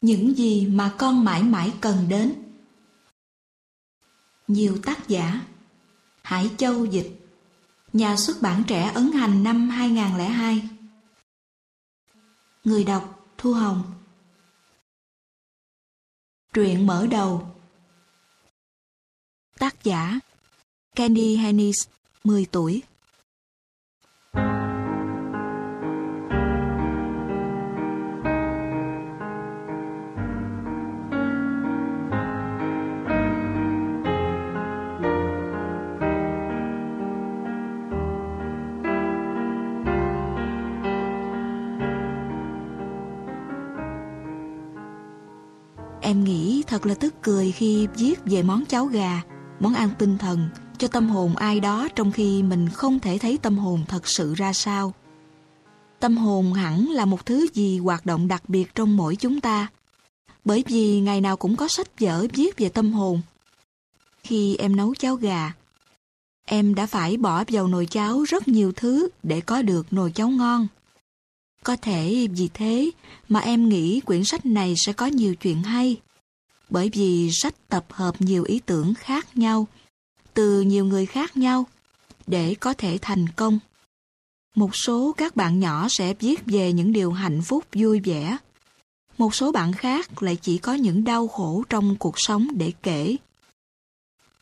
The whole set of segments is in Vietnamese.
Những gì mà con mãi mãi cần đến. Nhiều tác giả. Hải Châu Dịch. Nhà xuất bản trẻ ấn hành năm 2002 Người đọc Thu Hồng. Truyện mở đầu. Tác giả Candy Hennis, 10 tuổi. Là tức cười khi viết về món cháo gà, món ăn tinh thần cho tâm hồn ai đó trong khi mình không thể thấy tâm hồn thật sự ra sao. Tâm hồn hẳn là một thứ gì hoạt động đặc biệt trong mỗi chúng ta. Bởi vì ngày nào cũng có sách vở viết về tâm hồn. Khi em nấu cháo gà, em đã phải bỏ vào nồi cháo rất nhiều thứ để có được nồi cháo ngon. Có thể vì thế mà em nghĩ quyển sách này sẽ có nhiều chuyện hay. Bởi vì sách tập hợp nhiều ý tưởng khác nhau, từ nhiều người khác nhau, để có thể thành công. Một số các bạn nhỏ sẽ viết về những điều hạnh phúc vui vẻ. Một số bạn khác lại chỉ có những đau khổ trong cuộc sống để kể.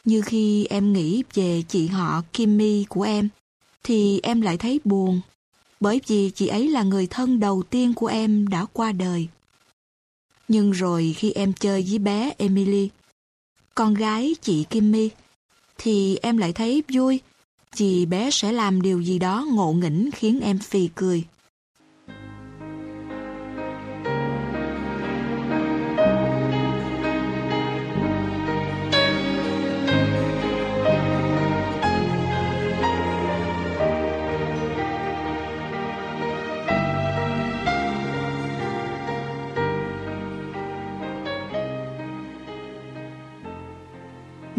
Như khi em nghĩ về chị họ Kimmy của em, thì em lại thấy buồn bởi vì chị ấy là người thân đầu tiên của em đã qua đời. Nhưng rồi khi em chơi với bé Emily, con gái chị Kimmy, thì em lại thấy vui vì bé sẽ làm điều gì đó ngộ nghĩnh khiến em phì cười.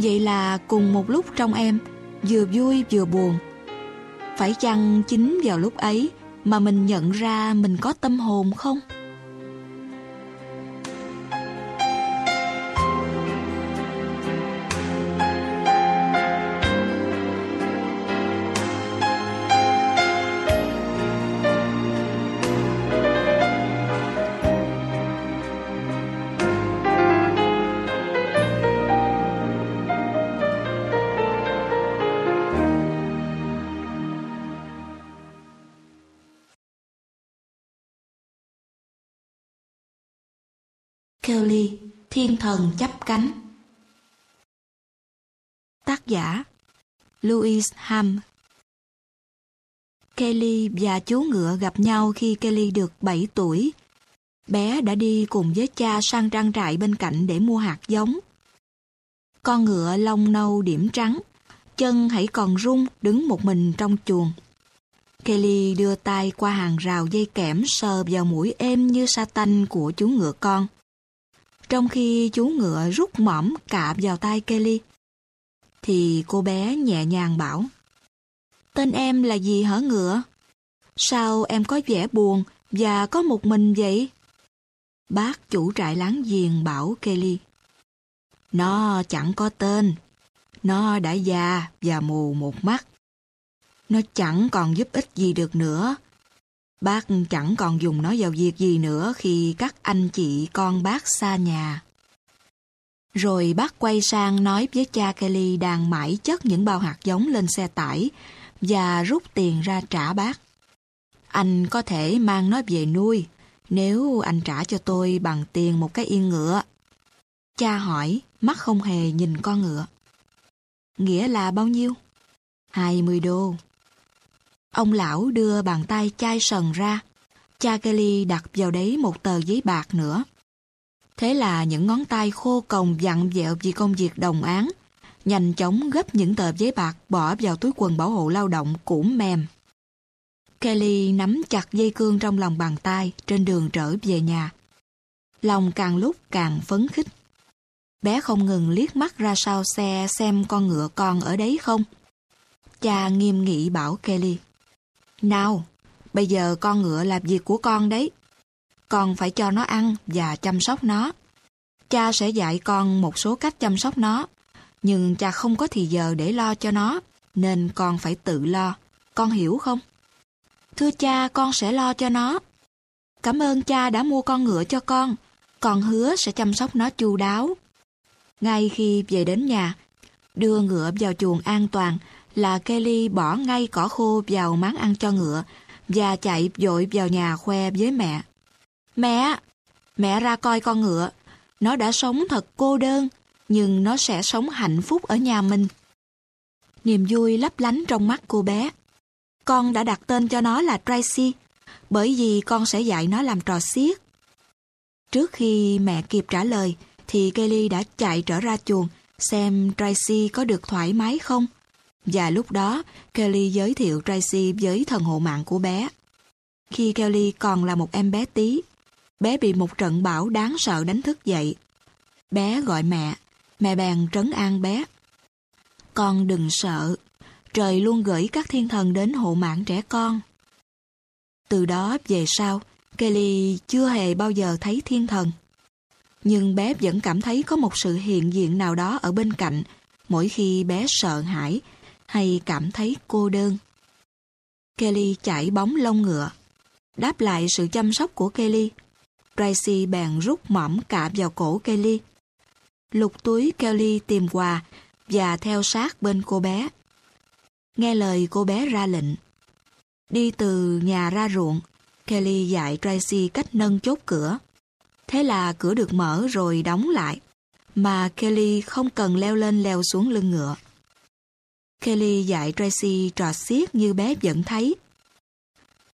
Vậy là cùng một lúc trong em, vừa vui vừa buồn. Phải chăng chính vào lúc ấy mà mình nhận ra mình có tâm hồn không? Kelly, Thiên thần chấp cánh Tác giả Louis Ham Kelly và chú ngựa gặp nhau khi Kelly được 7 tuổi. Bé đã đi cùng với cha sang trang trại bên cạnh để mua hạt giống. Con ngựa lông nâu điểm trắng, chân hãy còn rung đứng một mình trong chuồng. Kelly đưa tay qua hàng rào dây kẽm sờ vào mũi êm như sa tanh của chú ngựa con trong khi chú ngựa rút mõm cạp vào tay Kelly. Thì cô bé nhẹ nhàng bảo, Tên em là gì hả ngựa? Sao em có vẻ buồn và có một mình vậy? Bác chủ trại láng giềng bảo Kelly. Nó chẳng có tên. Nó đã già và mù một mắt. Nó chẳng còn giúp ích gì được nữa Bác chẳng còn dùng nó vào việc gì nữa khi các anh chị con bác xa nhà. Rồi bác quay sang nói với cha Kelly đang mãi chất những bao hạt giống lên xe tải và rút tiền ra trả bác. Anh có thể mang nó về nuôi nếu anh trả cho tôi bằng tiền một cái yên ngựa. Cha hỏi, mắt không hề nhìn con ngựa. Nghĩa là bao nhiêu? 20 đô. Ông lão đưa bàn tay chai sần ra. Cha Kelly đặt vào đấy một tờ giấy bạc nữa. Thế là những ngón tay khô còng dặn dẹo vì công việc đồng án, nhanh chóng gấp những tờ giấy bạc bỏ vào túi quần bảo hộ lao động cũ mềm. Kelly nắm chặt dây cương trong lòng bàn tay trên đường trở về nhà. Lòng càng lúc càng phấn khích. Bé không ngừng liếc mắt ra sau xe xem con ngựa con ở đấy không. Cha nghiêm nghị bảo Kelly. Nào, bây giờ con ngựa làm việc của con đấy. con phải cho nó ăn và chăm sóc nó. Cha sẽ dạy con một số cách chăm sóc nó, nhưng cha không có thì giờ để lo cho nó, nên con phải tự lo. Con hiểu không? Thưa cha, con sẽ lo cho nó. Cảm ơn cha đã mua con ngựa cho con. Con hứa sẽ chăm sóc nó chu đáo. Ngay khi về đến nhà, đưa ngựa vào chuồng an toàn là Kelly bỏ ngay cỏ khô vào máng ăn cho ngựa và chạy vội vào nhà khoe với mẹ. Mẹ! Mẹ ra coi con ngựa. Nó đã sống thật cô đơn, nhưng nó sẽ sống hạnh phúc ở nhà mình. Niềm vui lấp lánh trong mắt cô bé. Con đã đặt tên cho nó là Tracy, bởi vì con sẽ dạy nó làm trò xiết. Trước khi mẹ kịp trả lời, thì Kelly đã chạy trở ra chuồng xem Tracy có được thoải mái không. Và lúc đó, Kelly giới thiệu Tracy với thần hộ mạng của bé. Khi Kelly còn là một em bé tí, bé bị một trận bão đáng sợ đánh thức dậy. Bé gọi mẹ, mẹ bèn trấn an bé. Con đừng sợ, trời luôn gửi các thiên thần đến hộ mạng trẻ con. Từ đó về sau, Kelly chưa hề bao giờ thấy thiên thần. Nhưng bé vẫn cảm thấy có một sự hiện diện nào đó ở bên cạnh mỗi khi bé sợ hãi hay cảm thấy cô đơn. Kelly chạy bóng lông ngựa. Đáp lại sự chăm sóc của Kelly, Tracy bèn rút mõm cạp vào cổ Kelly. Lục túi Kelly tìm quà và theo sát bên cô bé. Nghe lời cô bé ra lệnh. Đi từ nhà ra ruộng, Kelly dạy Tracy cách nâng chốt cửa. Thế là cửa được mở rồi đóng lại, mà Kelly không cần leo lên leo xuống lưng ngựa. Kelly dạy Tracy trò xiết như bé vẫn thấy.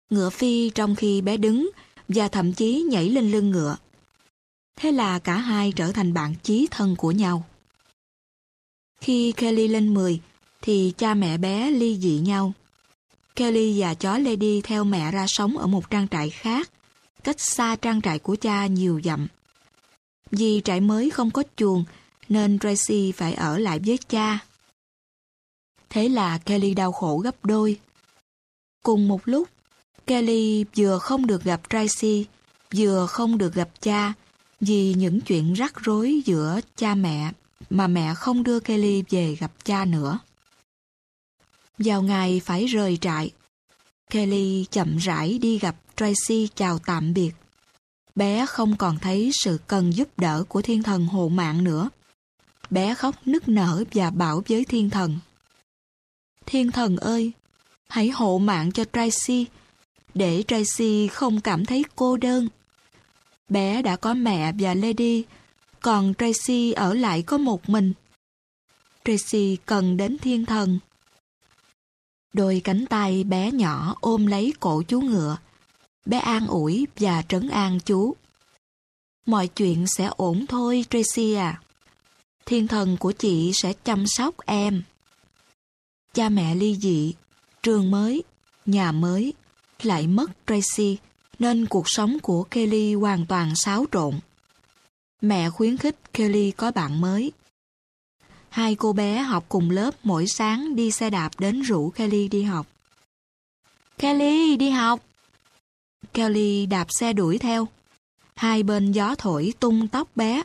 Ngựa phi trong khi bé đứng và thậm chí nhảy lên lưng ngựa. Thế là cả hai trở thành bạn chí thân của nhau. Khi Kelly lên 10, thì cha mẹ bé ly dị nhau. Kelly và chó Lady theo mẹ ra sống ở một trang trại khác, cách xa trang trại của cha nhiều dặm. Vì trại mới không có chuồng, nên Tracy phải ở lại với cha. Thế là Kelly đau khổ gấp đôi. Cùng một lúc, Kelly vừa không được gặp Tracy, vừa không được gặp cha, vì những chuyện rắc rối giữa cha mẹ mà mẹ không đưa Kelly về gặp cha nữa. Vào ngày phải rời trại, Kelly chậm rãi đi gặp Tracy chào tạm biệt. Bé không còn thấy sự cần giúp đỡ của thiên thần hộ mạng nữa. Bé khóc nức nở và bảo với thiên thần. Thiên thần ơi, hãy hộ mạng cho Tracy, để Tracy không cảm thấy cô đơn. Bé đã có mẹ và Lady, còn Tracy ở lại có một mình. Tracy cần đến thiên thần. Đôi cánh tay bé nhỏ ôm lấy cổ chú ngựa. Bé an ủi và trấn an chú. Mọi chuyện sẽ ổn thôi Tracy à. Thiên thần của chị sẽ chăm sóc em. Cha mẹ ly dị, trường mới, nhà mới, lại mất Tracy, nên cuộc sống của Kelly hoàn toàn xáo trộn. Mẹ khuyến khích Kelly có bạn mới. Hai cô bé học cùng lớp mỗi sáng đi xe đạp đến rủ Kelly đi học. Kelly, đi học! Kelly đạp xe đuổi theo. Hai bên gió thổi tung tóc bé,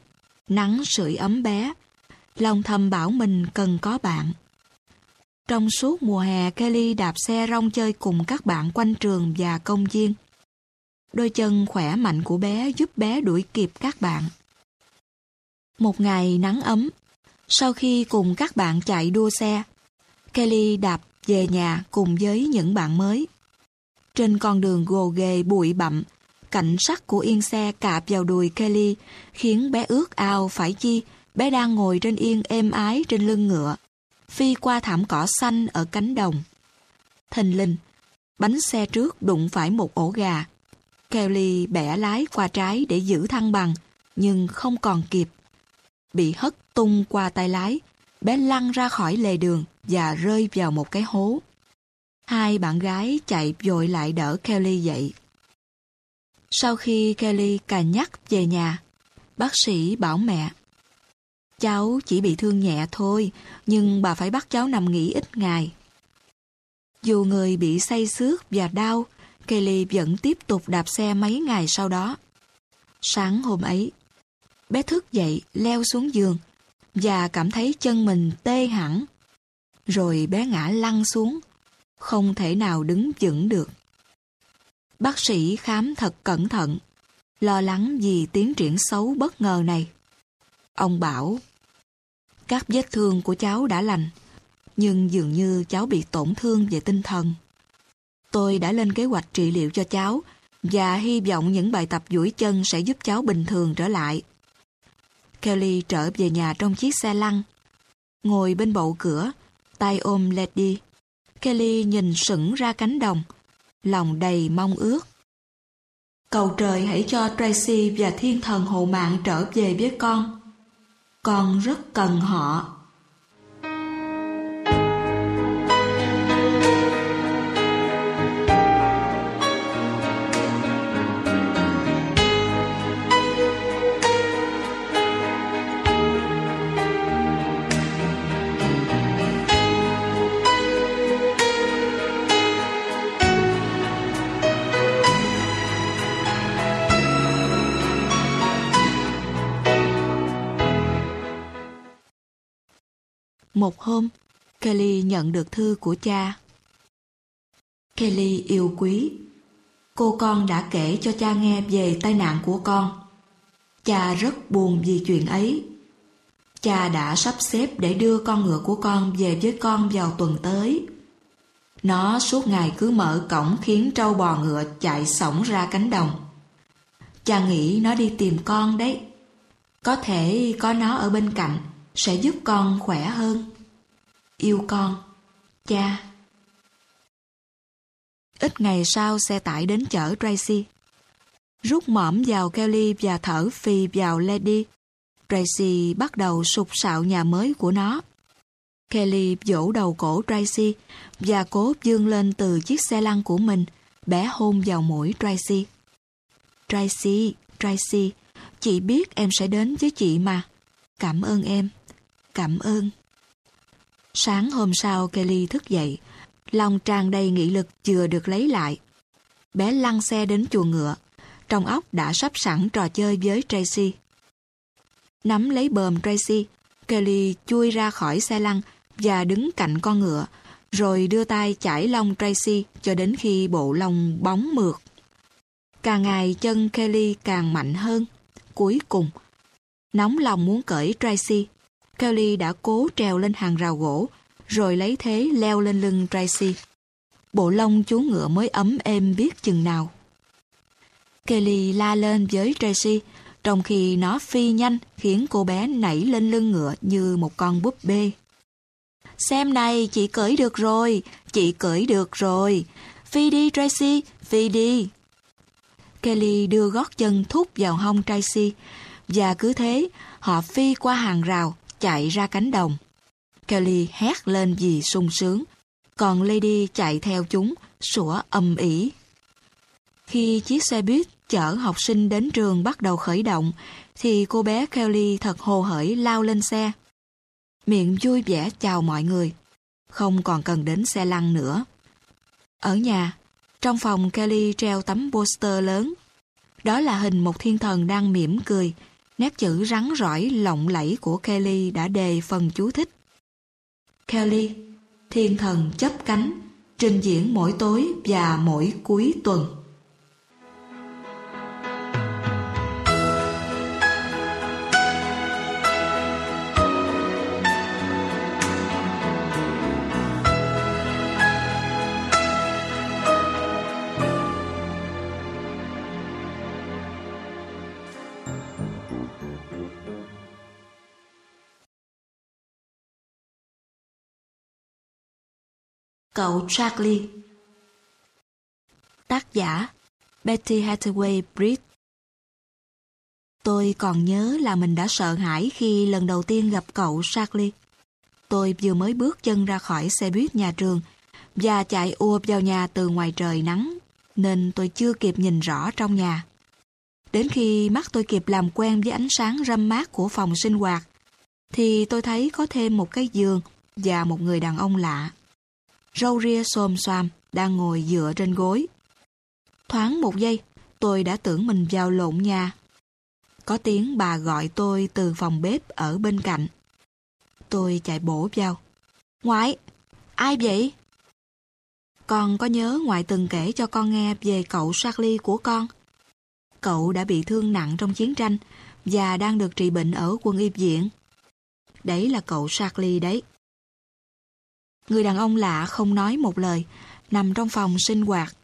nắng sưởi ấm bé. Lòng thầm bảo mình cần có bạn. Trong suốt mùa hè, Kelly đạp xe rong chơi cùng các bạn quanh trường và công viên. Đôi chân khỏe mạnh của bé giúp bé đuổi kịp các bạn. Một ngày nắng ấm, sau khi cùng các bạn chạy đua xe, Kelly đạp về nhà cùng với những bạn mới. Trên con đường gồ ghề bụi bặm, cảnh sắc của yên xe cạp vào đùi Kelly khiến bé ước ao phải chi bé đang ngồi trên yên êm ái trên lưng ngựa, phi qua thảm cỏ xanh ở cánh đồng. Thình linh, bánh xe trước đụng phải một ổ gà. Kelly bẻ lái qua trái để giữ thăng bằng, nhưng không còn kịp. Bị hất tung qua tay lái, bé lăn ra khỏi lề đường và rơi vào một cái hố. Hai bạn gái chạy vội lại đỡ Kelly dậy. Sau khi Kelly cà nhắc về nhà, bác sĩ bảo mẹ Cháu chỉ bị thương nhẹ thôi, nhưng bà phải bắt cháu nằm nghỉ ít ngày. Dù người bị say xước và đau, Kelly vẫn tiếp tục đạp xe mấy ngày sau đó. Sáng hôm ấy, bé thức dậy leo xuống giường và cảm thấy chân mình tê hẳn. Rồi bé ngã lăn xuống, không thể nào đứng vững được. Bác sĩ khám thật cẩn thận, lo lắng vì tiến triển xấu bất ngờ này. Ông bảo, các vết thương của cháu đã lành, nhưng dường như cháu bị tổn thương về tinh thần. Tôi đã lên kế hoạch trị liệu cho cháu và hy vọng những bài tập duỗi chân sẽ giúp cháu bình thường trở lại. Kelly trở về nhà trong chiếc xe lăn. Ngồi bên bậu cửa, tay ôm Lady. Kelly nhìn sững ra cánh đồng, lòng đầy mong ước. Cầu trời hãy cho Tracy và thiên thần hộ mạng trở về với con. Con rất cần họ. Một hôm, Kelly nhận được thư của cha. Kelly yêu quý. Cô con đã kể cho cha nghe về tai nạn của con. Cha rất buồn vì chuyện ấy. Cha đã sắp xếp để đưa con ngựa của con về với con vào tuần tới. Nó suốt ngày cứ mở cổng khiến trâu bò ngựa chạy sổng ra cánh đồng. Cha nghĩ nó đi tìm con đấy. Có thể có nó ở bên cạnh sẽ giúp con khỏe hơn. Yêu con, cha. Ít ngày sau xe tải đến chở Tracy. Rút mõm vào Kelly và thở phì vào Lady. Tracy bắt đầu sụp sạo nhà mới của nó. Kelly vỗ đầu cổ Tracy và cố dương lên từ chiếc xe lăn của mình, bé hôn vào mũi Tracy. Tracy, Tracy, chị biết em sẽ đến với chị mà. Cảm ơn em. Cảm ơn. Sáng hôm sau Kelly thức dậy, lòng tràn đầy nghị lực chưa được lấy lại. Bé lăn xe đến chuồng ngựa, trong óc đã sắp sẵn trò chơi với Tracy. Nắm lấy bờm Tracy, Kelly chui ra khỏi xe lăn và đứng cạnh con ngựa, rồi đưa tay chải lông Tracy cho đến khi bộ lông bóng mượt. Càng ngày chân Kelly càng mạnh hơn. Cuối cùng, nóng lòng muốn cởi Tracy, Kelly đã cố trèo lên hàng rào gỗ, rồi lấy thế leo lên lưng Tracy. Bộ lông chú ngựa mới ấm êm biết chừng nào. Kelly la lên với Tracy, trong khi nó phi nhanh khiến cô bé nảy lên lưng ngựa như một con búp bê. Xem này, chị cởi được rồi, chị cởi được rồi. Phi đi Tracy, phi đi. Kelly đưa gót chân thúc vào hông Tracy, và cứ thế họ phi qua hàng rào, chạy ra cánh đồng. Kelly hét lên vì sung sướng, còn Lady chạy theo chúng, sủa âm ỉ. Khi chiếc xe buýt chở học sinh đến trường bắt đầu khởi động, thì cô bé Kelly thật hồ hởi lao lên xe. Miệng vui vẻ chào mọi người, không còn cần đến xe lăn nữa. Ở nhà, trong phòng Kelly treo tấm poster lớn. Đó là hình một thiên thần đang mỉm cười, nét chữ rắn rỏi lộng lẫy của Kelly đã đề phần chú thích. Kelly, thiên thần chấp cánh, trình diễn mỗi tối và mỗi cuối tuần. Cậu Charlie Tác giả Betty Hathaway Britt Tôi còn nhớ là mình đã sợ hãi khi lần đầu tiên gặp cậu Charlie. Tôi vừa mới bước chân ra khỏi xe buýt nhà trường và chạy ùa vào nhà từ ngoài trời nắng, nên tôi chưa kịp nhìn rõ trong nhà. Đến khi mắt tôi kịp làm quen với ánh sáng râm mát của phòng sinh hoạt, thì tôi thấy có thêm một cái giường và một người đàn ông lạ râu ria xồm xoàm, đang ngồi dựa trên gối. Thoáng một giây, tôi đã tưởng mình vào lộn nhà. Có tiếng bà gọi tôi từ phòng bếp ở bên cạnh. Tôi chạy bổ vào. Ngoại, ai vậy? Con có nhớ ngoại từng kể cho con nghe về cậu Charlie của con? Cậu đã bị thương nặng trong chiến tranh và đang được trị bệnh ở quân y viện. Đấy là cậu Charlie đấy. Người đàn ông lạ không nói một lời, nằm trong phòng sinh hoạt.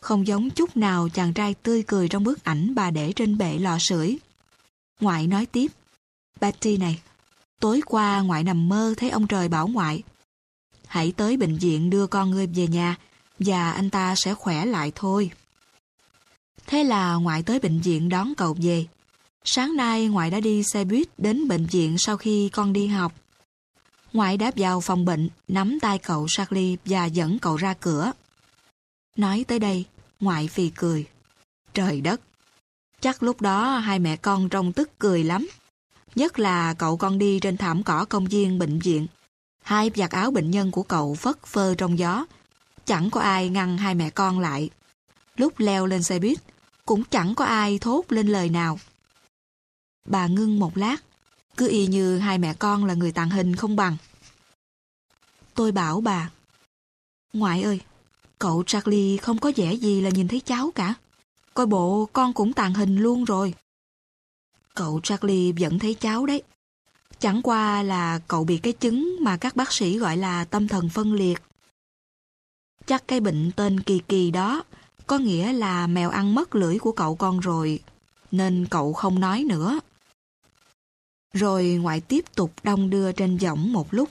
Không giống chút nào chàng trai tươi cười trong bức ảnh bà để trên bệ lò sưởi. Ngoại nói tiếp, Betty này, tối qua ngoại nằm mơ thấy ông trời bảo ngoại. Hãy tới bệnh viện đưa con ngươi về nhà và anh ta sẽ khỏe lại thôi. Thế là ngoại tới bệnh viện đón cậu về. Sáng nay ngoại đã đi xe buýt đến bệnh viện sau khi con đi học. Ngoại đã vào phòng bệnh, nắm tay cậu Charlie và dẫn cậu ra cửa. Nói tới đây, ngoại phì cười. Trời đất! Chắc lúc đó hai mẹ con trông tức cười lắm. Nhất là cậu con đi trên thảm cỏ công viên bệnh viện. Hai giặt áo bệnh nhân của cậu phất phơ trong gió. Chẳng có ai ngăn hai mẹ con lại. Lúc leo lên xe buýt, cũng chẳng có ai thốt lên lời nào. Bà ngưng một lát, cứ y như hai mẹ con là người tàn hình không bằng. Tôi bảo bà, Ngoại ơi, cậu Charlie không có vẻ gì là nhìn thấy cháu cả. Coi bộ con cũng tàn hình luôn rồi. Cậu Charlie vẫn thấy cháu đấy. Chẳng qua là cậu bị cái chứng mà các bác sĩ gọi là tâm thần phân liệt. Chắc cái bệnh tên kỳ kỳ đó có nghĩa là mèo ăn mất lưỡi của cậu con rồi, nên cậu không nói nữa. Rồi ngoại tiếp tục đong đưa trên giọng một lúc,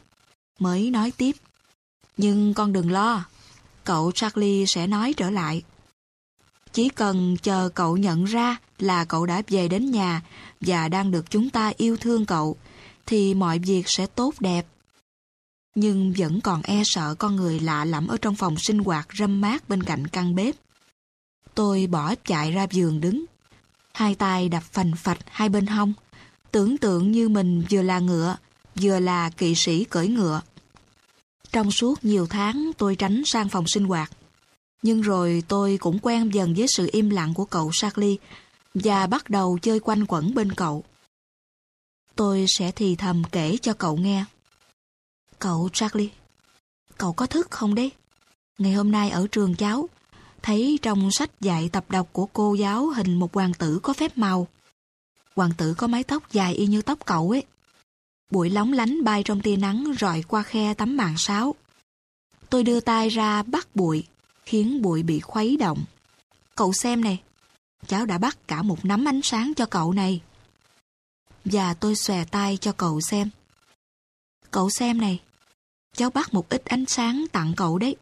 mới nói tiếp. Nhưng con đừng lo, cậu Charlie sẽ nói trở lại. Chỉ cần chờ cậu nhận ra là cậu đã về đến nhà và đang được chúng ta yêu thương cậu, thì mọi việc sẽ tốt đẹp. Nhưng vẫn còn e sợ con người lạ lẫm ở trong phòng sinh hoạt râm mát bên cạnh căn bếp. Tôi bỏ chạy ra giường đứng. Hai tay đập phành phạch hai bên hông. Tưởng tượng như mình vừa là ngựa, vừa là kỵ sĩ cưỡi ngựa. Trong suốt nhiều tháng tôi tránh sang phòng sinh hoạt. Nhưng rồi tôi cũng quen dần với sự im lặng của cậu Charlie và bắt đầu chơi quanh quẩn bên cậu. Tôi sẽ thì thầm kể cho cậu nghe. Cậu Charlie, cậu có thức không đấy? Ngày hôm nay ở trường cháu, thấy trong sách dạy tập đọc của cô giáo hình một hoàng tử có phép màu. Hoàng tử có mái tóc dài y như tóc cậu ấy. Bụi lóng lánh bay trong tia nắng rọi qua khe tấm màn sáo. Tôi đưa tay ra bắt bụi, khiến bụi bị khuấy động. Cậu xem này, cháu đã bắt cả một nắm ánh sáng cho cậu này. Và tôi xòe tay cho cậu xem. Cậu xem này, cháu bắt một ít ánh sáng tặng cậu đấy.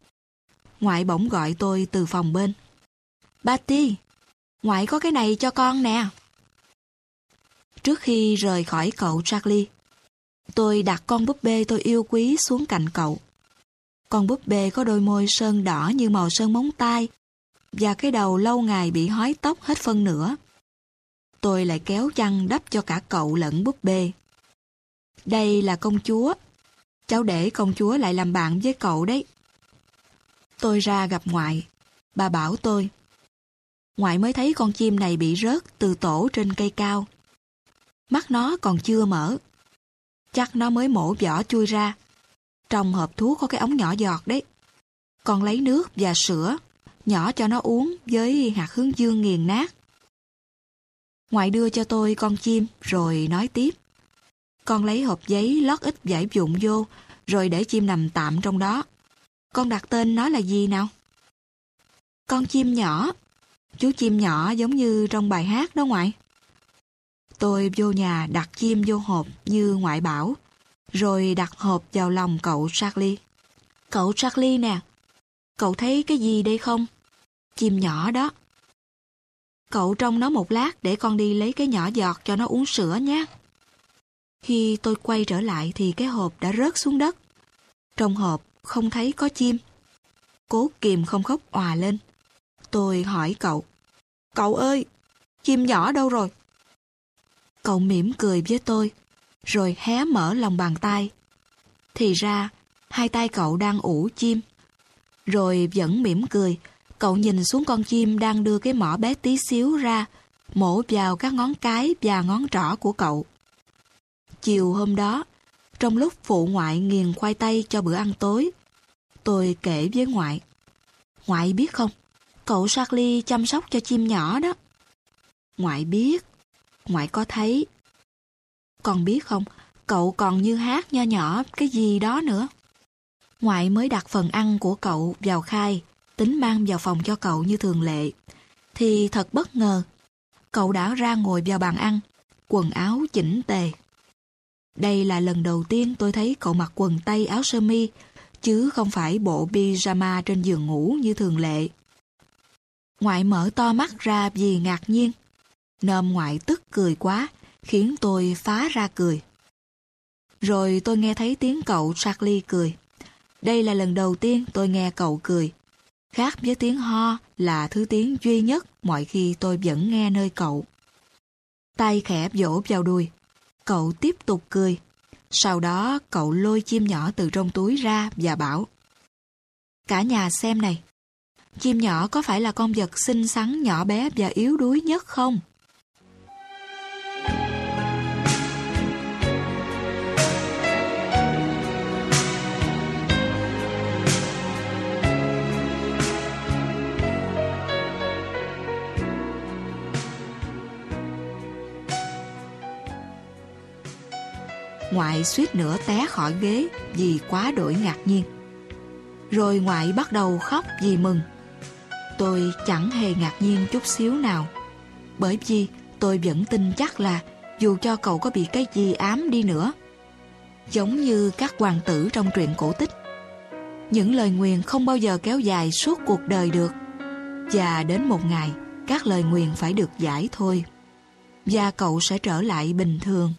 Ngoại bỗng gọi tôi từ phòng bên. Batty, ngoại có cái này cho con nè. Trước khi rời khỏi cậu Charlie, tôi đặt con búp bê tôi yêu quý xuống cạnh cậu. Con búp bê có đôi môi sơn đỏ như màu sơn móng tay và cái đầu lâu ngày bị hói tóc hết phân nửa. Tôi lại kéo chăn đắp cho cả cậu lẫn búp bê. Đây là công chúa. Cháu để công chúa lại làm bạn với cậu đấy. Tôi ra gặp ngoại. Bà bảo tôi. Ngoại mới thấy con chim này bị rớt từ tổ trên cây cao. Mắt nó còn chưa mở. Chắc nó mới mổ vỏ chui ra. Trong hộp thuốc có cái ống nhỏ giọt đấy. Con lấy nước và sữa, nhỏ cho nó uống với hạt hướng dương nghiền nát. Ngoại đưa cho tôi con chim rồi nói tiếp. Con lấy hộp giấy lót ít giải dụng vô rồi để chim nằm tạm trong đó. Con đặt tên nó là gì nào? Con chim nhỏ. Chú chim nhỏ giống như trong bài hát đó ngoại. Tôi vô nhà đặt chim vô hộp như ngoại bảo, rồi đặt hộp vào lòng cậu Charlie. Cậu Charlie nè, cậu thấy cái gì đây không? Chim nhỏ đó. Cậu trông nó một lát để con đi lấy cái nhỏ giọt cho nó uống sữa nhé. Khi tôi quay trở lại thì cái hộp đã rớt xuống đất. Trong hộp không thấy có chim. Cố kìm không khóc òa lên. Tôi hỏi cậu. Cậu ơi, chim nhỏ đâu rồi? Cậu mỉm cười với tôi, rồi hé mở lòng bàn tay. Thì ra, hai tay cậu đang ủ chim. Rồi vẫn mỉm cười, cậu nhìn xuống con chim đang đưa cái mỏ bé tí xíu ra, mổ vào các ngón cái và ngón trỏ của cậu. Chiều hôm đó, trong lúc phụ ngoại nghiền khoai tây cho bữa ăn tối, tôi kể với ngoại. Ngoại biết không, cậu Charlie chăm sóc cho chim nhỏ đó. Ngoại biết, ngoại có thấy. Còn biết không, cậu còn như hát nho nhỏ cái gì đó nữa. Ngoại mới đặt phần ăn của cậu vào khai, tính mang vào phòng cho cậu như thường lệ. Thì thật bất ngờ, cậu đã ra ngồi vào bàn ăn, quần áo chỉnh tề. Đây là lần đầu tiên tôi thấy cậu mặc quần tây áo sơ mi, chứ không phải bộ pyjama trên giường ngủ như thường lệ. Ngoại mở to mắt ra vì ngạc nhiên. Nôm ngoại tức cười quá, khiến tôi phá ra cười. Rồi tôi nghe thấy tiếng cậu Charlie cười. Đây là lần đầu tiên tôi nghe cậu cười. Khác với tiếng ho là thứ tiếng duy nhất mọi khi tôi vẫn nghe nơi cậu. Tay khẽ vỗ vào đùi. Cậu tiếp tục cười. Sau đó cậu lôi chim nhỏ từ trong túi ra và bảo Cả nhà xem này. Chim nhỏ có phải là con vật xinh xắn, nhỏ bé và yếu đuối nhất không? Ngoại suýt nữa té khỏi ghế vì quá đổi ngạc nhiên. Rồi ngoại bắt đầu khóc vì mừng. Tôi chẳng hề ngạc nhiên chút xíu nào. Bởi vì tôi vẫn tin chắc là dù cho cậu có bị cái gì ám đi nữa. Giống như các hoàng tử trong truyện cổ tích. Những lời nguyền không bao giờ kéo dài suốt cuộc đời được. Và đến một ngày, các lời nguyền phải được giải thôi. Và cậu sẽ trở lại bình thường.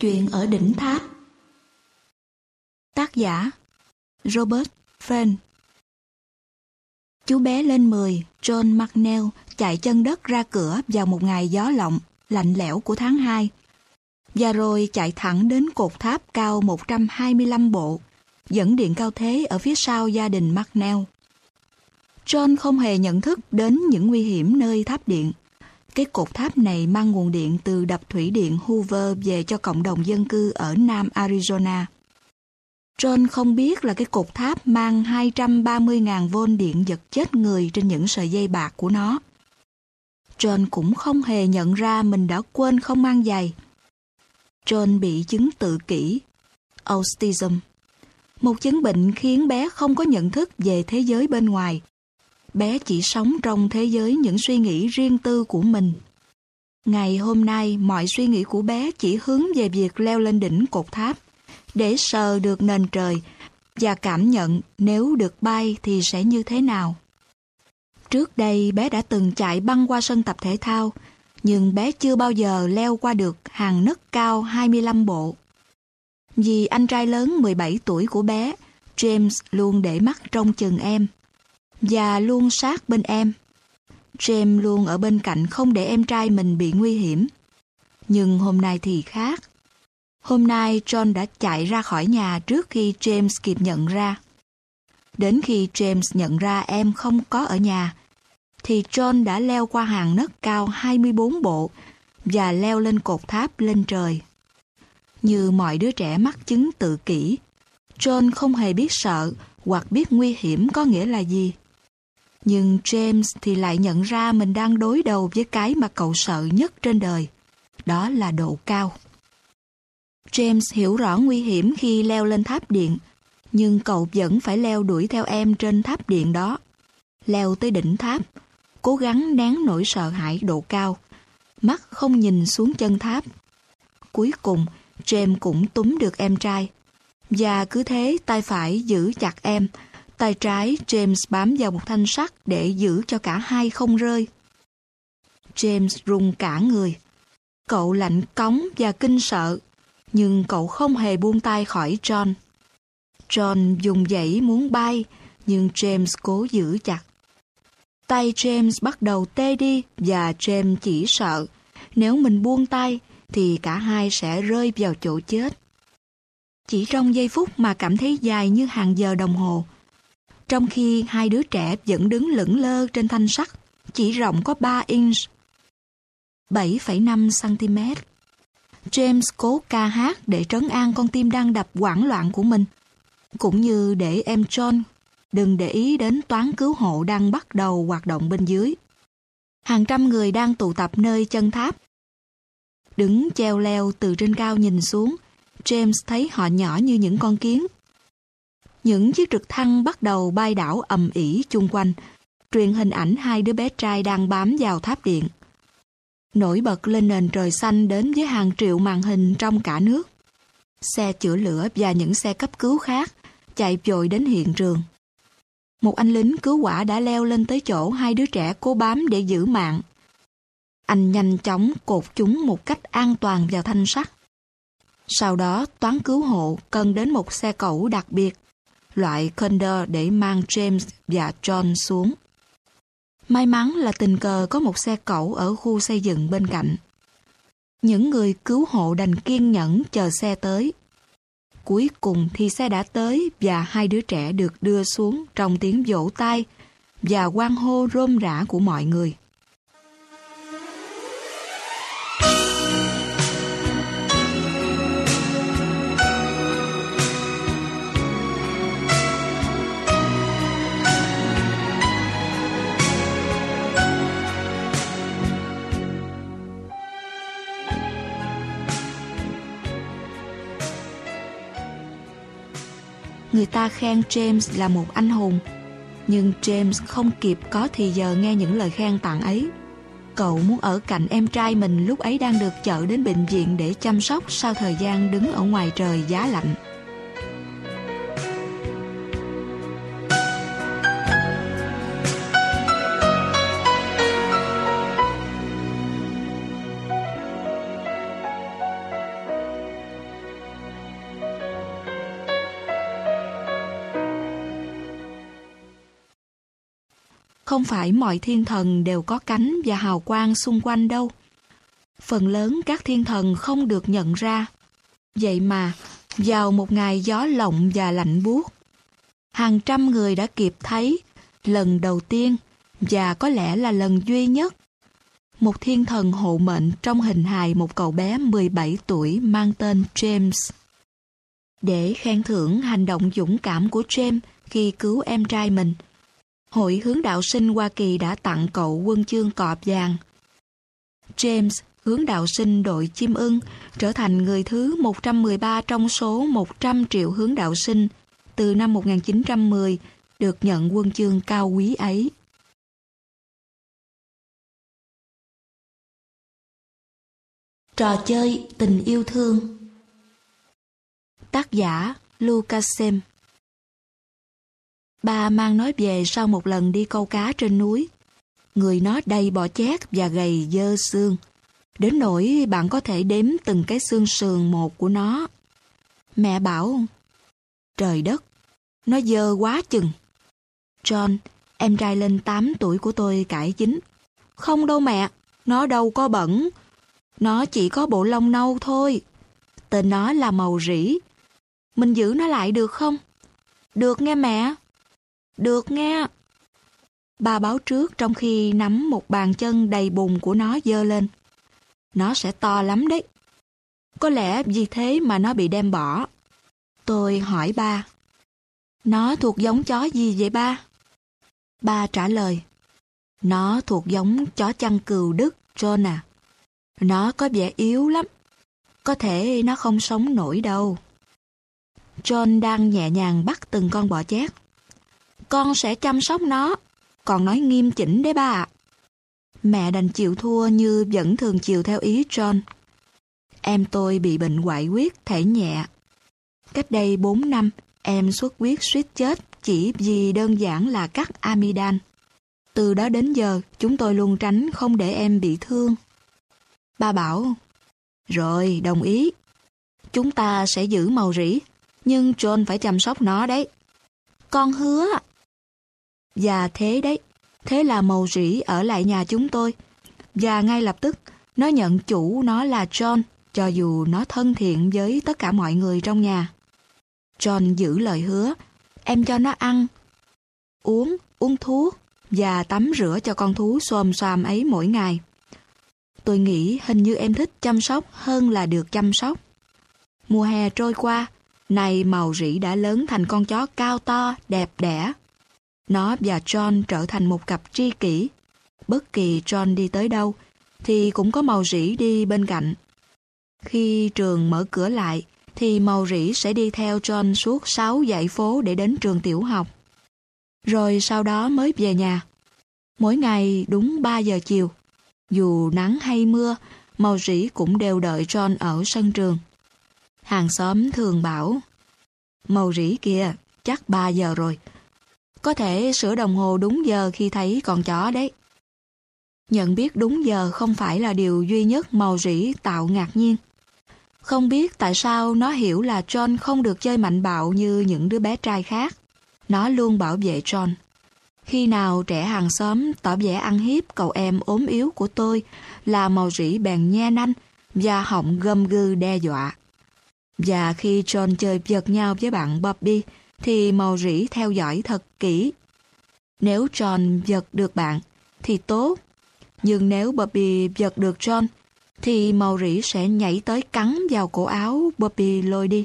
Chuyện ở đỉnh tháp Tác giả Robert fenn Chú bé lên 10, John McNeil chạy chân đất ra cửa vào một ngày gió lộng, lạnh lẽo của tháng 2. Và rồi chạy thẳng đến cột tháp cao 125 bộ, dẫn điện cao thế ở phía sau gia đình McNeil. John không hề nhận thức đến những nguy hiểm nơi tháp điện. Cái cột tháp này mang nguồn điện từ đập thủy điện Hoover về cho cộng đồng dân cư ở Nam Arizona. John không biết là cái cột tháp mang 230.000 vôn điện giật chết người trên những sợi dây bạc của nó. John cũng không hề nhận ra mình đã quên không mang giày. John bị chứng tự kỷ, autism, một chứng bệnh khiến bé không có nhận thức về thế giới bên ngoài bé chỉ sống trong thế giới những suy nghĩ riêng tư của mình. Ngày hôm nay, mọi suy nghĩ của bé chỉ hướng về việc leo lên đỉnh cột tháp, để sờ được nền trời và cảm nhận nếu được bay thì sẽ như thế nào. Trước đây bé đã từng chạy băng qua sân tập thể thao, nhưng bé chưa bao giờ leo qua được hàng nấc cao 25 bộ. Vì anh trai lớn 17 tuổi của bé, James luôn để mắt trong chừng em và luôn sát bên em. James luôn ở bên cạnh không để em trai mình bị nguy hiểm. Nhưng hôm nay thì khác. Hôm nay John đã chạy ra khỏi nhà trước khi James kịp nhận ra. Đến khi James nhận ra em không có ở nhà, thì John đã leo qua hàng nấc cao 24 bộ và leo lên cột tháp lên trời. Như mọi đứa trẻ mắc chứng tự kỷ, John không hề biết sợ hoặc biết nguy hiểm có nghĩa là gì. Nhưng James thì lại nhận ra mình đang đối đầu với cái mà cậu sợ nhất trên đời. Đó là độ cao. James hiểu rõ nguy hiểm khi leo lên tháp điện, nhưng cậu vẫn phải leo đuổi theo em trên tháp điện đó. Leo tới đỉnh tháp, cố gắng nén nỗi sợ hãi độ cao, mắt không nhìn xuống chân tháp. Cuối cùng, James cũng túm được em trai. Và cứ thế tay phải giữ chặt em, Tay trái James bám vào một thanh sắt để giữ cho cả hai không rơi. James run cả người. Cậu lạnh cống và kinh sợ, nhưng cậu không hề buông tay khỏi John. John dùng dãy muốn bay, nhưng James cố giữ chặt. Tay James bắt đầu tê đi và James chỉ sợ nếu mình buông tay thì cả hai sẽ rơi vào chỗ chết. Chỉ trong giây phút mà cảm thấy dài như hàng giờ đồng hồ, trong khi hai đứa trẻ vẫn đứng lững lơ trên thanh sắt, chỉ rộng có 3 inch, 7,5 cm. James cố ca hát để trấn an con tim đang đập hoảng loạn của mình, cũng như để em John đừng để ý đến toán cứu hộ đang bắt đầu hoạt động bên dưới. Hàng trăm người đang tụ tập nơi chân tháp. Đứng treo leo từ trên cao nhìn xuống, James thấy họ nhỏ như những con kiến. Những chiếc trực thăng bắt đầu bay đảo ầm ỉ chung quanh, truyền hình ảnh hai đứa bé trai đang bám vào tháp điện. Nổi bật lên nền trời xanh đến với hàng triệu màn hình trong cả nước. Xe chữa lửa và những xe cấp cứu khác chạy vội đến hiện trường. Một anh lính cứu hỏa đã leo lên tới chỗ hai đứa trẻ cố bám để giữ mạng. Anh nhanh chóng cột chúng một cách an toàn vào thanh sắt. Sau đó, toán cứu hộ cần đến một xe cẩu đặc biệt, loại Condor để mang James và John xuống. May mắn là tình cờ có một xe cẩu ở khu xây dựng bên cạnh. Những người cứu hộ đành kiên nhẫn chờ xe tới. Cuối cùng thì xe đã tới và hai đứa trẻ được đưa xuống trong tiếng vỗ tay và quan hô rôm rã của mọi người. Người ta khen James là một anh hùng, nhưng James không kịp có thì giờ nghe những lời khen tặng ấy. Cậu muốn ở cạnh em trai mình lúc ấy đang được chở đến bệnh viện để chăm sóc sau thời gian đứng ở ngoài trời giá lạnh. Không phải mọi thiên thần đều có cánh và hào quang xung quanh đâu. Phần lớn các thiên thần không được nhận ra. Vậy mà, vào một ngày gió lộng và lạnh buốt, hàng trăm người đã kịp thấy lần đầu tiên và có lẽ là lần duy nhất một thiên thần hộ mệnh trong hình hài một cậu bé 17 tuổi mang tên James. Để khen thưởng hành động dũng cảm của James khi cứu em trai mình, Hội hướng đạo sinh Hoa Kỳ đã tặng cậu quân chương cọp vàng. James, hướng đạo sinh đội chim ưng, trở thành người thứ 113 trong số 100 triệu hướng đạo sinh từ năm 1910 được nhận quân chương cao quý ấy. Trò chơi tình yêu thương Tác giả Lucas Sem Ba mang nói về sau một lần đi câu cá trên núi. Người nó đầy bọ chét và gầy dơ xương. Đến nỗi bạn có thể đếm từng cái xương sườn một của nó. Mẹ bảo, trời đất, nó dơ quá chừng. John, em trai lên 8 tuổi của tôi cãi chính. Không đâu mẹ, nó đâu có bẩn. Nó chỉ có bộ lông nâu thôi. Tên nó là màu rỉ. Mình giữ nó lại được không? Được nghe mẹ. Được nghe. Bà báo trước trong khi nắm một bàn chân đầy bùn của nó dơ lên. Nó sẽ to lắm đấy. Có lẽ vì thế mà nó bị đem bỏ. Tôi hỏi ba. Nó thuộc giống chó gì vậy ba? Ba trả lời. Nó thuộc giống chó chăn cừu Đức, John à. Nó có vẻ yếu lắm. Có thể nó không sống nổi đâu. John đang nhẹ nhàng bắt từng con bọ chét con sẽ chăm sóc nó. Còn nói nghiêm chỉnh đấy ba Mẹ đành chịu thua như vẫn thường chịu theo ý John. Em tôi bị bệnh hoại huyết thể nhẹ. Cách đây 4 năm, em xuất huyết suýt chết chỉ vì đơn giản là cắt amidan. Từ đó đến giờ, chúng tôi luôn tránh không để em bị thương. Ba bảo, rồi, đồng ý. Chúng ta sẽ giữ màu rỉ, nhưng John phải chăm sóc nó đấy. Con hứa. Và thế đấy, thế là màu rỉ ở lại nhà chúng tôi. Và ngay lập tức, nó nhận chủ nó là John, cho dù nó thân thiện với tất cả mọi người trong nhà. John giữ lời hứa, em cho nó ăn. uống, uống thuốc và tắm rửa cho con thú xồm xoàm ấy mỗi ngày. Tôi nghĩ hình như em thích chăm sóc hơn là được chăm sóc. Mùa hè trôi qua, này màu rỉ đã lớn thành con chó cao to, đẹp đẽ. Nó và John trở thành một cặp tri kỷ. Bất kỳ John đi tới đâu, thì cũng có màu rỉ đi bên cạnh. Khi trường mở cửa lại, thì màu rỉ sẽ đi theo John suốt sáu dãy phố để đến trường tiểu học. Rồi sau đó mới về nhà. Mỗi ngày đúng 3 giờ chiều. Dù nắng hay mưa, màu rỉ cũng đều đợi John ở sân trường. Hàng xóm thường bảo, màu rỉ kìa, chắc 3 giờ rồi. Có thể sửa đồng hồ đúng giờ khi thấy con chó đấy. Nhận biết đúng giờ không phải là điều duy nhất màu rỉ tạo ngạc nhiên. Không biết tại sao nó hiểu là John không được chơi mạnh bạo như những đứa bé trai khác. Nó luôn bảo vệ John. Khi nào trẻ hàng xóm tỏ vẻ ăn hiếp cậu em ốm yếu của tôi là màu rỉ bèn nhe nanh và họng gầm gừ đe dọa. Và khi John chơi giật nhau với bạn Bobby thì màu rỉ theo dõi thật kỹ. Nếu John giật được bạn, thì tốt. Nhưng nếu Bobby giật được John, thì màu rỉ sẽ nhảy tới cắn vào cổ áo Bobby lôi đi.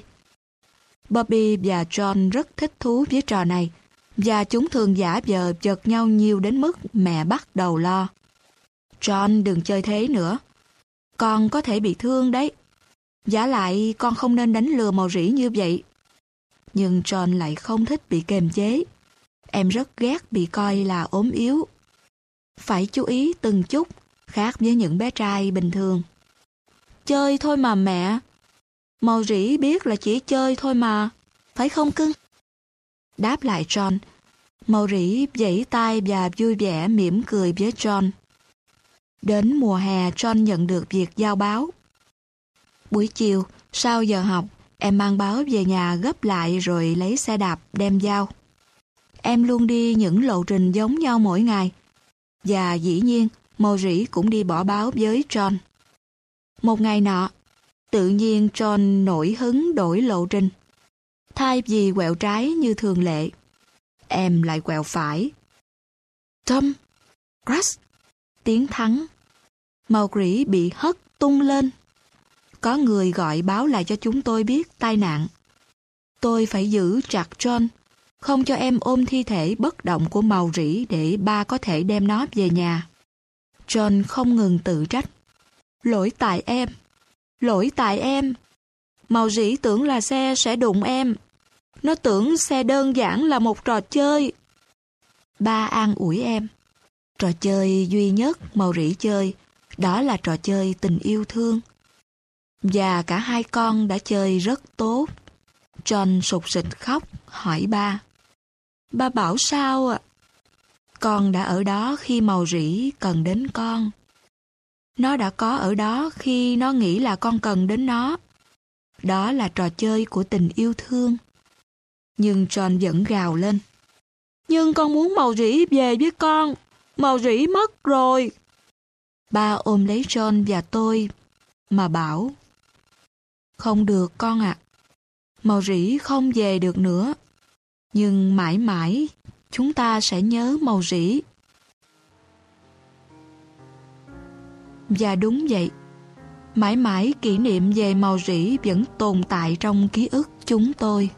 Bobby và John rất thích thú với trò này, và chúng thường giả vờ giật nhau nhiều đến mức mẹ bắt đầu lo. John đừng chơi thế nữa. Con có thể bị thương đấy. Giả lại, con không nên đánh lừa màu rỉ như vậy. Nhưng John lại không thích bị kềm chế. Em rất ghét bị coi là ốm yếu. Phải chú ý từng chút, khác với những bé trai bình thường. Chơi thôi mà mẹ. Màu rỉ biết là chỉ chơi thôi mà. Phải không cưng? Đáp lại John. Màu rỉ dãy tay và vui vẻ mỉm cười với John. Đến mùa hè John nhận được việc giao báo. Buổi chiều, sau giờ học, em mang báo về nhà gấp lại rồi lấy xe đạp đem giao. Em luôn đi những lộ trình giống nhau mỗi ngày. Và dĩ nhiên, màu rỉ cũng đi bỏ báo với John. Một ngày nọ, tự nhiên John nổi hứng đổi lộ trình. Thay vì quẹo trái như thường lệ, em lại quẹo phải. Tom, crash, tiếng thắng. Màu rỉ bị hất tung lên. Có người gọi báo lại cho chúng tôi biết tai nạn. Tôi phải giữ chặt John, không cho em ôm thi thể bất động của màu rỉ để ba có thể đem nó về nhà. John không ngừng tự trách. Lỗi tại em. Lỗi tại em. Màu rỉ tưởng là xe sẽ đụng em. Nó tưởng xe đơn giản là một trò chơi. Ba an ủi em. Trò chơi duy nhất màu rỉ chơi, đó là trò chơi tình yêu thương. Và cả hai con đã chơi rất tốt. John sụt sịt khóc, hỏi ba. Ba bảo sao ạ? Con đã ở đó khi màu rỉ cần đến con. Nó đã có ở đó khi nó nghĩ là con cần đến nó. Đó là trò chơi của tình yêu thương. Nhưng John vẫn gào lên. Nhưng con muốn màu rỉ về với con. Màu rỉ mất rồi. Ba ôm lấy John và tôi mà bảo. Không được con ạ. Màu rỉ không về được nữa. Nhưng mãi mãi chúng ta sẽ nhớ màu rỉ. Và đúng vậy, mãi mãi kỷ niệm về màu rỉ vẫn tồn tại trong ký ức chúng tôi.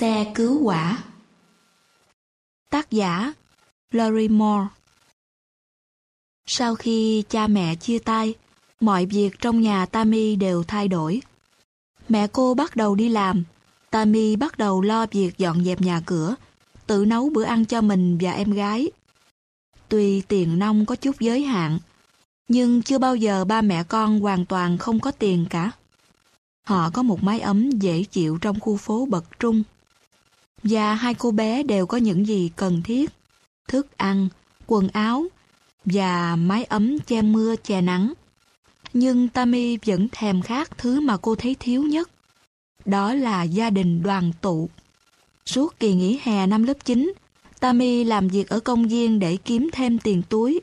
Xe cứu quả Tác giả Larry Moore Sau khi cha mẹ chia tay, mọi việc trong nhà Tammy đều thay đổi. Mẹ cô bắt đầu đi làm, Tammy bắt đầu lo việc dọn dẹp nhà cửa, tự nấu bữa ăn cho mình và em gái. Tuy tiền nông có chút giới hạn, Nhưng chưa bao giờ ba mẹ con hoàn toàn không có tiền cả. Họ có một mái ấm dễ chịu trong khu phố bậc trung. Và hai cô bé đều có những gì cần thiết. Thức ăn, quần áo và mái ấm che mưa che nắng. Nhưng Tammy vẫn thèm khát thứ mà cô thấy thiếu nhất. Đó là gia đình đoàn tụ. Suốt kỳ nghỉ hè năm lớp 9, Tammy làm việc ở công viên để kiếm thêm tiền túi.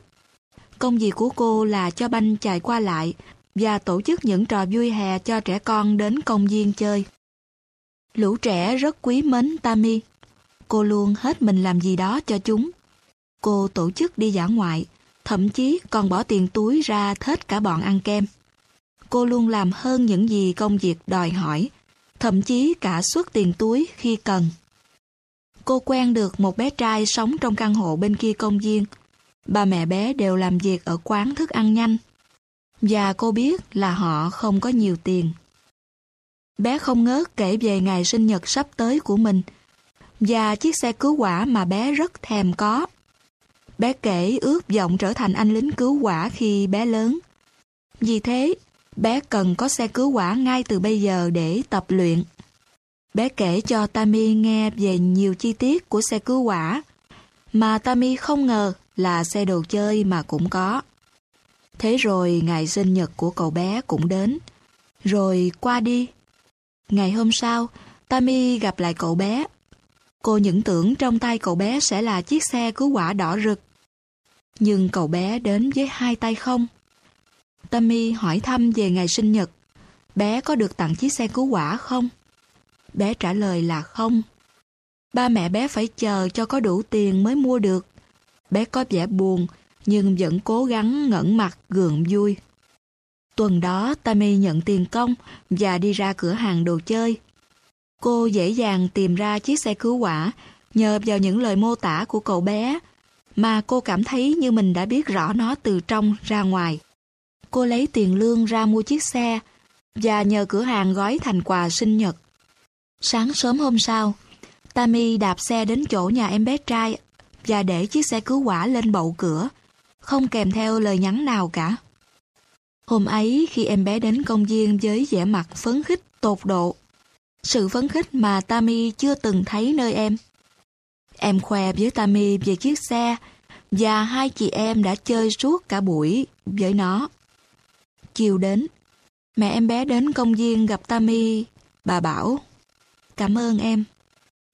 Công việc của cô là cho banh chạy qua lại và tổ chức những trò vui hè cho trẻ con đến công viên chơi. Lũ trẻ rất quý mến Tammy. Cô luôn hết mình làm gì đó cho chúng. Cô tổ chức đi dã ngoại, thậm chí còn bỏ tiền túi ra thết cả bọn ăn kem. Cô luôn làm hơn những gì công việc đòi hỏi, thậm chí cả suất tiền túi khi cần. Cô quen được một bé trai sống trong căn hộ bên kia công viên. Ba mẹ bé đều làm việc ở quán thức ăn nhanh. Và cô biết là họ không có nhiều tiền. Bé không ngớt kể về ngày sinh nhật sắp tới của mình và chiếc xe cứu hỏa mà bé rất thèm có. Bé kể ước vọng trở thành anh lính cứu hỏa khi bé lớn. Vì thế, bé cần có xe cứu hỏa ngay từ bây giờ để tập luyện. Bé kể cho Tammy nghe về nhiều chi tiết của xe cứu hỏa mà Tammy không ngờ là xe đồ chơi mà cũng có. Thế rồi ngày sinh nhật của cậu bé cũng đến. Rồi qua đi. Ngày hôm sau, Tammy gặp lại cậu bé. Cô những tưởng trong tay cậu bé sẽ là chiếc xe cứu hỏa đỏ rực. Nhưng cậu bé đến với hai tay không. Tammy hỏi thăm về ngày sinh nhật. Bé có được tặng chiếc xe cứu hỏa không? Bé trả lời là không. Ba mẹ bé phải chờ cho có đủ tiền mới mua được. Bé có vẻ buồn, nhưng vẫn cố gắng ngẩn mặt gượng vui. Tuần đó Tammy nhận tiền công và đi ra cửa hàng đồ chơi. Cô dễ dàng tìm ra chiếc xe cứu hỏa nhờ vào những lời mô tả của cậu bé mà cô cảm thấy như mình đã biết rõ nó từ trong ra ngoài. Cô lấy tiền lương ra mua chiếc xe và nhờ cửa hàng gói thành quà sinh nhật. Sáng sớm hôm sau, Tammy đạp xe đến chỗ nhà em bé trai và để chiếc xe cứu hỏa lên bậu cửa, không kèm theo lời nhắn nào cả. Hôm ấy khi em bé đến công viên với vẻ mặt phấn khích tột độ, sự phấn khích mà Tammy chưa từng thấy nơi em. Em khoe với Tammy về chiếc xe và hai chị em đã chơi suốt cả buổi với nó. Chiều đến, mẹ em bé đến công viên gặp Tammy, bà bảo Cảm ơn em.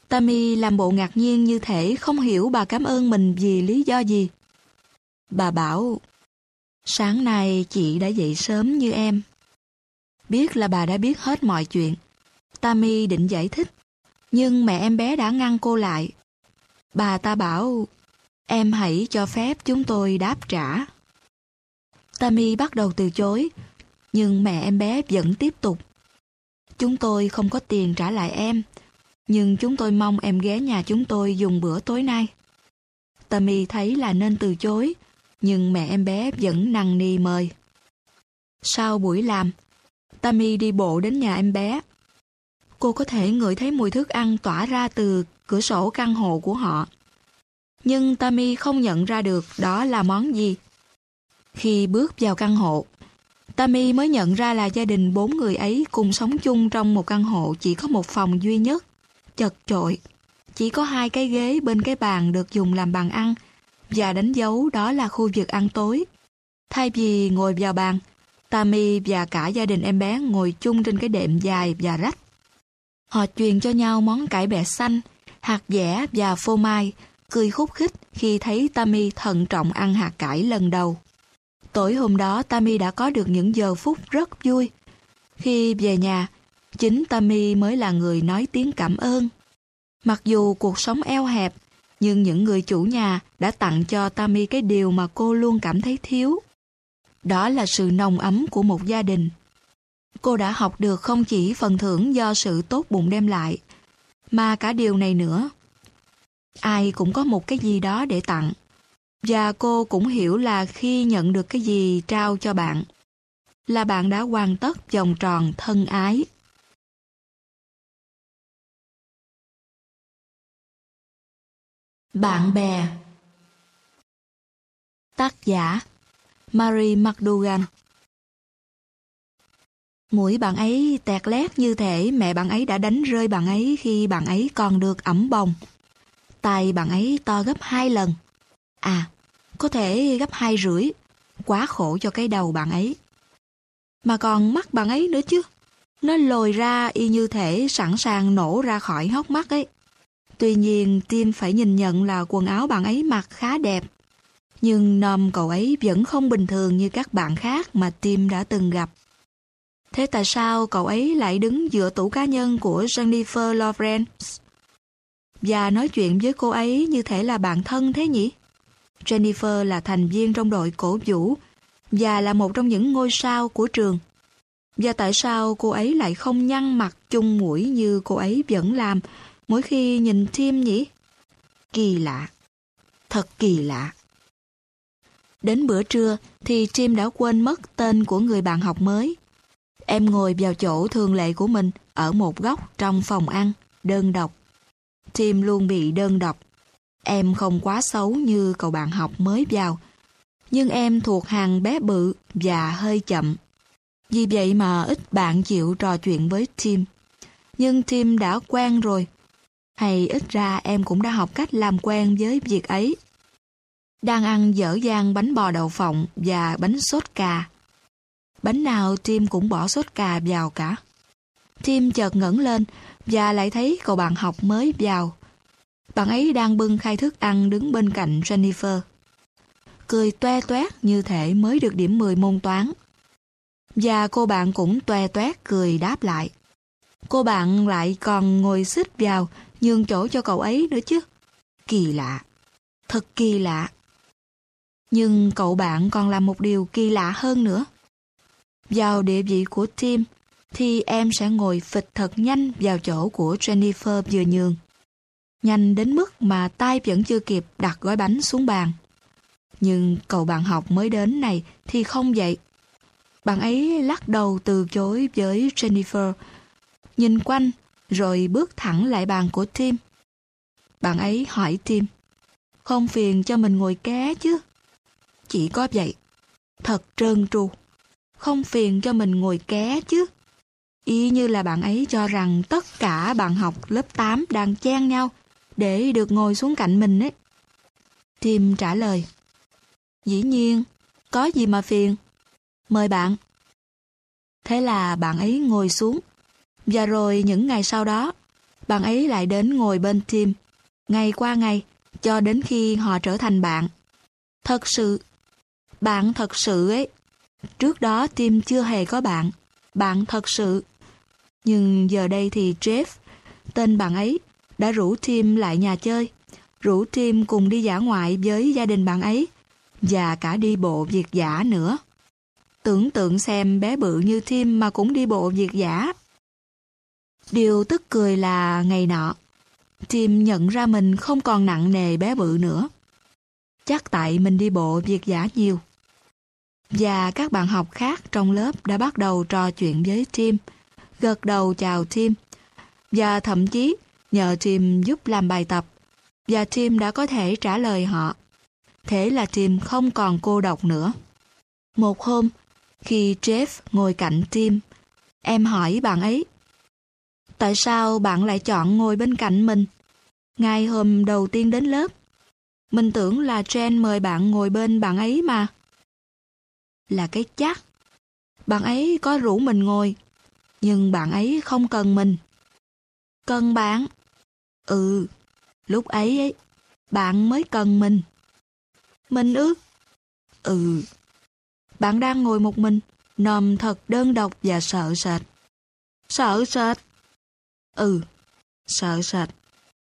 Tammy làm bộ ngạc nhiên như thể không hiểu bà cảm ơn mình vì lý do gì. Bà bảo, sáng nay chị đã dậy sớm như em. Biết là bà đã biết hết mọi chuyện. Tammy định giải thích, nhưng mẹ em bé đã ngăn cô lại. Bà ta bảo, em hãy cho phép chúng tôi đáp trả. Tammy bắt đầu từ chối, nhưng mẹ em bé vẫn tiếp tục. Chúng tôi không có tiền trả lại em, nhưng chúng tôi mong em ghé nhà chúng tôi dùng bữa tối nay. Tammy thấy là nên từ chối, nhưng mẹ em bé vẫn năn nỉ mời. Sau buổi làm, Tammy đi bộ đến nhà em bé. Cô có thể ngửi thấy mùi thức ăn tỏa ra từ cửa sổ căn hộ của họ. Nhưng Tammy không nhận ra được đó là món gì. Khi bước vào căn hộ, Tammy mới nhận ra là gia đình bốn người ấy cùng sống chung trong một căn hộ chỉ có một phòng duy nhất, chật chội. Chỉ có hai cái ghế bên cái bàn được dùng làm bàn ăn và đánh dấu đó là khu vực ăn tối. Thay vì ngồi vào bàn, Tammy và cả gia đình em bé ngồi chung trên cái đệm dài và rách. Họ truyền cho nhau món cải bẹ xanh, hạt dẻ và phô mai, cười khúc khích khi thấy Tammy thận trọng ăn hạt cải lần đầu. Tối hôm đó Tammy đã có được những giờ phút rất vui. Khi về nhà, chính Tammy mới là người nói tiếng cảm ơn. Mặc dù cuộc sống eo hẹp, nhưng những người chủ nhà đã tặng cho Tammy cái điều mà cô luôn cảm thấy thiếu. Đó là sự nồng ấm của một gia đình. Cô đã học được không chỉ phần thưởng do sự tốt bụng đem lại, mà cả điều này nữa. Ai cũng có một cái gì đó để tặng. Và cô cũng hiểu là khi nhận được cái gì trao cho bạn, là bạn đã hoàn tất vòng tròn thân ái. Bạn bè Tác giả Mary McDougal. Mũi bạn ấy tẹt lét như thể mẹ bạn ấy đã đánh rơi bạn ấy khi bạn ấy còn được ẩm bồng. Tay bạn ấy to gấp hai lần. À, có thể gấp hai rưỡi. Quá khổ cho cái đầu bạn ấy. Mà còn mắt bạn ấy nữa chứ. Nó lồi ra y như thể sẵn sàng nổ ra khỏi hốc mắt ấy. Tuy nhiên, Tim phải nhìn nhận là quần áo bạn ấy mặc khá đẹp. Nhưng nom cậu ấy vẫn không bình thường như các bạn khác mà Tim đã từng gặp. Thế tại sao cậu ấy lại đứng giữa tủ cá nhân của Jennifer Lawrence? Và nói chuyện với cô ấy như thể là bạn thân thế nhỉ? Jennifer là thành viên trong đội cổ vũ và là một trong những ngôi sao của trường. Và tại sao cô ấy lại không nhăn mặt chung mũi như cô ấy vẫn làm mỗi khi nhìn Tim nhỉ? Kỳ lạ. Thật kỳ lạ. Đến bữa trưa thì Tim đã quên mất tên của người bạn học mới. Em ngồi vào chỗ thường lệ của mình ở một góc trong phòng ăn, đơn độc. Tim luôn bị đơn độc. Em không quá xấu như cậu bạn học mới vào, nhưng em thuộc hàng bé bự và hơi chậm. Vì vậy mà ít bạn chịu trò chuyện với Tim. Nhưng Tim đã quen rồi, hay ít ra em cũng đã học cách làm quen với việc ấy. Đang ăn dở dang bánh bò đậu phộng và bánh sốt cà. Bánh nào Tim cũng bỏ sốt cà vào cả. Tim chợt ngẩng lên và lại thấy cậu bạn học mới vào. Bạn ấy đang bưng khai thức ăn đứng bên cạnh Jennifer. Cười toe toét như thể mới được điểm 10 môn toán. Và cô bạn cũng toe toét cười đáp lại. Cô bạn lại còn ngồi xích vào nhường chỗ cho cậu ấy nữa chứ. Kỳ lạ. Thật kỳ lạ. Nhưng cậu bạn còn làm một điều kỳ lạ hơn nữa. Vào địa vị của Tim, thì em sẽ ngồi phịch thật nhanh vào chỗ của Jennifer vừa nhường. Nhanh đến mức mà tay vẫn chưa kịp đặt gói bánh xuống bàn. Nhưng cậu bạn học mới đến này thì không vậy. Bạn ấy lắc đầu từ chối với Jennifer, nhìn quanh rồi bước thẳng lại bàn của Tim. Bạn ấy hỏi Tim, không phiền cho mình ngồi ké chứ? Chỉ có vậy, thật trơn tru, không phiền cho mình ngồi ké chứ? Y như là bạn ấy cho rằng tất cả bạn học lớp 8 đang chen nhau để được ngồi xuống cạnh mình ấy. Tim trả lời, dĩ nhiên, có gì mà phiền. Mời bạn. Thế là bạn ấy ngồi xuống và rồi những ngày sau đó, bạn ấy lại đến ngồi bên Tim, ngày qua ngày, cho đến khi họ trở thành bạn. Thật sự, bạn thật sự ấy. Trước đó Tim chưa hề có bạn, bạn thật sự. Nhưng giờ đây thì Jeff, tên bạn ấy, đã rủ Tim lại nhà chơi, rủ Tim cùng đi dã ngoại với gia đình bạn ấy, và cả đi bộ việt giả nữa. Tưởng tượng xem bé bự như Tim mà cũng đi bộ việt giả. Điều tức cười là ngày nọ, Tim nhận ra mình không còn nặng nề bé bự nữa. Chắc tại mình đi bộ việc giả nhiều. Và các bạn học khác trong lớp đã bắt đầu trò chuyện với Tim, gật đầu chào Tim, và thậm chí nhờ Tim giúp làm bài tập, và Tim đã có thể trả lời họ. Thế là Tim không còn cô độc nữa. Một hôm, khi Jeff ngồi cạnh Tim, em hỏi bạn ấy Tại sao bạn lại chọn ngồi bên cạnh mình? Ngay hôm đầu tiên đến lớp, mình tưởng là Jen mời bạn ngồi bên bạn ấy mà. Là cái chắc. Bạn ấy có rủ mình ngồi, nhưng bạn ấy không cần mình. Cần bạn? Ừ, lúc ấy ấy, bạn mới cần mình. Mình ư? Ừ. Bạn đang ngồi một mình, nằm thật đơn độc và sợ sệt. Sợ sệt? Ừ, sợ sệt.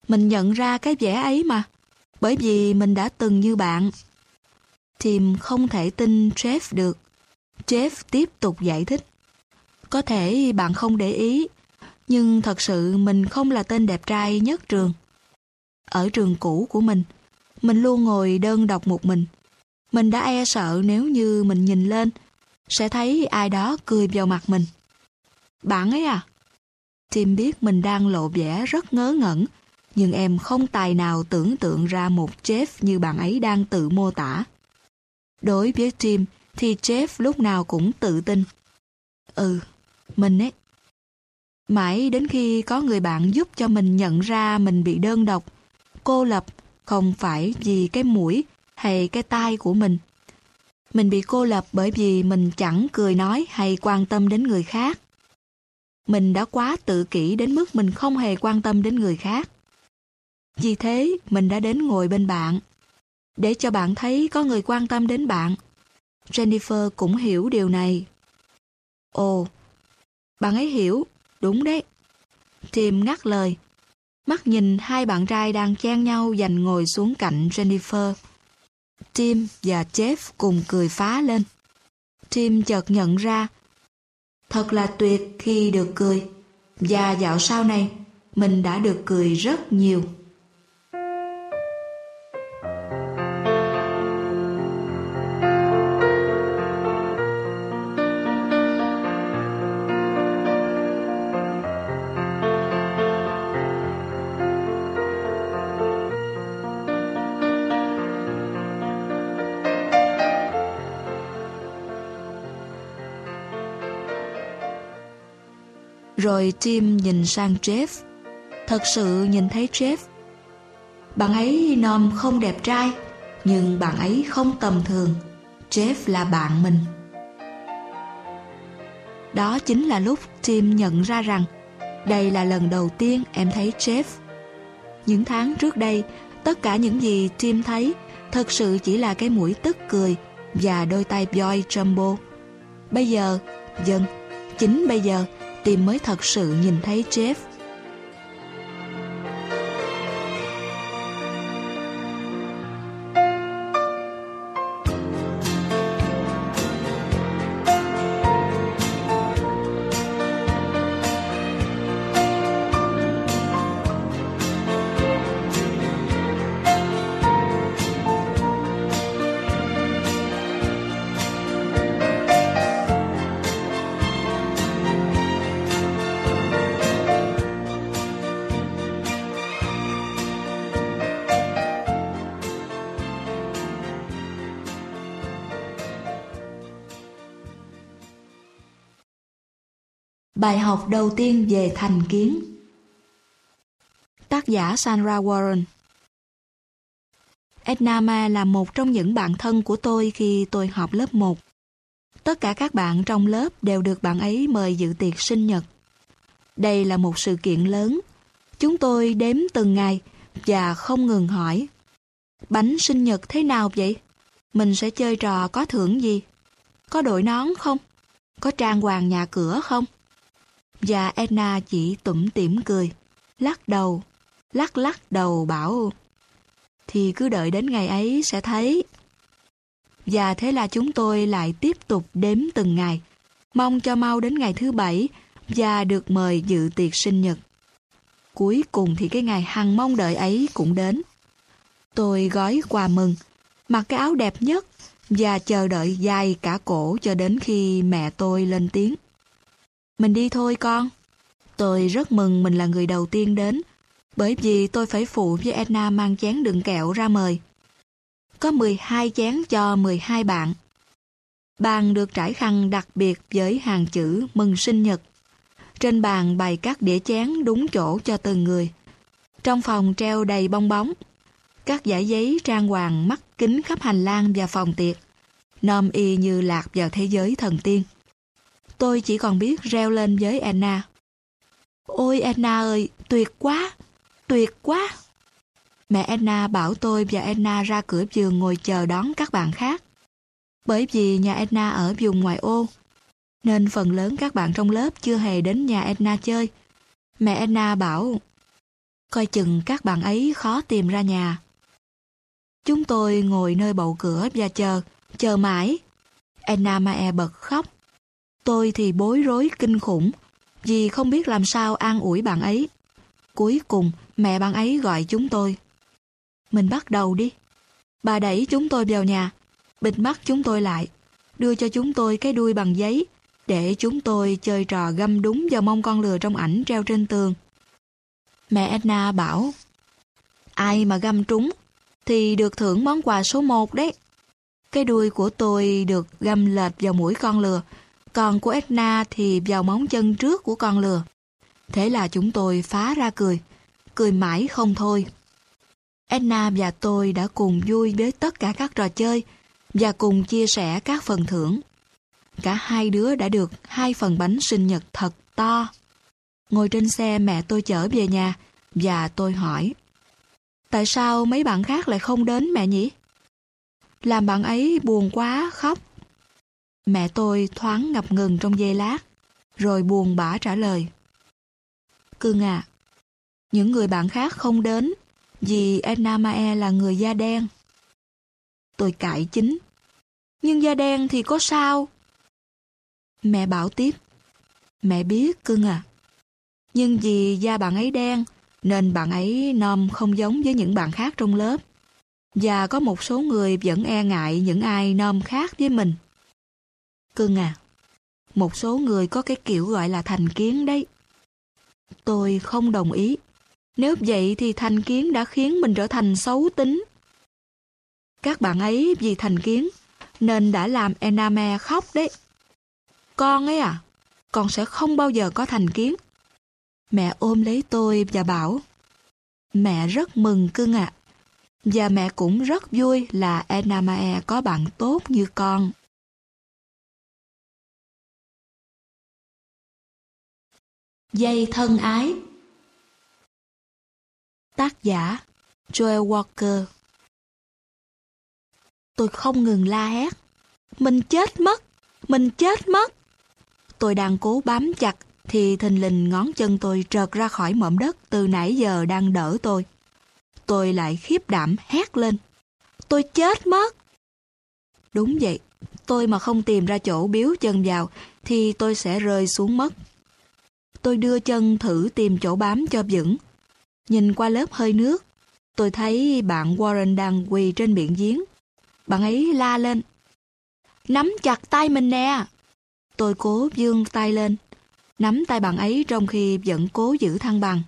Mình nhận ra cái vẻ ấy mà, bởi vì mình đã từng như bạn. Tim không thể tin Jeff được. Jeff tiếp tục giải thích. Có thể bạn không để ý, nhưng thật sự mình không là tên đẹp trai nhất trường. Ở trường cũ của mình, mình luôn ngồi đơn độc một mình. Mình đã e sợ nếu như mình nhìn lên, sẽ thấy ai đó cười vào mặt mình. Bạn ấy à? Tim biết mình đang lộ vẻ rất ngớ ngẩn, nhưng em không tài nào tưởng tượng ra một Jeff như bạn ấy đang tự mô tả. Đối với Tim thì Jeff lúc nào cũng tự tin. Ừ, mình ấy. Mãi đến khi có người bạn giúp cho mình nhận ra mình bị đơn độc, cô lập, không phải vì cái mũi hay cái tai của mình. Mình bị cô lập bởi vì mình chẳng cười nói hay quan tâm đến người khác. Mình đã quá tự kỷ đến mức mình không hề quan tâm đến người khác. Vì thế, mình đã đến ngồi bên bạn. Để cho bạn thấy có người quan tâm đến bạn. Jennifer cũng hiểu điều này. Ồ, bạn ấy hiểu, đúng đấy. Tim ngắt lời. Mắt nhìn hai bạn trai đang chen nhau dành ngồi xuống cạnh Jennifer. Tim và Jeff cùng cười phá lên. Tim chợt nhận ra. Thật là tuyệt khi được cười. Và dạo sau này, mình đã được cười rất nhiều. Rồi Tim nhìn sang Jeff. Thật sự nhìn thấy Jeff. Bạn ấy nòm không đẹp trai, nhưng bạn ấy không tầm thường. Jeff là bạn mình. Đó chính là lúc Tim nhận ra rằng đây là lần đầu tiên em thấy Jeff. Những tháng trước đây, tất cả những gì Tim thấy thật sự chỉ là cái mũi tức cười và đôi tay boy jumbo. Bây giờ, dân, chính bây giờ, tìm mới thật sự nhìn thấy Jeff. Bài học đầu tiên về thành kiến Tác giả Sandra Warren Edna Ma là một trong những bạn thân của tôi khi tôi học lớp 1. Tất cả các bạn trong lớp đều được bạn ấy mời dự tiệc sinh nhật. Đây là một sự kiện lớn. Chúng tôi đếm từng ngày và không ngừng hỏi. Bánh sinh nhật thế nào vậy? Mình sẽ chơi trò có thưởng gì? Có đội nón không? Có trang hoàng nhà cửa không? Và Edna chỉ tủm tỉm cười, lắc đầu, lắc lắc đầu bảo thì cứ đợi đến ngày ấy sẽ thấy. Và thế là chúng tôi lại tiếp tục đếm từng ngày, mong cho mau đến ngày thứ bảy và được mời dự tiệc sinh nhật. Cuối cùng thì cái ngày hằng mong đợi ấy cũng đến. Tôi gói quà mừng, mặc cái áo đẹp nhất và chờ đợi dài cả cổ cho đến khi mẹ tôi lên tiếng. Mình đi thôi con. Tôi rất mừng mình là người đầu tiên đến, bởi vì tôi phải phụ với Edna mang chén đựng kẹo ra mời. Có 12 chén cho 12 bạn. Bàn được trải khăn đặc biệt với hàng chữ mừng sinh nhật. Trên bàn bày các đĩa chén đúng chỗ cho từng người. Trong phòng treo đầy bong bóng. Các giải giấy trang hoàng mắt kính khắp hành lang và phòng tiệc. Nom y như lạc vào thế giới thần tiên. Tôi chỉ còn biết reo lên với Anna. Ôi Anna ơi, tuyệt quá, tuyệt quá. Mẹ Anna bảo tôi và Anna ra cửa giường ngồi chờ đón các bạn khác. Bởi vì nhà Anna ở vùng ngoại ô, nên phần lớn các bạn trong lớp chưa hề đến nhà Anna chơi. Mẹ Anna bảo, coi chừng các bạn ấy khó tìm ra nhà. Chúng tôi ngồi nơi bậu cửa và chờ, chờ mãi. Anna Mae bật khóc. Tôi thì bối rối kinh khủng, vì không biết làm sao an ủi bạn ấy. Cuối cùng, mẹ bạn ấy gọi chúng tôi. Mình bắt đầu đi. Bà đẩy chúng tôi vào nhà, bịt mắt chúng tôi lại, đưa cho chúng tôi cái đuôi bằng giấy để chúng tôi chơi trò găm đúng vào mông con lừa trong ảnh treo trên tường. Mẹ Edna bảo, ai mà găm trúng thì được thưởng món quà số 1 đấy. Cái đuôi của tôi được găm lệch vào mũi con lừa, còn của Edna thì vào móng chân trước của con lừa. Thế là chúng tôi phá ra cười, cười mãi không thôi. Edna và tôi đã cùng vui với tất cả các trò chơi và cùng chia sẻ các phần thưởng. Cả hai đứa đã được hai phần bánh sinh nhật thật to. Ngồi trên xe mẹ tôi chở về nhà và tôi hỏi Tại sao mấy bạn khác lại không đến mẹ nhỉ? Làm bạn ấy buồn quá khóc. Mẹ tôi thoáng ngập ngừng trong giây lát, rồi buồn bã trả lời. Cưng à, những người bạn khác không đến vì Edna Mae là người da đen. Tôi cãi chính. Nhưng da đen thì có sao? Mẹ bảo tiếp. Mẹ biết cưng à. Nhưng vì da bạn ấy đen nên bạn ấy nom không giống với những bạn khác trong lớp. Và có một số người vẫn e ngại những ai nom khác với mình. Cưng à, một số người có cái kiểu gọi là thành kiến đấy. Tôi không đồng ý. Nếu vậy thì thành kiến đã khiến mình trở thành xấu tính. Các bạn ấy vì thành kiến nên đã làm Ename khóc đấy. Con ấy à, con sẽ không bao giờ có thành kiến. Mẹ ôm lấy tôi và bảo Mẹ rất mừng cưng ạ. Và mẹ cũng rất vui là Enamae có bạn tốt như con. Dây thân ái Tác giả Joel Walker Tôi không ngừng la hét. Mình chết mất! Mình chết mất! Tôi đang cố bám chặt thì thình lình ngón chân tôi trợt ra khỏi mỏm đất từ nãy giờ đang đỡ tôi. Tôi lại khiếp đảm hét lên. Tôi chết mất! Đúng vậy, tôi mà không tìm ra chỗ biếu chân vào thì tôi sẽ rơi xuống mất. Tôi đưa chân thử tìm chỗ bám cho vững. Nhìn qua lớp hơi nước, tôi thấy bạn Warren đang quỳ trên miệng giếng. Bạn ấy la lên. Nắm chặt tay mình nè! Tôi cố dương tay lên, nắm tay bạn ấy trong khi vẫn cố giữ thăng bằng.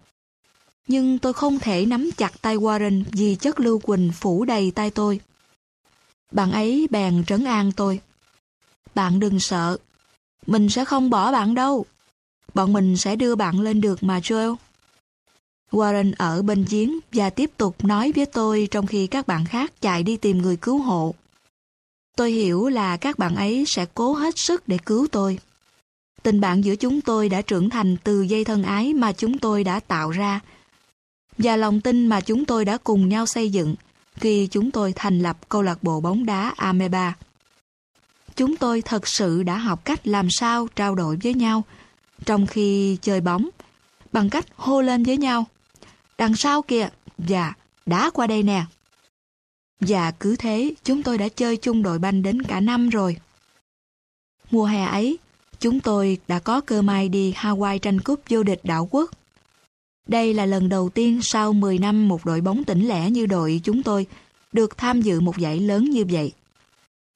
Nhưng tôi không thể nắm chặt tay Warren vì chất lưu quỳnh phủ đầy tay tôi. Bạn ấy bèn trấn an tôi. Bạn đừng sợ, mình sẽ không bỏ bạn đâu. Bọn mình sẽ đưa bạn lên được mà, Joel. Warren ở bên giếng và tiếp tục nói với tôi trong khi các bạn khác chạy đi tìm người cứu hộ. Tôi hiểu là các bạn ấy sẽ cố hết sức để cứu tôi. Tình bạn giữa chúng tôi đã trưởng thành từ dây thân ái mà chúng tôi đã tạo ra và lòng tin mà chúng tôi đã cùng nhau xây dựng khi chúng tôi thành lập câu lạc bộ bóng đá Ameba. Chúng tôi thật sự đã học cách làm sao trao đổi với nhau trong khi chơi bóng bằng cách hô lên với nhau. Đằng sau kìa, dạ, và đá qua đây nè. Và cứ thế chúng tôi đã chơi chung đội banh đến cả năm rồi. Mùa hè ấy, chúng tôi đã có cơ may đi Hawaii tranh cúp vô địch đảo quốc. Đây là lần đầu tiên sau 10 năm một đội bóng tỉnh lẻ như đội chúng tôi được tham dự một giải lớn như vậy.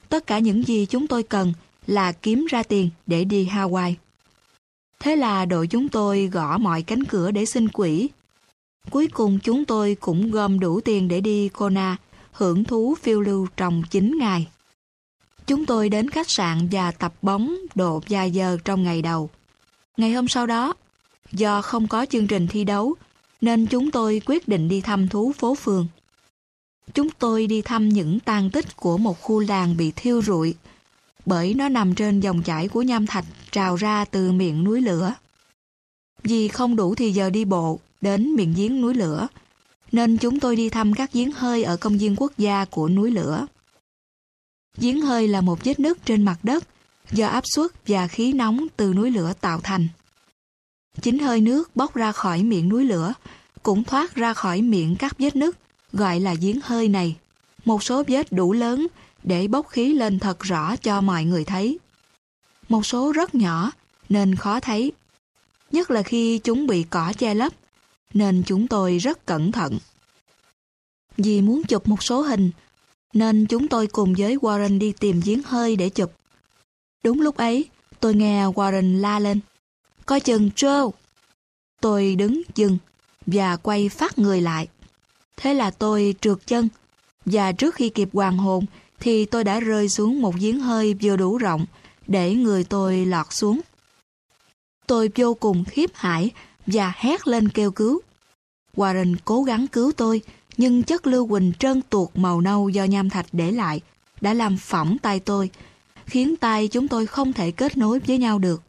Tất cả những gì chúng tôi cần là kiếm ra tiền để đi Hawaii. Thế là đội chúng tôi gõ mọi cánh cửa để xin quỹ. Cuối cùng chúng tôi cũng gom đủ tiền để đi Kona, hưởng thú phiêu lưu trong 9 ngày. Chúng tôi đến khách sạn và tập bóng độ vài giờ trong ngày đầu. Ngày hôm sau đó, do không có chương trình thi đấu, nên chúng tôi quyết định đi thăm thú phố phường. Chúng tôi đi thăm những tàn tích của một khu làng bị thiêu rụi, bởi nó nằm trên dòng chảy của nham thạch trào ra từ miệng núi lửa. Vì không đủ thì giờ đi bộ đến miệng giếng núi lửa, nên chúng tôi đi thăm các giếng hơi ở công viên quốc gia của núi lửa. Giếng hơi là một vết nứt trên mặt đất do áp suất và khí nóng từ núi lửa tạo thành. Chính hơi nước bốc ra khỏi miệng núi lửa cũng thoát ra khỏi miệng các vết nứt gọi là giếng hơi này. Một số vết đủ lớn để bốc khí lên thật rõ cho mọi người thấy. Một số rất nhỏ nên khó thấy. Nhất là khi chúng bị cỏ che lấp nên chúng tôi rất cẩn thận. Vì muốn chụp một số hình nên chúng tôi cùng với Warren đi tìm giếng hơi để chụp. Đúng lúc ấy, tôi nghe Warren la lên. Coi chừng Joe! Tôi đứng dừng và quay phát người lại. Thế là tôi trượt chân và trước khi kịp hoàng hồn thì tôi đã rơi xuống một giếng hơi vừa đủ rộng để người tôi lọt xuống. Tôi vô cùng khiếp hãi và hét lên kêu cứu. Warren cố gắng cứu tôi, nhưng chất lưu huỳnh trơn tuột màu nâu do nham thạch để lại đã làm phỏng tay tôi, khiến tay chúng tôi không thể kết nối với nhau được.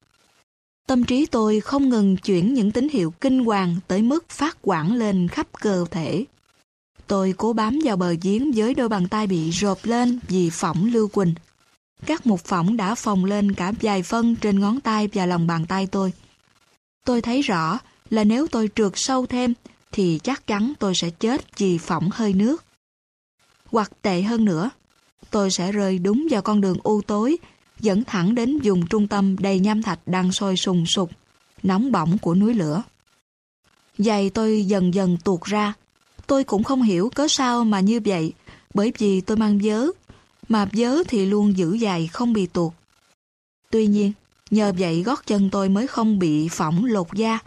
Tâm trí tôi không ngừng chuyển những tín hiệu kinh hoàng tới mức phát quảng lên khắp cơ thể. Tôi cố bám vào bờ giếng với đôi bàn tay bị rộp lên vì phỏng lưu quỳnh. Các mục phỏng đã phồng lên cả vài phân trên ngón tay và lòng bàn tay tôi. Tôi thấy rõ là nếu tôi trượt sâu thêm thì chắc chắn tôi sẽ chết vì phỏng hơi nước. Hoặc tệ hơn nữa, tôi sẽ rơi đúng vào con đường u tối dẫn thẳng đến vùng trung tâm đầy nham thạch đang sôi sùng sục, nóng bỏng của núi lửa. Giày tôi dần dần tuột ra. Tôi cũng không hiểu cớ sao mà như vậy, bởi vì tôi mang vớ, mà vớ thì luôn giữ dài không bị tuột. Tuy nhiên, nhờ vậy gót chân tôi mới không bị phỏng lột da.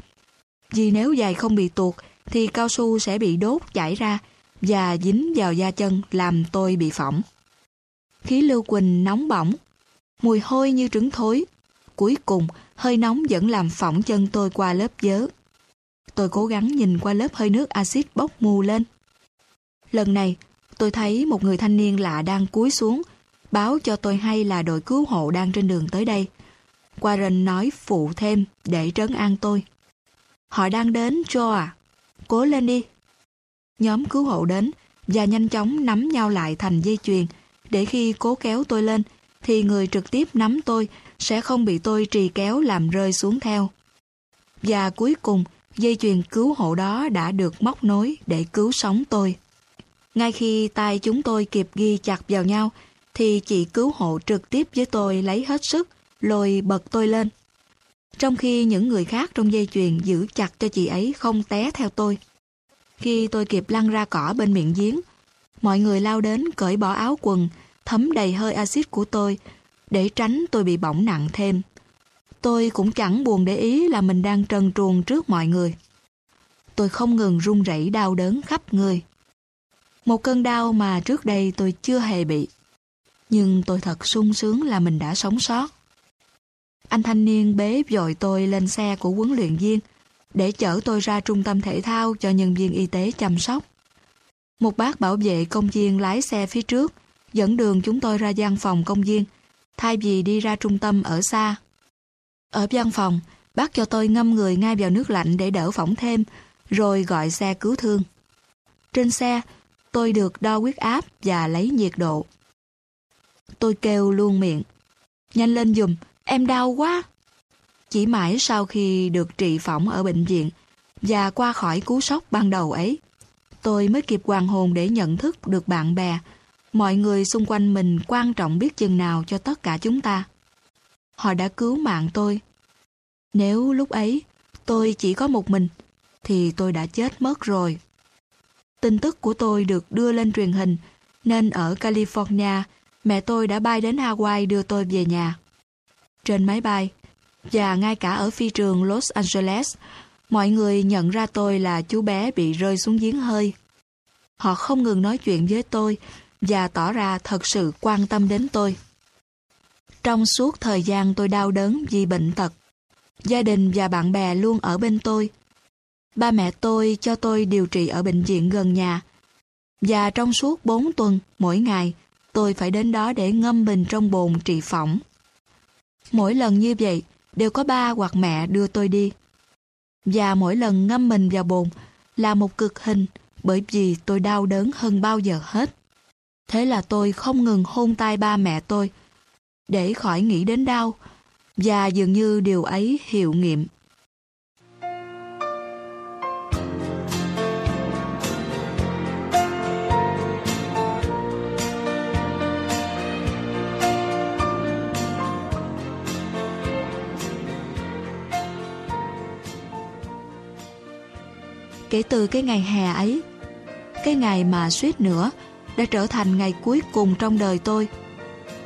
Vì nếu dài không bị tuột, thì cao su sẽ bị đốt chảy ra và dính vào da chân làm tôi bị phỏng. Khí lưu quỳnh nóng bỏng mùi hôi như trứng thối. Cuối cùng, hơi nóng vẫn làm phỏng chân tôi qua lớp dớ. Tôi cố gắng nhìn qua lớp hơi nước axit bốc mù lên. Lần này, tôi thấy một người thanh niên lạ đang cúi xuống, báo cho tôi hay là đội cứu hộ đang trên đường tới đây. Warren nói phụ thêm để trấn an tôi. Họ đang đến, Joe à. Cố lên đi. Nhóm cứu hộ đến và nhanh chóng nắm nhau lại thành dây chuyền để khi cố kéo tôi lên thì người trực tiếp nắm tôi sẽ không bị tôi trì kéo làm rơi xuống theo. Và cuối cùng, dây chuyền cứu hộ đó đã được móc nối để cứu sống tôi. Ngay khi tay chúng tôi kịp ghi chặt vào nhau, thì chị cứu hộ trực tiếp với tôi lấy hết sức, lôi bật tôi lên. Trong khi những người khác trong dây chuyền giữ chặt cho chị ấy không té theo tôi. Khi tôi kịp lăn ra cỏ bên miệng giếng, mọi người lao đến cởi bỏ áo quần, thấm đầy hơi axit của tôi để tránh tôi bị bỏng nặng thêm. Tôi cũng chẳng buồn để ý là mình đang trần truồng trước mọi người. Tôi không ngừng run rẩy đau đớn khắp người. Một cơn đau mà trước đây tôi chưa hề bị. Nhưng tôi thật sung sướng là mình đã sống sót. Anh thanh niên bế dội tôi lên xe của huấn luyện viên để chở tôi ra trung tâm thể thao cho nhân viên y tế chăm sóc. Một bác bảo vệ công viên lái xe phía trước dẫn đường chúng tôi ra gian phòng công viên, thay vì đi ra trung tâm ở xa. Ở văn phòng, bác cho tôi ngâm người ngay vào nước lạnh để đỡ phỏng thêm, rồi gọi xe cứu thương. Trên xe, tôi được đo huyết áp và lấy nhiệt độ. Tôi kêu luôn miệng. Nhanh lên dùm, em đau quá. Chỉ mãi sau khi được trị phỏng ở bệnh viện và qua khỏi cú sốc ban đầu ấy, tôi mới kịp hoàn hồn để nhận thức được bạn bè mọi người xung quanh mình quan trọng biết chừng nào cho tất cả chúng ta. Họ đã cứu mạng tôi. Nếu lúc ấy tôi chỉ có một mình, thì tôi đã chết mất rồi. Tin tức của tôi được đưa lên truyền hình, nên ở California, mẹ tôi đã bay đến Hawaii đưa tôi về nhà. Trên máy bay, và ngay cả ở phi trường Los Angeles, mọi người nhận ra tôi là chú bé bị rơi xuống giếng hơi. Họ không ngừng nói chuyện với tôi và tỏ ra thật sự quan tâm đến tôi. Trong suốt thời gian tôi đau đớn vì bệnh tật, gia đình và bạn bè luôn ở bên tôi. Ba mẹ tôi cho tôi điều trị ở bệnh viện gần nhà. Và trong suốt 4 tuần, mỗi ngày, tôi phải đến đó để ngâm mình trong bồn trị phỏng. Mỗi lần như vậy, đều có ba hoặc mẹ đưa tôi đi. Và mỗi lần ngâm mình vào bồn là một cực hình bởi vì tôi đau đớn hơn bao giờ hết. Thế là tôi không ngừng hôn tay ba mẹ tôi, để khỏi nghĩ đến đau, và dường như điều ấy hiệu nghiệm. Kể từ cái ngày hè ấy, cái ngày mà suýt nữa đã trở thành ngày cuối cùng trong đời tôi.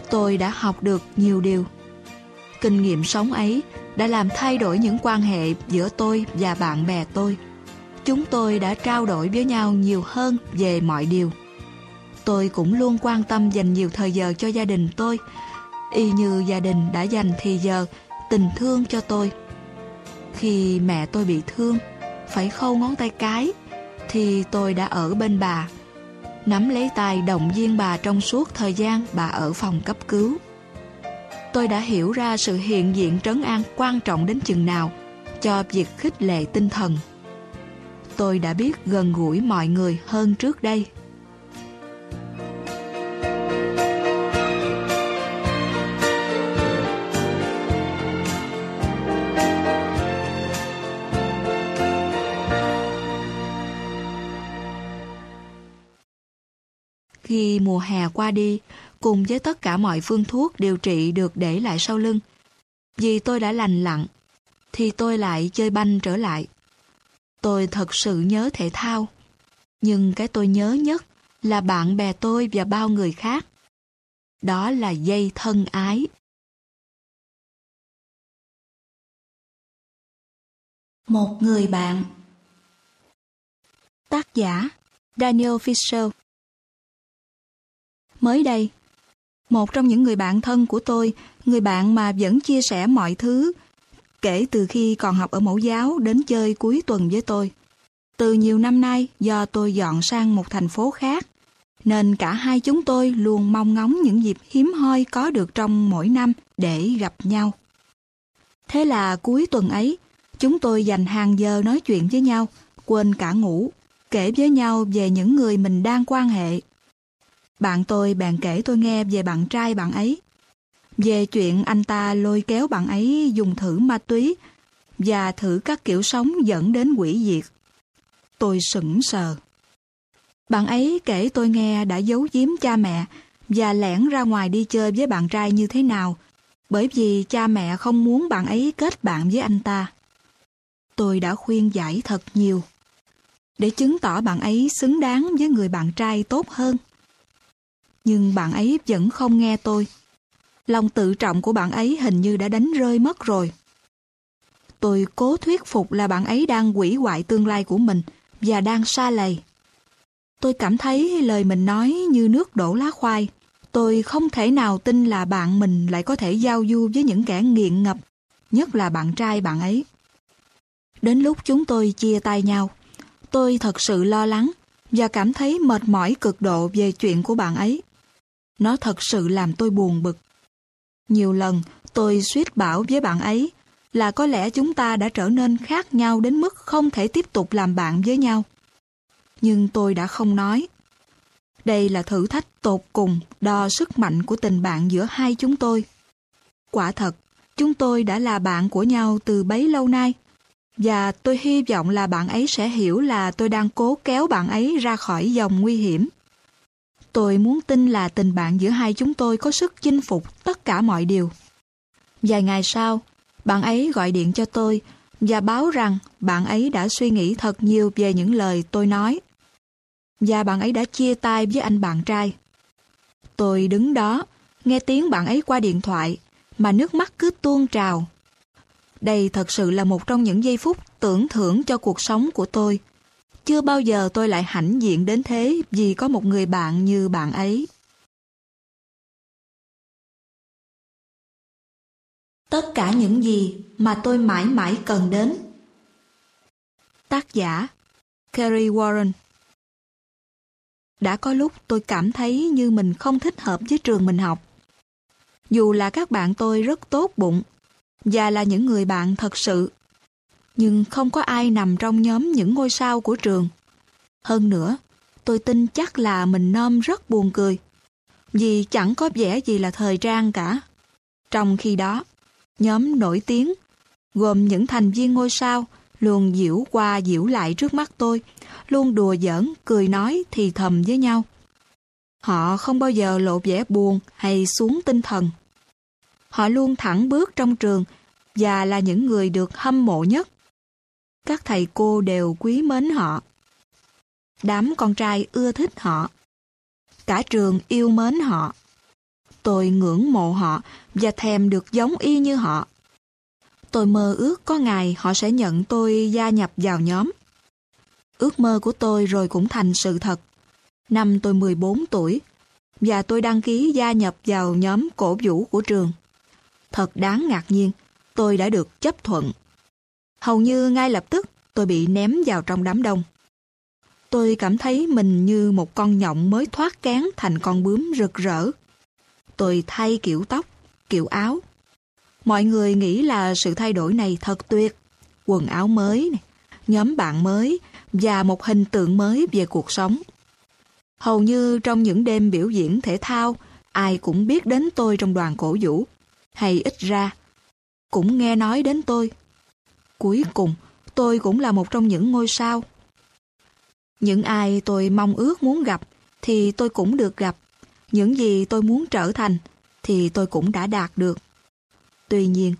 Tôi đã học được nhiều điều. Kinh nghiệm sống ấy đã làm thay đổi những quan hệ giữa tôi và bạn bè tôi. Chúng tôi đã trao đổi với nhau nhiều hơn về mọi điều. Tôi cũng luôn quan tâm dành nhiều thời giờ cho gia đình tôi, y như gia đình đã dành thì giờ, tình thương cho tôi. Khi mẹ tôi bị thương, phải khâu ngón tay cái, thì tôi đã ở bên bà, nắm lấy tay động viên bà trong suốt thời gian bà ở phòng cấp cứu. Tôi đã hiểu ra sự hiện diện trấn an quan trọng đến chừng nào, cho việc khích lệ tinh thần. Tôi đã biết gần gũi mọi người hơn trước đây. Khi mùa hè qua đi, cùng với tất cả mọi phương thuốc điều trị được để lại sau lưng, vì tôi đã lành lặn, thì tôi lại chơi banh trở lại. Tôi thật sự nhớ thể thao, nhưng cái tôi nhớ nhất là bạn bè tôi và bao người khác. Đó là dây thân ái. Một người bạn Tác giả Daniel Fisher Mới đây, một trong những người bạn thân của tôi, người bạn mà vẫn chia sẻ mọi thứ, kể từ khi còn học ở mẫu giáo đến chơi cuối tuần với tôi. Từ nhiều năm nay, do tôi dọn sang một thành phố khác, nên cả hai chúng tôi luôn mong ngóng những dịp hiếm hoi có được trong mỗi năm để gặp nhau. Thế là cuối tuần ấy, chúng tôi dành hàng giờ nói chuyện với nhau, quên cả ngủ, kể với nhau về những người mình đang quan hệ bạn tôi bèn kể tôi nghe về bạn trai bạn ấy. Về chuyện anh ta lôi kéo bạn ấy dùng thử ma túy và thử các kiểu sống dẫn đến quỷ diệt. Tôi sững sờ. Bạn ấy kể tôi nghe đã giấu giếm cha mẹ và lẻn ra ngoài đi chơi với bạn trai như thế nào, bởi vì cha mẹ không muốn bạn ấy kết bạn với anh ta. Tôi đã khuyên giải thật nhiều để chứng tỏ bạn ấy xứng đáng với người bạn trai tốt hơn nhưng bạn ấy vẫn không nghe tôi. Lòng tự trọng của bạn ấy hình như đã đánh rơi mất rồi. Tôi cố thuyết phục là bạn ấy đang quỷ hoại tương lai của mình và đang xa lầy. Tôi cảm thấy lời mình nói như nước đổ lá khoai. Tôi không thể nào tin là bạn mình lại có thể giao du với những kẻ nghiện ngập, nhất là bạn trai bạn ấy. Đến lúc chúng tôi chia tay nhau, tôi thật sự lo lắng và cảm thấy mệt mỏi cực độ về chuyện của bạn ấy. Nó thật sự làm tôi buồn bực. Nhiều lần tôi suýt bảo với bạn ấy là có lẽ chúng ta đã trở nên khác nhau đến mức không thể tiếp tục làm bạn với nhau. Nhưng tôi đã không nói. Đây là thử thách tột cùng đo sức mạnh của tình bạn giữa hai chúng tôi. Quả thật, chúng tôi đã là bạn của nhau từ bấy lâu nay. Và tôi hy vọng là bạn ấy sẽ hiểu là tôi đang cố kéo bạn ấy ra khỏi dòng nguy hiểm. Tôi muốn tin là tình bạn giữa hai chúng tôi có sức chinh phục tất cả mọi điều. Vài ngày sau, bạn ấy gọi điện cho tôi và báo rằng bạn ấy đã suy nghĩ thật nhiều về những lời tôi nói. Và bạn ấy đã chia tay với anh bạn trai. Tôi đứng đó, nghe tiếng bạn ấy qua điện thoại, mà nước mắt cứ tuôn trào. Đây thật sự là một trong những giây phút tưởng thưởng cho cuộc sống của tôi chưa bao giờ tôi lại hãnh diện đến thế vì có một người bạn như bạn ấy. Tất cả những gì mà tôi mãi mãi cần đến. Tác giả, Kerry Warren Đã có lúc tôi cảm thấy như mình không thích hợp với trường mình học. Dù là các bạn tôi rất tốt bụng và là những người bạn thật sự nhưng không có ai nằm trong nhóm những ngôi sao của trường. Hơn nữa, tôi tin chắc là mình nôm rất buồn cười, vì chẳng có vẻ gì là thời trang cả. Trong khi đó, nhóm nổi tiếng, gồm những thành viên ngôi sao, luôn diễu qua diễu lại trước mắt tôi, luôn đùa giỡn, cười nói thì thầm với nhau. Họ không bao giờ lộ vẻ buồn hay xuống tinh thần. Họ luôn thẳng bước trong trường và là những người được hâm mộ nhất các thầy cô đều quý mến họ. Đám con trai ưa thích họ. Cả trường yêu mến họ. Tôi ngưỡng mộ họ và thèm được giống y như họ. Tôi mơ ước có ngày họ sẽ nhận tôi gia nhập vào nhóm. Ước mơ của tôi rồi cũng thành sự thật. Năm tôi 14 tuổi, và tôi đăng ký gia nhập vào nhóm cổ vũ của trường. Thật đáng ngạc nhiên, tôi đã được chấp thuận. Hầu như ngay lập tức tôi bị ném vào trong đám đông. Tôi cảm thấy mình như một con nhộng mới thoát kén thành con bướm rực rỡ. Tôi thay kiểu tóc, kiểu áo. Mọi người nghĩ là sự thay đổi này thật tuyệt. Quần áo mới, nhóm bạn mới và một hình tượng mới về cuộc sống. Hầu như trong những đêm biểu diễn thể thao, ai cũng biết đến tôi trong đoàn cổ vũ, hay ít ra, cũng nghe nói đến tôi. Cuối cùng, tôi cũng là một trong những ngôi sao. Những ai tôi mong ước muốn gặp thì tôi cũng được gặp. Những gì tôi muốn trở thành thì tôi cũng đã đạt được. Tuy nhiên,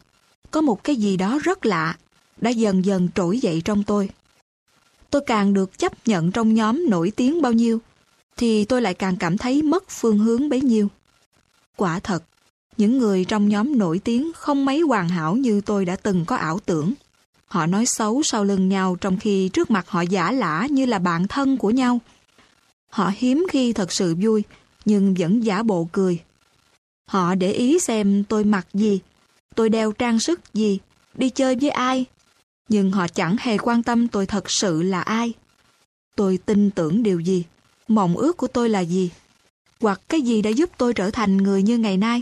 có một cái gì đó rất lạ đã dần dần trỗi dậy trong tôi. Tôi càng được chấp nhận trong nhóm nổi tiếng bao nhiêu thì tôi lại càng cảm thấy mất phương hướng bấy nhiêu. Quả thật, những người trong nhóm nổi tiếng không mấy hoàn hảo như tôi đã từng có ảo tưởng. Họ nói xấu sau lưng nhau trong khi trước mặt họ giả lả như là bạn thân của nhau. Họ hiếm khi thật sự vui, nhưng vẫn giả bộ cười. Họ để ý xem tôi mặc gì, tôi đeo trang sức gì, đi chơi với ai. Nhưng họ chẳng hề quan tâm tôi thật sự là ai. Tôi tin tưởng điều gì, mộng ước của tôi là gì, hoặc cái gì đã giúp tôi trở thành người như ngày nay.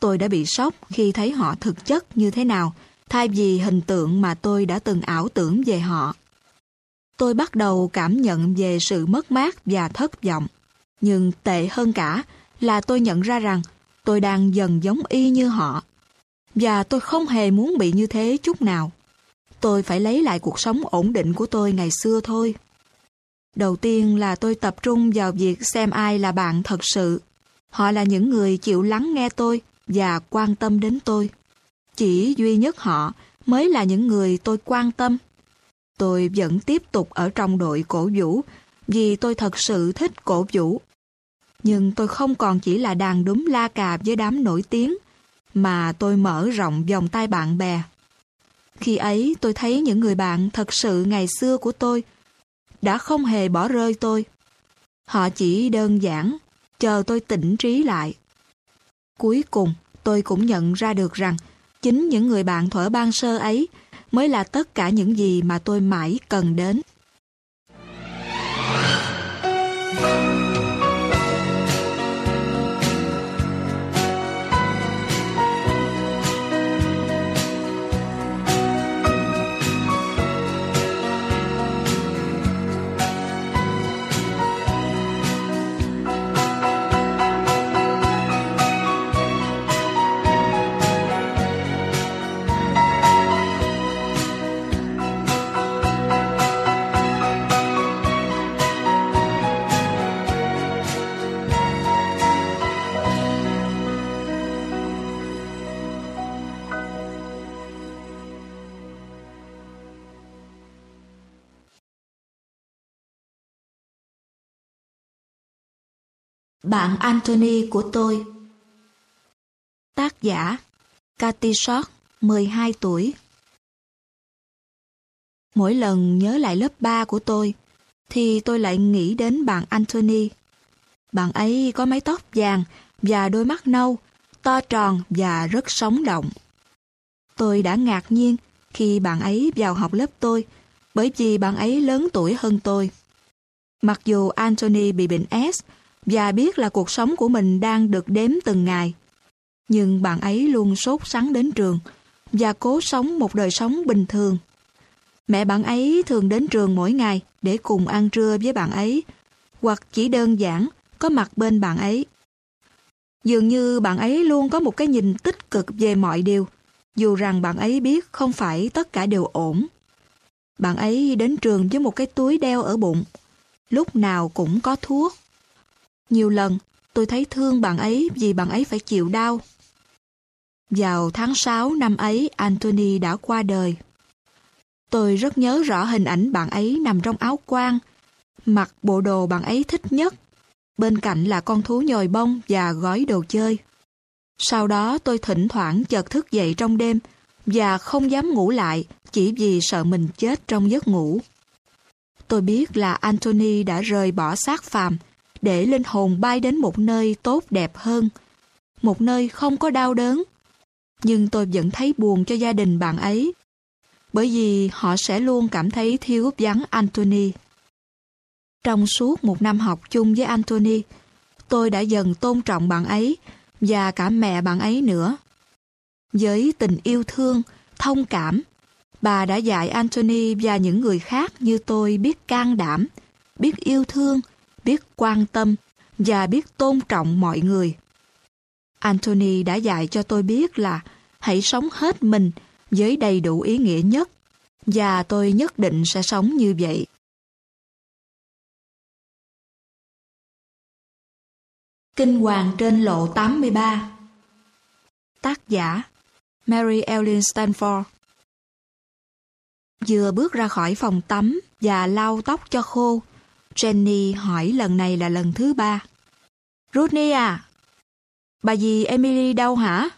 Tôi đã bị sốc khi thấy họ thực chất như thế nào, thay vì hình tượng mà tôi đã từng ảo tưởng về họ. Tôi bắt đầu cảm nhận về sự mất mát và thất vọng. Nhưng tệ hơn cả là tôi nhận ra rằng tôi đang dần giống y như họ. Và tôi không hề muốn bị như thế chút nào. Tôi phải lấy lại cuộc sống ổn định của tôi ngày xưa thôi. Đầu tiên là tôi tập trung vào việc xem ai là bạn thật sự. Họ là những người chịu lắng nghe tôi và quan tâm đến tôi. Chỉ duy nhất họ mới là những người tôi quan tâm. Tôi vẫn tiếp tục ở trong đội cổ vũ vì tôi thật sự thích cổ vũ. Nhưng tôi không còn chỉ là đàn đúng la cà với đám nổi tiếng, mà tôi mở rộng vòng tay bạn bè. Khi ấy tôi thấy những người bạn thật sự ngày xưa của tôi đã không hề bỏ rơi tôi. Họ chỉ đơn giản chờ tôi tỉnh trí lại. Cuối cùng, tôi cũng nhận ra được rằng chính những người bạn thuở ban sơ ấy mới là tất cả những gì mà tôi mãi cần đến. Bạn Anthony của tôi Tác giả Cathy Short, 12 tuổi Mỗi lần nhớ lại lớp 3 của tôi, thì tôi lại nghĩ đến bạn Anthony. Bạn ấy có mái tóc vàng và đôi mắt nâu, to tròn và rất sống động. Tôi đã ngạc nhiên khi bạn ấy vào học lớp tôi, bởi vì bạn ấy lớn tuổi hơn tôi. Mặc dù Anthony bị bệnh S và biết là cuộc sống của mình đang được đếm từng ngày. Nhưng bạn ấy luôn sốt sắng đến trường và cố sống một đời sống bình thường. Mẹ bạn ấy thường đến trường mỗi ngày để cùng ăn trưa với bạn ấy hoặc chỉ đơn giản có mặt bên bạn ấy. Dường như bạn ấy luôn có một cái nhìn tích cực về mọi điều, dù rằng bạn ấy biết không phải tất cả đều ổn. Bạn ấy đến trường với một cái túi đeo ở bụng, lúc nào cũng có thuốc. Nhiều lần, tôi thấy thương bạn ấy vì bạn ấy phải chịu đau. Vào tháng 6 năm ấy, Anthony đã qua đời. Tôi rất nhớ rõ hình ảnh bạn ấy nằm trong áo quan, mặc bộ đồ bạn ấy thích nhất. Bên cạnh là con thú nhồi bông và gói đồ chơi. Sau đó tôi thỉnh thoảng chợt thức dậy trong đêm và không dám ngủ lại chỉ vì sợ mình chết trong giấc ngủ. Tôi biết là Anthony đã rời bỏ xác phàm để linh hồn bay đến một nơi tốt đẹp hơn, một nơi không có đau đớn. Nhưng tôi vẫn thấy buồn cho gia đình bạn ấy, bởi vì họ sẽ luôn cảm thấy thiếu vắng Anthony. Trong suốt một năm học chung với Anthony, tôi đã dần tôn trọng bạn ấy và cả mẹ bạn ấy nữa. Với tình yêu thương, thông cảm, bà đã dạy Anthony và những người khác như tôi biết can đảm, biết yêu thương, biết quan tâm và biết tôn trọng mọi người. Anthony đã dạy cho tôi biết là hãy sống hết mình với đầy đủ ý nghĩa nhất và tôi nhất định sẽ sống như vậy. Kinh Hoàng trên lộ 83 Tác giả Mary Ellen Stanford Vừa bước ra khỏi phòng tắm và lau tóc cho khô, Jenny hỏi lần này là lần thứ ba. Rodney à, bà dì Emily đâu hả?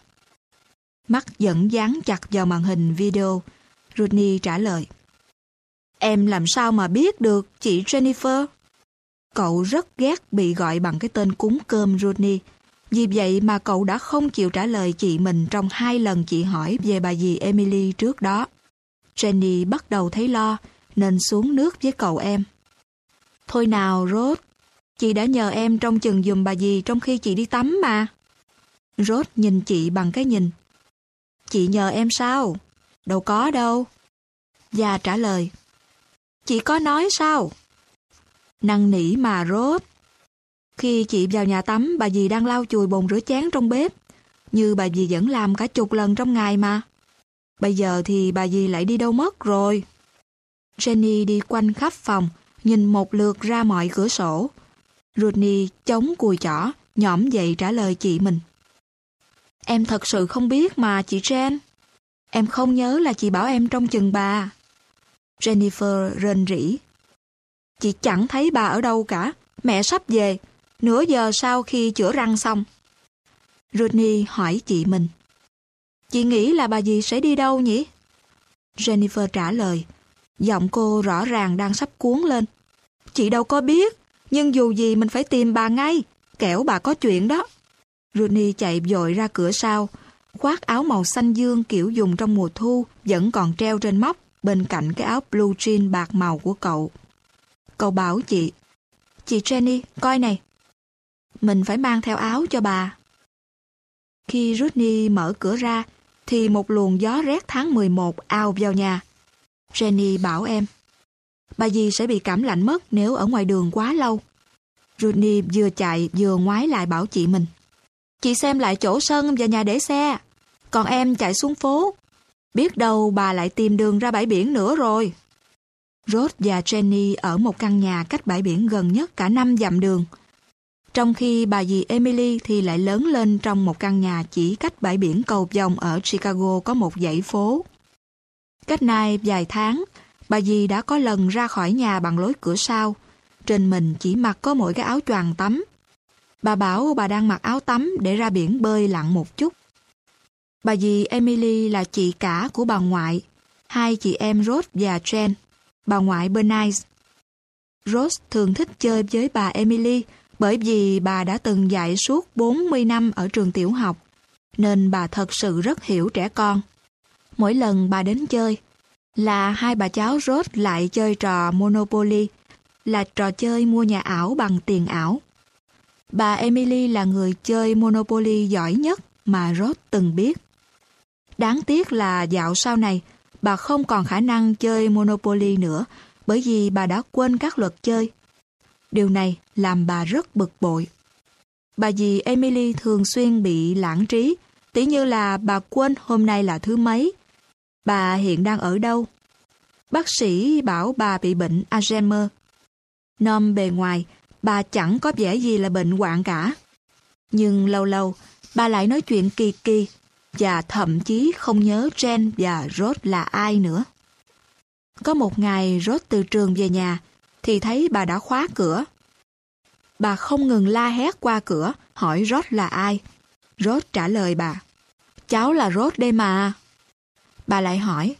Mắt vẫn dán chặt vào màn hình video. Rodney trả lời. Em làm sao mà biết được chị Jennifer? Cậu rất ghét bị gọi bằng cái tên cúng cơm Rodney. Vì vậy mà cậu đã không chịu trả lời chị mình trong hai lần chị hỏi về bà dì Emily trước đó. Jenny bắt đầu thấy lo, nên xuống nước với cậu em. Thôi nào, Rốt, chị đã nhờ em trông chừng giùm bà dì trong khi chị đi tắm mà. Rốt nhìn chị bằng cái nhìn. Chị nhờ em sao? Đâu có đâu. Già trả lời. Chị có nói sao? Năng nỉ mà rốt. Khi chị vào nhà tắm, bà dì đang lau chùi bồn rửa chén trong bếp. Như bà dì vẫn làm cả chục lần trong ngày mà. Bây giờ thì bà dì lại đi đâu mất rồi. Jenny đi quanh khắp phòng, nhìn một lượt ra mọi cửa sổ. Rodney chống cùi chỏ, nhõm dậy trả lời chị mình. Em thật sự không biết mà chị Jen. Em không nhớ là chị bảo em trong chừng bà. Jennifer rên rỉ. Chị chẳng thấy bà ở đâu cả. Mẹ sắp về. Nửa giờ sau khi chữa răng xong. Rodney hỏi chị mình. Chị nghĩ là bà dì sẽ đi đâu nhỉ? Jennifer trả lời. Giọng cô rõ ràng đang sắp cuốn lên. Chị đâu có biết. Nhưng dù gì mình phải tìm bà ngay. Kẻo bà có chuyện đó. Rooney chạy vội ra cửa sau. Khoác áo màu xanh dương kiểu dùng trong mùa thu vẫn còn treo trên móc bên cạnh cái áo blue jean bạc màu của cậu. Cậu bảo chị, chị Jenny, coi này. Mình phải mang theo áo cho bà. Khi Rooney mở cửa ra, thì một luồng gió rét tháng 11 ao vào nhà. Jenny bảo em, bà dì sẽ bị cảm lạnh mất nếu ở ngoài đường quá lâu. Rodney vừa chạy vừa ngoái lại bảo chị mình. Chị xem lại chỗ sân và nhà để xe. Còn em chạy xuống phố. Biết đâu bà lại tìm đường ra bãi biển nữa rồi. Rod và Jenny ở một căn nhà cách bãi biển gần nhất cả năm dặm đường. Trong khi bà dì Emily thì lại lớn lên trong một căn nhà chỉ cách bãi biển cầu vòng ở Chicago có một dãy phố. Cách nay vài tháng, bà dì đã có lần ra khỏi nhà bằng lối cửa sau. Trên mình chỉ mặc có mỗi cái áo choàng tắm. Bà bảo bà đang mặc áo tắm để ra biển bơi lặn một chút. Bà dì Emily là chị cả của bà ngoại, hai chị em Rose và Jen, bà ngoại Bernice. Rose thường thích chơi với bà Emily bởi vì bà đã từng dạy suốt 40 năm ở trường tiểu học, nên bà thật sự rất hiểu trẻ con. Mỗi lần bà đến chơi, là hai bà cháu rốt lại chơi trò Monopoly, là trò chơi mua nhà ảo bằng tiền ảo. Bà Emily là người chơi Monopoly giỏi nhất mà Rod từng biết. Đáng tiếc là dạo sau này, bà không còn khả năng chơi Monopoly nữa bởi vì bà đã quên các luật chơi. Điều này làm bà rất bực bội. Bà dì Emily thường xuyên bị lãng trí, tỉ như là bà quên hôm nay là thứ mấy. Bà hiện đang ở đâu? Bác sĩ bảo bà bị bệnh Alzheimer. Nom bề ngoài, bà chẳng có vẻ gì là bệnh hoạn cả. Nhưng lâu lâu, bà lại nói chuyện kỳ kỳ và thậm chí không nhớ Jen và Rod là ai nữa. Có một ngày Rod từ trường về nhà thì thấy bà đã khóa cửa. Bà không ngừng la hét qua cửa hỏi Rod là ai. Rod trả lời bà Cháu là Rod đây mà. Bà lại hỏi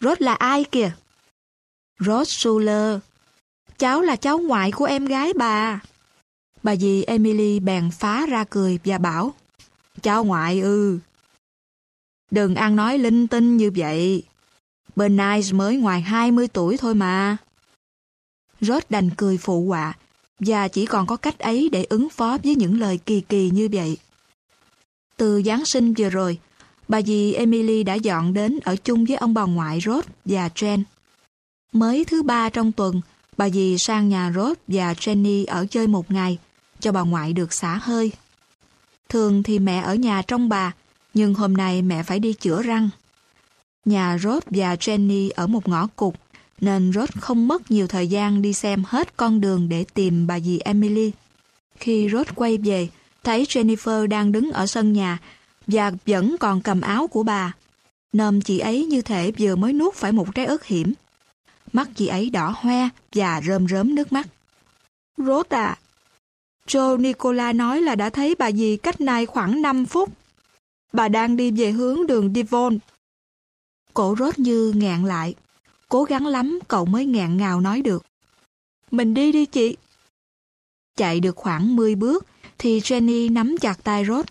Rốt là ai kìa? rốt suler cháu là cháu ngoại của em gái bà. Bà dì Emily bèn phá ra cười và bảo, cháu ngoại ư. Đừng ăn nói linh tinh như vậy. Bernice mới ngoài 20 tuổi thôi mà. Rốt đành cười phụ họa và chỉ còn có cách ấy để ứng phó với những lời kỳ kỳ như vậy. Từ Giáng sinh vừa rồi, bà dì Emily đã dọn đến ở chung với ông bà ngoại Rod và Jen. Mới thứ ba trong tuần, bà dì sang nhà Rod và Jenny ở chơi một ngày, cho bà ngoại được xả hơi. Thường thì mẹ ở nhà trong bà, nhưng hôm nay mẹ phải đi chữa răng. Nhà Rod và Jenny ở một ngõ cụt, nên Rod không mất nhiều thời gian đi xem hết con đường để tìm bà dì Emily. Khi Rod quay về, thấy Jennifer đang đứng ở sân nhà và vẫn còn cầm áo của bà. Nôm chị ấy như thể vừa mới nuốt phải một trái ớt hiểm. Mắt chị ấy đỏ hoe và rơm rớm nước mắt. Rốt à, Joe Nicola nói là đã thấy bà dì cách này khoảng 5 phút. Bà đang đi về hướng đường Devon. Cổ rốt như ngạn lại. Cố gắng lắm cậu mới ngạn ngào nói được. Mình đi đi chị. Chạy được khoảng 10 bước thì Jenny nắm chặt tay Rốt.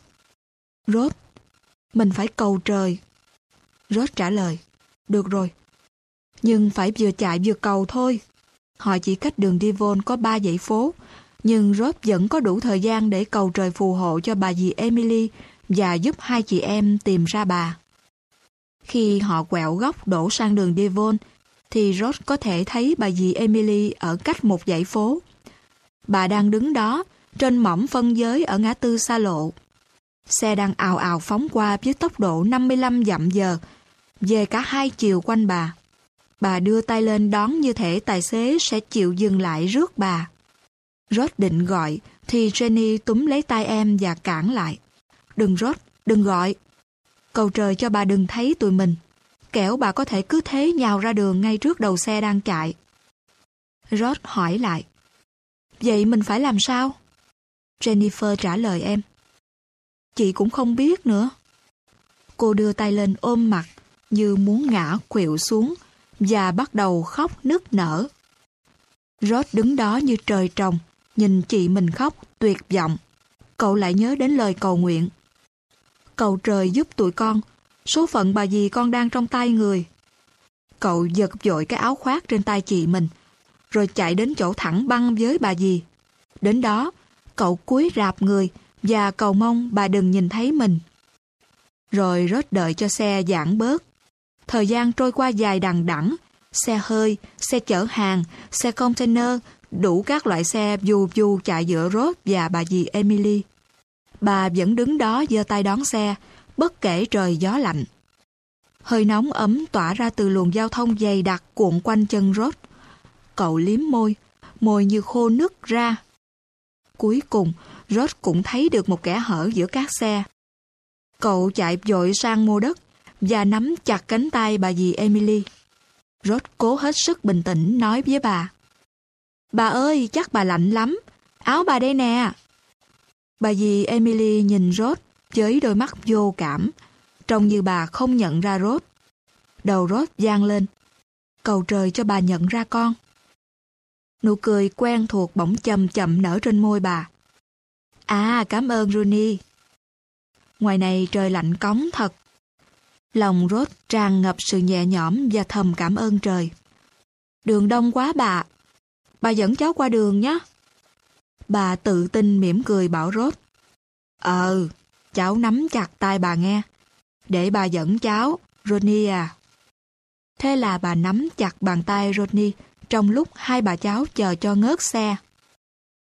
Rốt, mình phải cầu trời. Rốt trả lời. Được rồi. Nhưng phải vừa chạy vừa cầu thôi. Họ chỉ cách đường đi Vôn có 3 dãy phố nhưng Rốt vẫn có đủ thời gian để cầu trời phù hộ cho bà dì Emily và giúp hai chị em tìm ra bà. Khi họ quẹo góc đổ sang đường Devon, thì Rod có thể thấy bà dì Emily ở cách một dãy phố. Bà đang đứng đó, trên mỏm phân giới ở ngã tư xa lộ. Xe đang ào ào phóng qua với tốc độ 55 dặm giờ, về cả hai chiều quanh bà. Bà đưa tay lên đón như thể tài xế sẽ chịu dừng lại rước bà. Rod định gọi, thì Jenny túm lấy tay em và cản lại. Đừng Rod, đừng gọi. Cầu trời cho bà đừng thấy tụi mình. Kẻo bà có thể cứ thế nhào ra đường ngay trước đầu xe đang chạy. Rod hỏi lại. Vậy mình phải làm sao? Jennifer trả lời em. Chị cũng không biết nữa. Cô đưa tay lên ôm mặt, như muốn ngã quỵu xuống, và bắt đầu khóc nức nở. Rod đứng đó như trời trồng, Nhìn chị mình khóc, tuyệt vọng. Cậu lại nhớ đến lời cầu nguyện. Cầu trời giúp tụi con, số phận bà dì con đang trong tay người. Cậu giật dội cái áo khoác trên tay chị mình, rồi chạy đến chỗ thẳng băng với bà dì. Đến đó, cậu cúi rạp người và cầu mong bà đừng nhìn thấy mình. Rồi rớt đợi cho xe giãn bớt. Thời gian trôi qua dài đằng đẵng, xe hơi, xe chở hàng, xe container đủ các loại xe dù dù chạy giữa Rốt và bà dì Emily. Bà vẫn đứng đó giơ tay đón xe, bất kể trời gió lạnh. Hơi nóng ấm tỏa ra từ luồng giao thông dày đặc cuộn quanh chân Rốt. Cậu liếm môi, môi như khô nứt ra. Cuối cùng, Rốt cũng thấy được một kẻ hở giữa các xe. Cậu chạy dội sang mua đất và nắm chặt cánh tay bà dì Emily. Rốt cố hết sức bình tĩnh nói với bà. Bà ơi, chắc bà lạnh lắm. Áo bà đây nè. Bà dì Emily nhìn Rốt với đôi mắt vô cảm, trông như bà không nhận ra Rốt. Đầu Rốt giang lên. Cầu trời cho bà nhận ra con. Nụ cười quen thuộc bỗng chậm chậm nở trên môi bà. À, cảm ơn Rooney. Ngoài này trời lạnh cống thật. Lòng Rốt tràn ngập sự nhẹ nhõm và thầm cảm ơn trời. Đường đông quá bà, Bà dẫn cháu qua đường nhé. Bà tự tin mỉm cười bảo rốt. Ờ, cháu nắm chặt tay bà nghe. Để bà dẫn cháu, Ronnie à. Thế là bà nắm chặt bàn tay Ronnie trong lúc hai bà cháu chờ cho ngớt xe.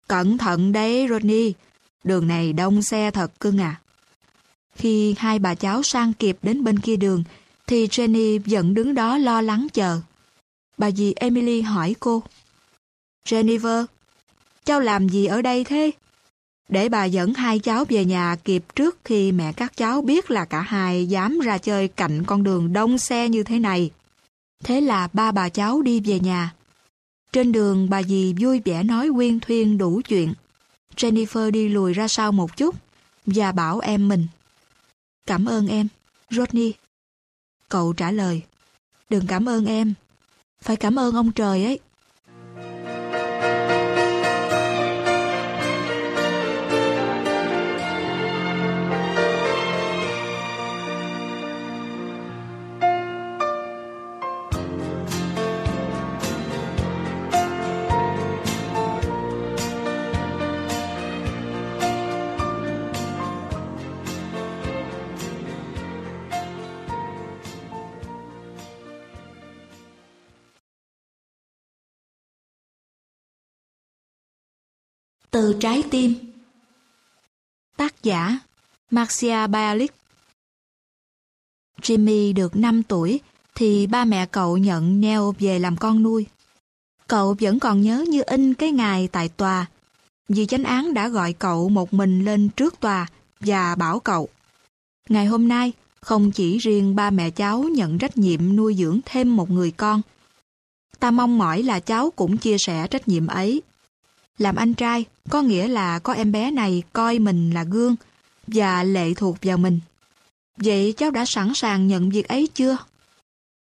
Cẩn thận đấy Ronnie, đường này đông xe thật cưng à. Khi hai bà cháu sang kịp đến bên kia đường, thì Jenny vẫn đứng đó lo lắng chờ. Bà dì Emily hỏi cô. Jennifer, cháu làm gì ở đây thế? Để bà dẫn hai cháu về nhà kịp trước khi mẹ các cháu biết là cả hai dám ra chơi cạnh con đường đông xe như thế này. Thế là ba bà cháu đi về nhà. Trên đường bà dì vui vẻ nói quyên thuyên đủ chuyện. Jennifer đi lùi ra sau một chút và bảo em mình. Cảm ơn em, Rodney. Cậu trả lời. Đừng cảm ơn em. Phải cảm ơn ông trời ấy. Từ trái tim Tác giả Marcia Bialik Jimmy được 5 tuổi thì ba mẹ cậu nhận Neo về làm con nuôi. Cậu vẫn còn nhớ như in cái ngày tại tòa. Vì chánh án đã gọi cậu một mình lên trước tòa và bảo cậu. Ngày hôm nay, không chỉ riêng ba mẹ cháu nhận trách nhiệm nuôi dưỡng thêm một người con. Ta mong mỏi là cháu cũng chia sẻ trách nhiệm ấy. Làm anh trai có nghĩa là có em bé này coi mình là gương và lệ thuộc vào mình. Vậy cháu đã sẵn sàng nhận việc ấy chưa?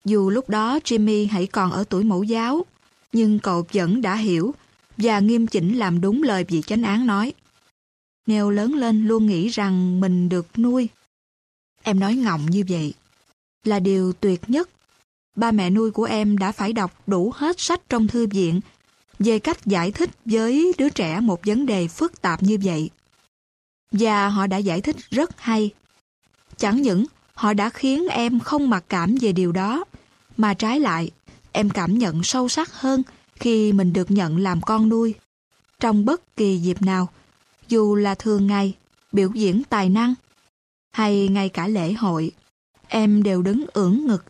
Dù lúc đó Jimmy hãy còn ở tuổi mẫu giáo, nhưng cậu vẫn đã hiểu và nghiêm chỉnh làm đúng lời vị chánh án nói. Neo lớn lên luôn nghĩ rằng mình được nuôi. Em nói ngọng như vậy. Là điều tuyệt nhất. Ba mẹ nuôi của em đã phải đọc đủ hết sách trong thư viện về cách giải thích với đứa trẻ một vấn đề phức tạp như vậy. Và họ đã giải thích rất hay. Chẳng những họ đã khiến em không mặc cảm về điều đó, mà trái lại, em cảm nhận sâu sắc hơn khi mình được nhận làm con nuôi. Trong bất kỳ dịp nào, dù là thường ngày, biểu diễn tài năng, hay ngay cả lễ hội, em đều đứng ưỡn ngực,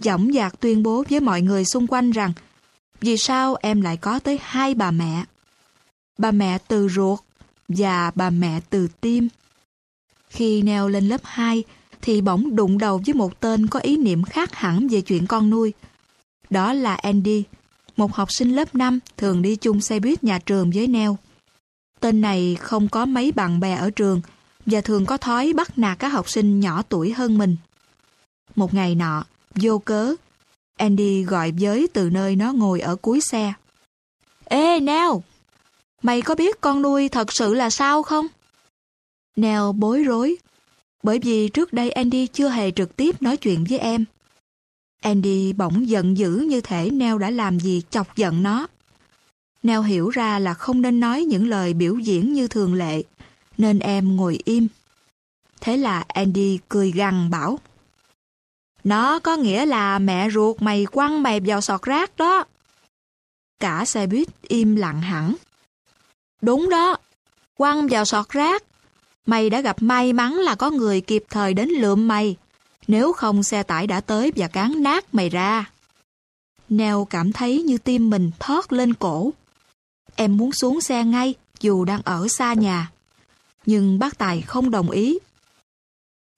dõng dạc tuyên bố với mọi người xung quanh rằng vì sao em lại có tới hai bà mẹ? Bà mẹ từ ruột và bà mẹ từ tim. Khi neo lên lớp 2 thì bỗng đụng đầu với một tên có ý niệm khác hẳn về chuyện con nuôi. Đó là Andy, một học sinh lớp 5 thường đi chung xe buýt nhà trường với Neo. Tên này không có mấy bạn bè ở trường và thường có thói bắt nạt các học sinh nhỏ tuổi hơn mình. Một ngày nọ, vô cớ, Andy gọi với từ nơi nó ngồi ở cuối xe. Ê, Neo! Mày có biết con nuôi thật sự là sao không? Neo bối rối, bởi vì trước đây Andy chưa hề trực tiếp nói chuyện với em. Andy bỗng giận dữ như thể Neo đã làm gì chọc giận nó. Neo hiểu ra là không nên nói những lời biểu diễn như thường lệ, nên em ngồi im. Thế là Andy cười gằn bảo. Nó có nghĩa là mẹ ruột mày quăng mày vào sọt rác đó. Cả xe buýt im lặng hẳn. Đúng đó, quăng vào sọt rác. Mày đã gặp may mắn là có người kịp thời đến lượm mày. Nếu không xe tải đã tới và cán nát mày ra. Neo cảm thấy như tim mình thoát lên cổ. Em muốn xuống xe ngay dù đang ở xa nhà. Nhưng bác Tài không đồng ý.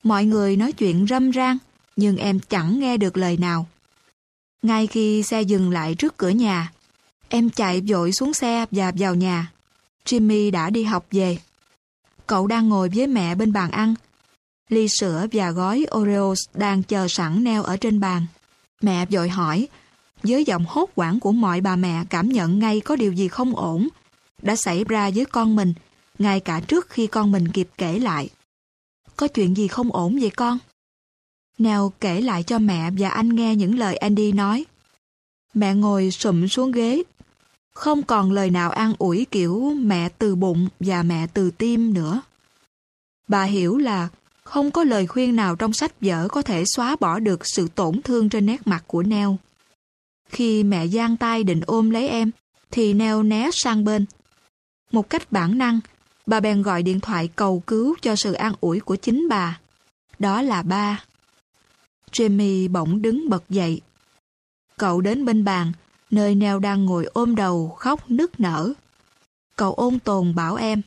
Mọi người nói chuyện râm ran nhưng em chẳng nghe được lời nào. Ngay khi xe dừng lại trước cửa nhà, em chạy vội xuống xe và vào nhà. Jimmy đã đi học về. Cậu đang ngồi với mẹ bên bàn ăn. Ly sữa và gói Oreos đang chờ sẵn neo ở trên bàn. Mẹ vội hỏi, với giọng hốt quảng của mọi bà mẹ cảm nhận ngay có điều gì không ổn, đã xảy ra với con mình, ngay cả trước khi con mình kịp kể lại. Có chuyện gì không ổn vậy con? Nell kể lại cho mẹ và anh nghe những lời Andy nói. Mẹ ngồi sụm xuống ghế. Không còn lời nào an ủi kiểu mẹ từ bụng và mẹ từ tim nữa. Bà hiểu là không có lời khuyên nào trong sách vở có thể xóa bỏ được sự tổn thương trên nét mặt của Nell. Khi mẹ giang tay định ôm lấy em, thì Nell né sang bên. Một cách bản năng, bà bèn gọi điện thoại cầu cứu cho sự an ủi của chính bà. Đó là ba. Jimmy bỗng đứng bật dậy. Cậu đến bên bàn, nơi Neo đang ngồi ôm đầu khóc nức nở. Cậu ôn tồn bảo em.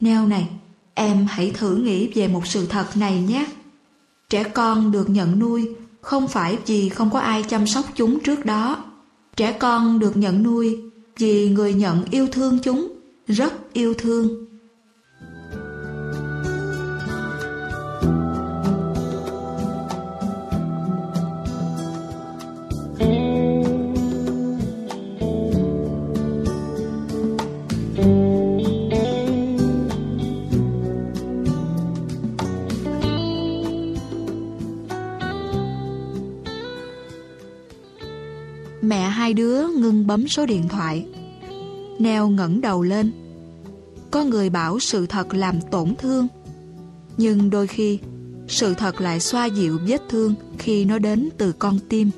Neo này, em hãy thử nghĩ về một sự thật này nhé. Trẻ con được nhận nuôi không phải vì không có ai chăm sóc chúng trước đó. Trẻ con được nhận nuôi vì người nhận yêu thương chúng, rất yêu thương. Hai đứa ngưng bấm số điện thoại. Neo ngẩng đầu lên. Có người bảo sự thật làm tổn thương. Nhưng đôi khi, sự thật lại xoa dịu vết thương khi nó đến từ con tim.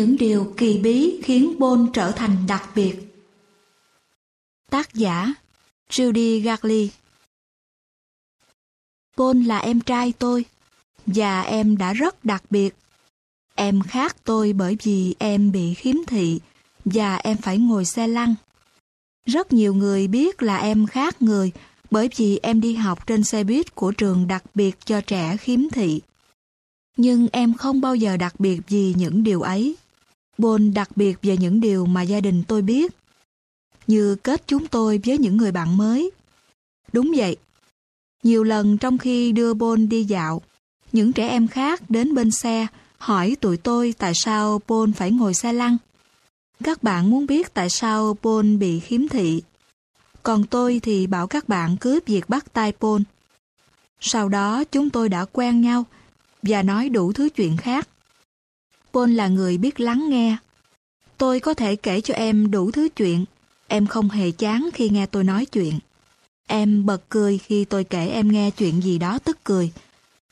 Những điều kỳ bí khiến Bôn trở thành đặc biệt. Tác giả Judy Garley Bôn là em trai tôi, và em đã rất đặc biệt. Em khác tôi bởi vì em bị khiếm thị và em phải ngồi xe lăn. Rất nhiều người biết là em khác người bởi vì em đi học trên xe buýt của trường đặc biệt cho trẻ khiếm thị. Nhưng em không bao giờ đặc biệt vì những điều ấy. Bôn đặc biệt về những điều mà gia đình tôi biết. Như kết chúng tôi với những người bạn mới. Đúng vậy. Nhiều lần trong khi đưa Bôn đi dạo, những trẻ em khác đến bên xe hỏi tụi tôi tại sao Bôn phải ngồi xe lăn. Các bạn muốn biết tại sao bôn bị khiếm thị. Còn tôi thì bảo các bạn cướp việc bắt tay bôn Sau đó chúng tôi đã quen nhau và nói đủ thứ chuyện khác. Paul là người biết lắng nghe. Tôi có thể kể cho em đủ thứ chuyện. Em không hề chán khi nghe tôi nói chuyện. Em bật cười khi tôi kể em nghe chuyện gì đó tức cười.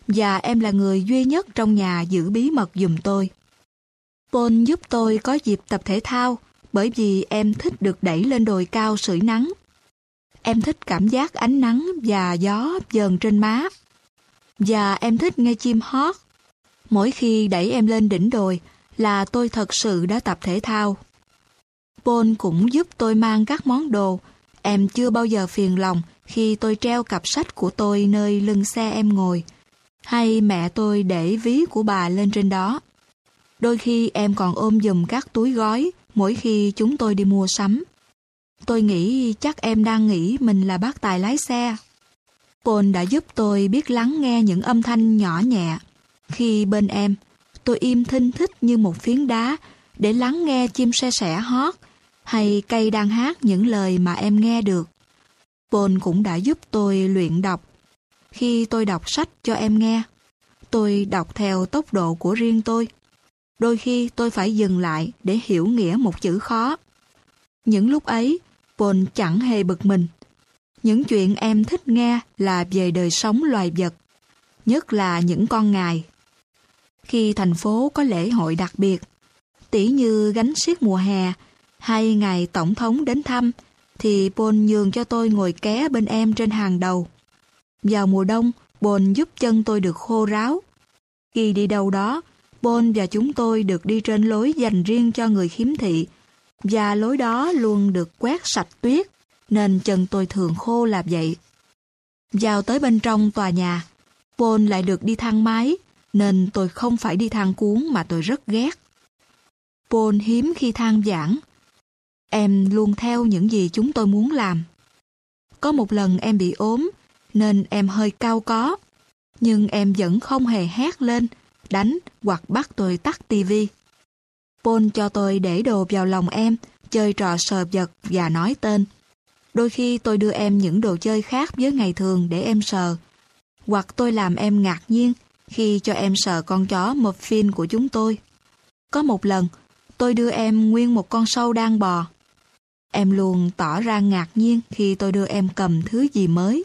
Và em là người duy nhất trong nhà giữ bí mật dùm tôi. Paul giúp tôi có dịp tập thể thao, bởi vì em thích được đẩy lên đồi cao sưởi nắng. Em thích cảm giác ánh nắng và gió dờn trên má. Và em thích nghe chim hót. Mỗi khi đẩy em lên đỉnh đồi là tôi thật sự đã tập thể thao. Paul cũng giúp tôi mang các món đồ. Em chưa bao giờ phiền lòng khi tôi treo cặp sách của tôi nơi lưng xe em ngồi. Hay mẹ tôi để ví của bà lên trên đó. Đôi khi em còn ôm dùm các túi gói mỗi khi chúng tôi đi mua sắm. Tôi nghĩ chắc em đang nghĩ mình là bác tài lái xe. Paul đã giúp tôi biết lắng nghe những âm thanh nhỏ nhẹ. Khi bên em, tôi im thinh thích như một phiến đá để lắng nghe chim xe sẻ hót hay cây đang hát những lời mà em nghe được. Paul cũng đã giúp tôi luyện đọc. Khi tôi đọc sách cho em nghe, tôi đọc theo tốc độ của riêng tôi. Đôi khi tôi phải dừng lại để hiểu nghĩa một chữ khó. Những lúc ấy, Paul chẳng hề bực mình. Những chuyện em thích nghe là về đời sống loài vật, nhất là những con ngài. Khi thành phố có lễ hội đặc biệt, tỉ như gánh siết mùa hè hay ngày tổng thống đến thăm, thì Paul nhường cho tôi ngồi ké bên em trên hàng đầu. Vào mùa đông, Paul giúp chân tôi được khô ráo. Khi đi đâu đó, Paul và chúng tôi được đi trên lối dành riêng cho người khiếm thị, và lối đó luôn được quét sạch tuyết, nên chân tôi thường khô là vậy. Vào tới bên trong tòa nhà, Paul lại được đi thang máy, nên tôi không phải đi thang cuốn mà tôi rất ghét. Paul hiếm khi than giảng. Em luôn theo những gì chúng tôi muốn làm. Có một lần em bị ốm, nên em hơi cao có, nhưng em vẫn không hề hét lên đánh hoặc bắt tôi tắt tivi. Paul cho tôi để đồ vào lòng em, chơi trò sờ vật và nói tên. Đôi khi tôi đưa em những đồ chơi khác với ngày thường để em sờ. Hoặc tôi làm em ngạc nhiên khi cho em sờ con chó Muffin của chúng tôi. Có một lần, tôi đưa em nguyên một con sâu đang bò. Em luôn tỏ ra ngạc nhiên khi tôi đưa em cầm thứ gì mới.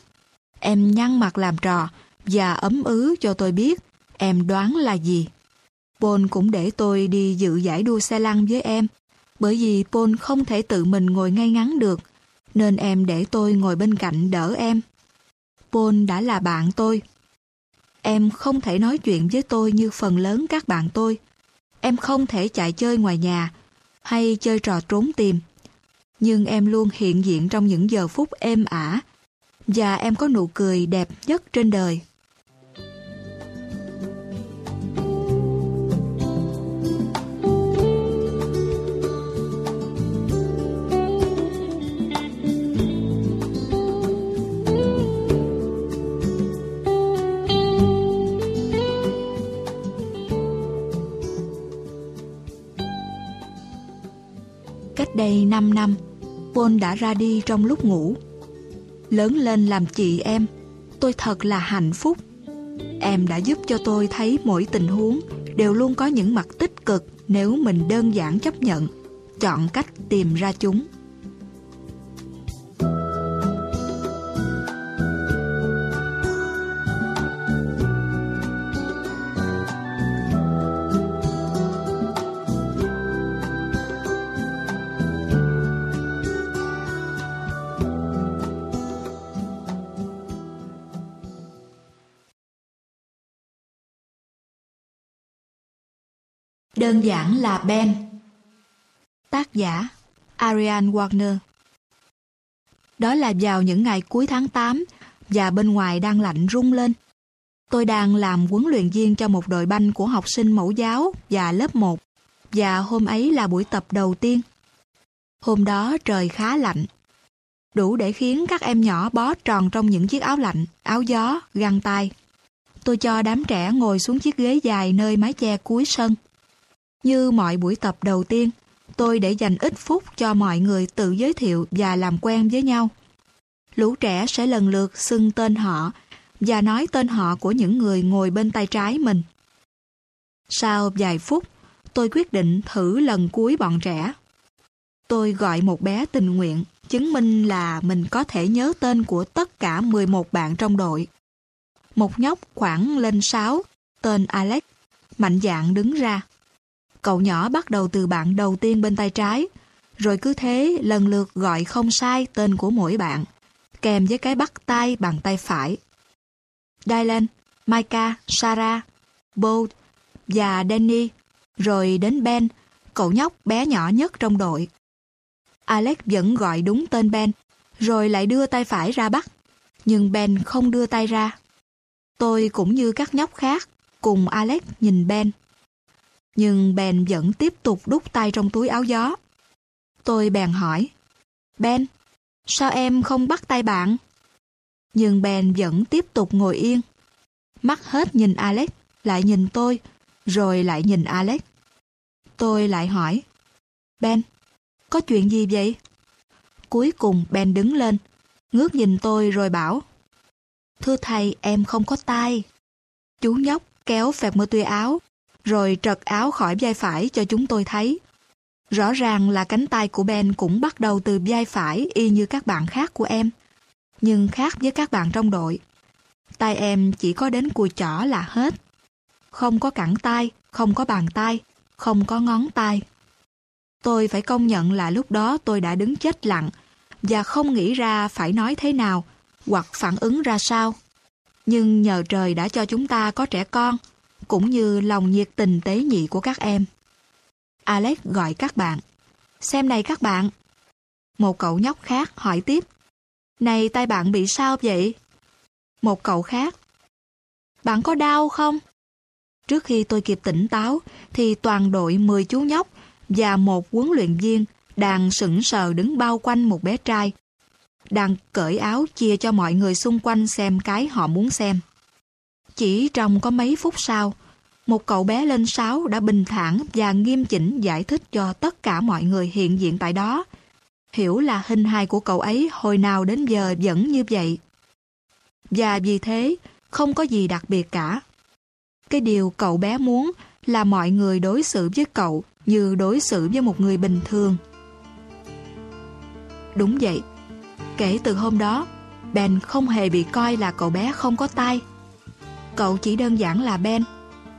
Em nhăn mặt làm trò và ấm ứ cho tôi biết Em đoán là gì? Paul cũng để tôi đi dự giải đua xe lăn với em, bởi vì Paul không thể tự mình ngồi ngay ngắn được, nên em để tôi ngồi bên cạnh đỡ em. Paul đã là bạn tôi. Em không thể nói chuyện với tôi như phần lớn các bạn tôi. Em không thể chạy chơi ngoài nhà hay chơi trò trốn tìm. Nhưng em luôn hiện diện trong những giờ phút êm ả và em có nụ cười đẹp nhất trên đời. Đây 5 năm, Paul đã ra đi trong lúc ngủ. Lớn lên làm chị em, tôi thật là hạnh phúc. Em đã giúp cho tôi thấy mỗi tình huống đều luôn có những mặt tích cực nếu mình đơn giản chấp nhận, chọn cách tìm ra chúng. Đơn giản là Ben. Tác giả Ariane Warner. Đó là vào những ngày cuối tháng 8 và bên ngoài đang lạnh rung lên. Tôi đang làm huấn luyện viên cho một đội banh của học sinh mẫu giáo và lớp 1 và hôm ấy là buổi tập đầu tiên. Hôm đó trời khá lạnh, đủ để khiến các em nhỏ bó tròn trong những chiếc áo lạnh, áo gió, găng tay. Tôi cho đám trẻ ngồi xuống chiếc ghế dài nơi mái che cuối sân. Như mọi buổi tập đầu tiên, tôi để dành ít phút cho mọi người tự giới thiệu và làm quen với nhau. Lũ trẻ sẽ lần lượt xưng tên họ và nói tên họ của những người ngồi bên tay trái mình. Sau vài phút, tôi quyết định thử lần cuối bọn trẻ. Tôi gọi một bé tình nguyện, chứng minh là mình có thể nhớ tên của tất cả 11 bạn trong đội. Một nhóc khoảng lên 6, tên Alex, mạnh dạn đứng ra. Cậu nhỏ bắt đầu từ bạn đầu tiên bên tay trái, rồi cứ thế lần lượt gọi không sai tên của mỗi bạn, kèm với cái bắt tay bằng tay phải. Dylan, Micah, Sarah, Bo và Danny, rồi đến Ben, cậu nhóc bé nhỏ nhất trong đội. Alex vẫn gọi đúng tên Ben, rồi lại đưa tay phải ra bắt, nhưng Ben không đưa tay ra. Tôi cũng như các nhóc khác, cùng Alex nhìn Ben. Nhưng Ben vẫn tiếp tục đút tay trong túi áo gió. Tôi bèn hỏi, Ben, sao em không bắt tay bạn? Nhưng Ben vẫn tiếp tục ngồi yên. Mắt hết nhìn Alex, lại nhìn tôi, rồi lại nhìn Alex. Tôi lại hỏi, Ben, có chuyện gì vậy? Cuối cùng Ben đứng lên, ngước nhìn tôi rồi bảo, Thưa thầy, em không có tay. Chú nhóc kéo phẹt mơ tươi áo, rồi trật áo khỏi vai phải cho chúng tôi thấy. Rõ ràng là cánh tay của Ben cũng bắt đầu từ vai phải y như các bạn khác của em, nhưng khác với các bạn trong đội. Tay em chỉ có đến cùi chỏ là hết. Không có cẳng tay, không có bàn tay, không có ngón tay. Tôi phải công nhận là lúc đó tôi đã đứng chết lặng và không nghĩ ra phải nói thế nào hoặc phản ứng ra sao. Nhưng nhờ trời đã cho chúng ta có trẻ con, cũng như lòng nhiệt tình tế nhị của các em. Alex gọi các bạn. Xem này các bạn. Một cậu nhóc khác hỏi tiếp. Này tay bạn bị sao vậy? Một cậu khác. Bạn có đau không? Trước khi tôi kịp tỉnh táo, thì toàn đội 10 chú nhóc và một huấn luyện viên đang sững sờ đứng bao quanh một bé trai đang cởi áo chia cho mọi người xung quanh xem cái họ muốn xem. Chỉ trong có mấy phút sau, một cậu bé lên sáu đã bình thản và nghiêm chỉnh giải thích cho tất cả mọi người hiện diện tại đó. Hiểu là hình hài của cậu ấy hồi nào đến giờ vẫn như vậy. Và vì thế, không có gì đặc biệt cả. Cái điều cậu bé muốn là mọi người đối xử với cậu như đối xử với một người bình thường. Đúng vậy, Kể từ hôm đó, Ben không hề bị coi là cậu bé không có tay. Cậu chỉ đơn giản là Ben,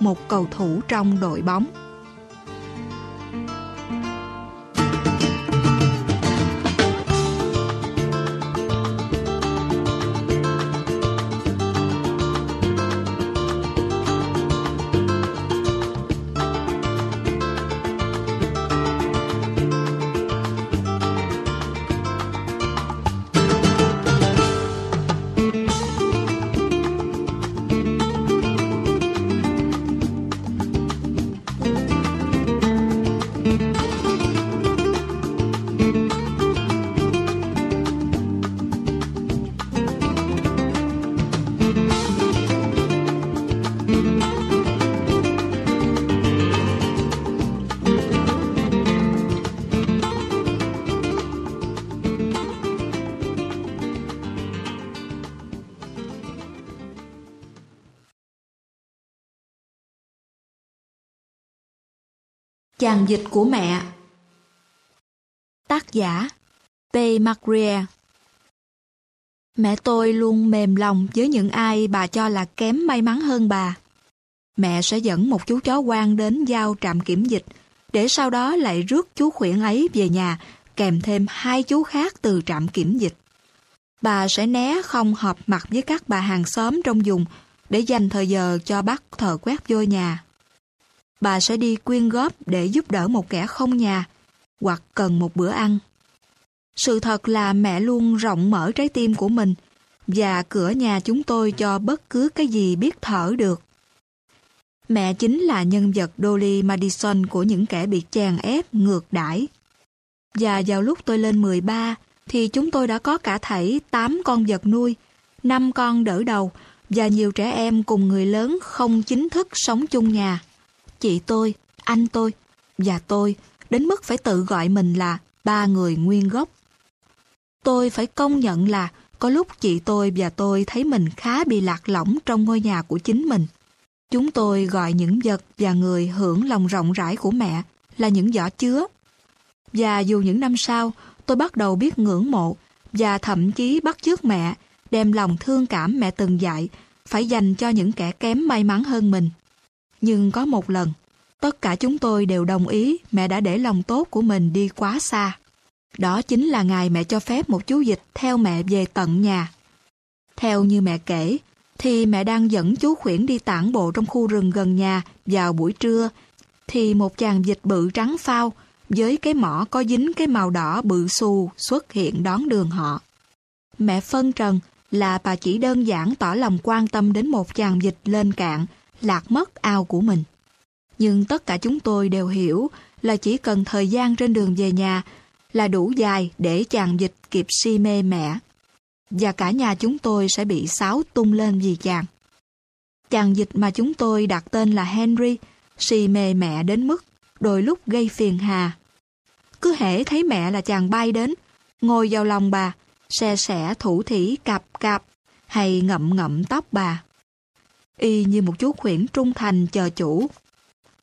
một cầu thủ trong đội bóng. Chàng dịch của mẹ Tác giả P. Macria Mẹ tôi luôn mềm lòng với những ai bà cho là kém may mắn hơn bà. Mẹ sẽ dẫn một chú chó quan đến giao trạm kiểm dịch, để sau đó lại rước chú khuyển ấy về nhà, kèm thêm hai chú khác từ trạm kiểm dịch. Bà sẽ né không họp mặt với các bà hàng xóm trong vùng để dành thời giờ cho bắt thờ quét vô nhà bà sẽ đi quyên góp để giúp đỡ một kẻ không nhà hoặc cần một bữa ăn. Sự thật là mẹ luôn rộng mở trái tim của mình và cửa nhà chúng tôi cho bất cứ cái gì biết thở được. Mẹ chính là nhân vật Dolly Madison của những kẻ bị chèn ép, ngược đãi. Và vào lúc tôi lên 13 thì chúng tôi đã có cả thảy 8 con vật nuôi, 5 con đỡ đầu và nhiều trẻ em cùng người lớn không chính thức sống chung nhà. Chị tôi, anh tôi và tôi đến mức phải tự gọi mình là ba người nguyên gốc. Tôi phải công nhận là có lúc chị tôi và tôi thấy mình khá bị lạc lõng trong ngôi nhà của chính mình. Chúng tôi gọi những vật và người hưởng lòng rộng rãi của mẹ là những giỏ chứa. Và dù những năm sau, tôi bắt đầu biết ngưỡng mộ và thậm chí bắt chước mẹ, đem lòng thương cảm mẹ từng dạy, phải dành cho những kẻ kém may mắn hơn mình. Nhưng có một lần, tất cả chúng tôi đều đồng ý mẹ đã để lòng tốt của mình đi quá xa. Đó chính là ngày mẹ cho phép một chú dịch theo mẹ về tận nhà. Theo như mẹ kể, thì mẹ đang dẫn chú Khuyển đi tản bộ trong khu rừng gần nhà vào buổi trưa, thì một chàng dịch bự trắng phao với cái mỏ có dính cái màu đỏ bự xù xuất hiện đón đường họ. Mẹ phân trần là bà chỉ đơn giản tỏ lòng quan tâm đến một chàng dịch lên cạn, lạc mất ao của mình. Nhưng tất cả chúng tôi đều hiểu là chỉ cần thời gian trên đường về nhà là đủ dài để chàng dịch kịp si mê mẹ. Và cả nhà chúng tôi sẽ bị sáo tung lên vì chàng. Chàng dịch mà chúng tôi đặt tên là Henry, si mê mẹ đến mức đôi lúc gây phiền hà. Cứ hễ thấy mẹ là chàng bay đến, ngồi vào lòng bà, xe sẻ thủ thỉ cặp cặp hay ngậm ngậm tóc bà. Y như một chú khuyển trung thành chờ chủ.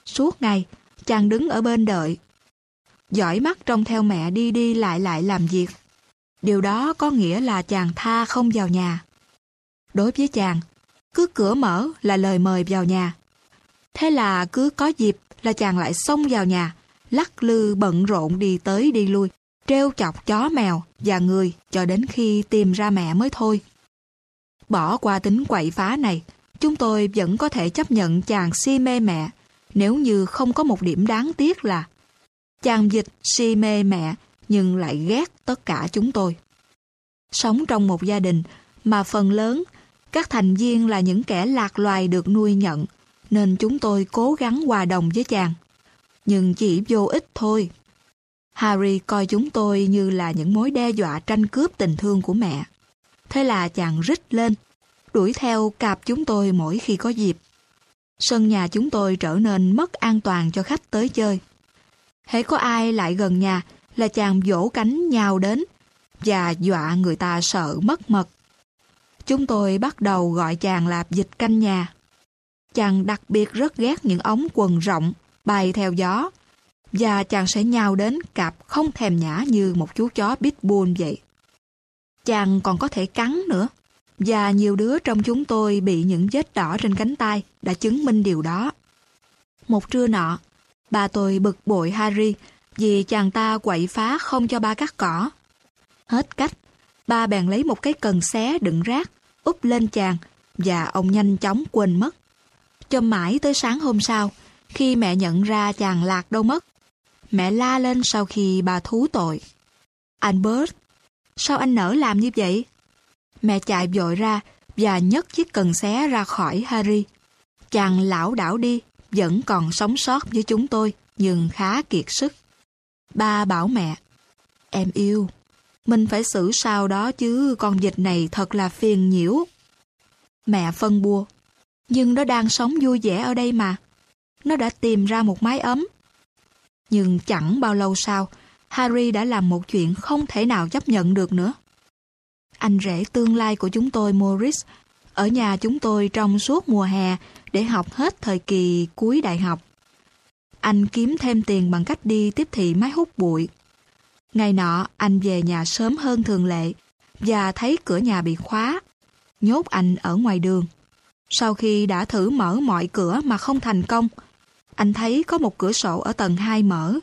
Suốt ngày, chàng đứng ở bên đợi, giỏi mắt trông theo mẹ đi đi lại lại làm việc. Điều đó có nghĩa là chàng tha không vào nhà. Đối với chàng, cứ cửa mở là lời mời vào nhà. Thế là cứ có dịp là chàng lại xông vào nhà, lắc lư bận rộn đi tới đi lui, treo chọc chó mèo và người cho đến khi tìm ra mẹ mới thôi. Bỏ qua tính quậy phá này, chúng tôi vẫn có thể chấp nhận chàng si mê mẹ nếu như không có một điểm đáng tiếc là chàng dịch si mê mẹ nhưng lại ghét tất cả chúng tôi. Sống trong một gia đình mà phần lớn các thành viên là những kẻ lạc loài được nuôi nhận nên chúng tôi cố gắng hòa đồng với chàng. Nhưng chỉ vô ích thôi. Harry coi chúng tôi như là những mối đe dọa tranh cướp tình thương của mẹ. Thế là chàng rít lên, đuổi theo cạp chúng tôi mỗi khi có dịp. Sân nhà chúng tôi trở nên mất an toàn cho khách tới chơi. Hễ có ai lại gần nhà là chàng vỗ cánh nhào đến và dọa người ta sợ mất mật. Chúng tôi bắt đầu gọi chàng là dịch canh nhà. Chàng đặc biệt rất ghét những ống quần rộng bay theo gió và chàng sẽ nhào đến cạp không thèm nhã như một chú chó pitbull vậy. Chàng còn có thể cắn nữa và nhiều đứa trong chúng tôi bị những vết đỏ trên cánh tay đã chứng minh điều đó. Một trưa nọ, bà tôi bực bội Harry vì chàng ta quậy phá không cho ba cắt cỏ. Hết cách, ba bèn lấy một cái cần xé đựng rác, úp lên chàng và ông nhanh chóng quên mất. Cho mãi tới sáng hôm sau, khi mẹ nhận ra chàng lạc đâu mất, mẹ la lên sau khi bà thú tội. Anh Bert, sao anh nỡ làm như vậy? Mẹ chạy vội ra và nhấc chiếc cần xé ra khỏi Harry. Chàng lão đảo đi vẫn còn sống sót với chúng tôi, nhưng khá kiệt sức. Ba bảo mẹ, em yêu, mình phải xử sao đó chứ con dịch này thật là phiền nhiễu. Mẹ phân bua, nhưng nó đang sống vui vẻ ở đây mà. Nó đã tìm ra một mái ấm. Nhưng chẳng bao lâu sau, Harry đã làm một chuyện không thể nào chấp nhận được nữa. Anh rể tương lai của chúng tôi Morris ở nhà chúng tôi trong suốt mùa hè để học hết thời kỳ cuối đại học. Anh kiếm thêm tiền bằng cách đi tiếp thị máy hút bụi. Ngày nọ, anh về nhà sớm hơn thường lệ và thấy cửa nhà bị khóa, nhốt anh ở ngoài đường. Sau khi đã thử mở mọi cửa mà không thành công, anh thấy có một cửa sổ ở tầng 2 mở.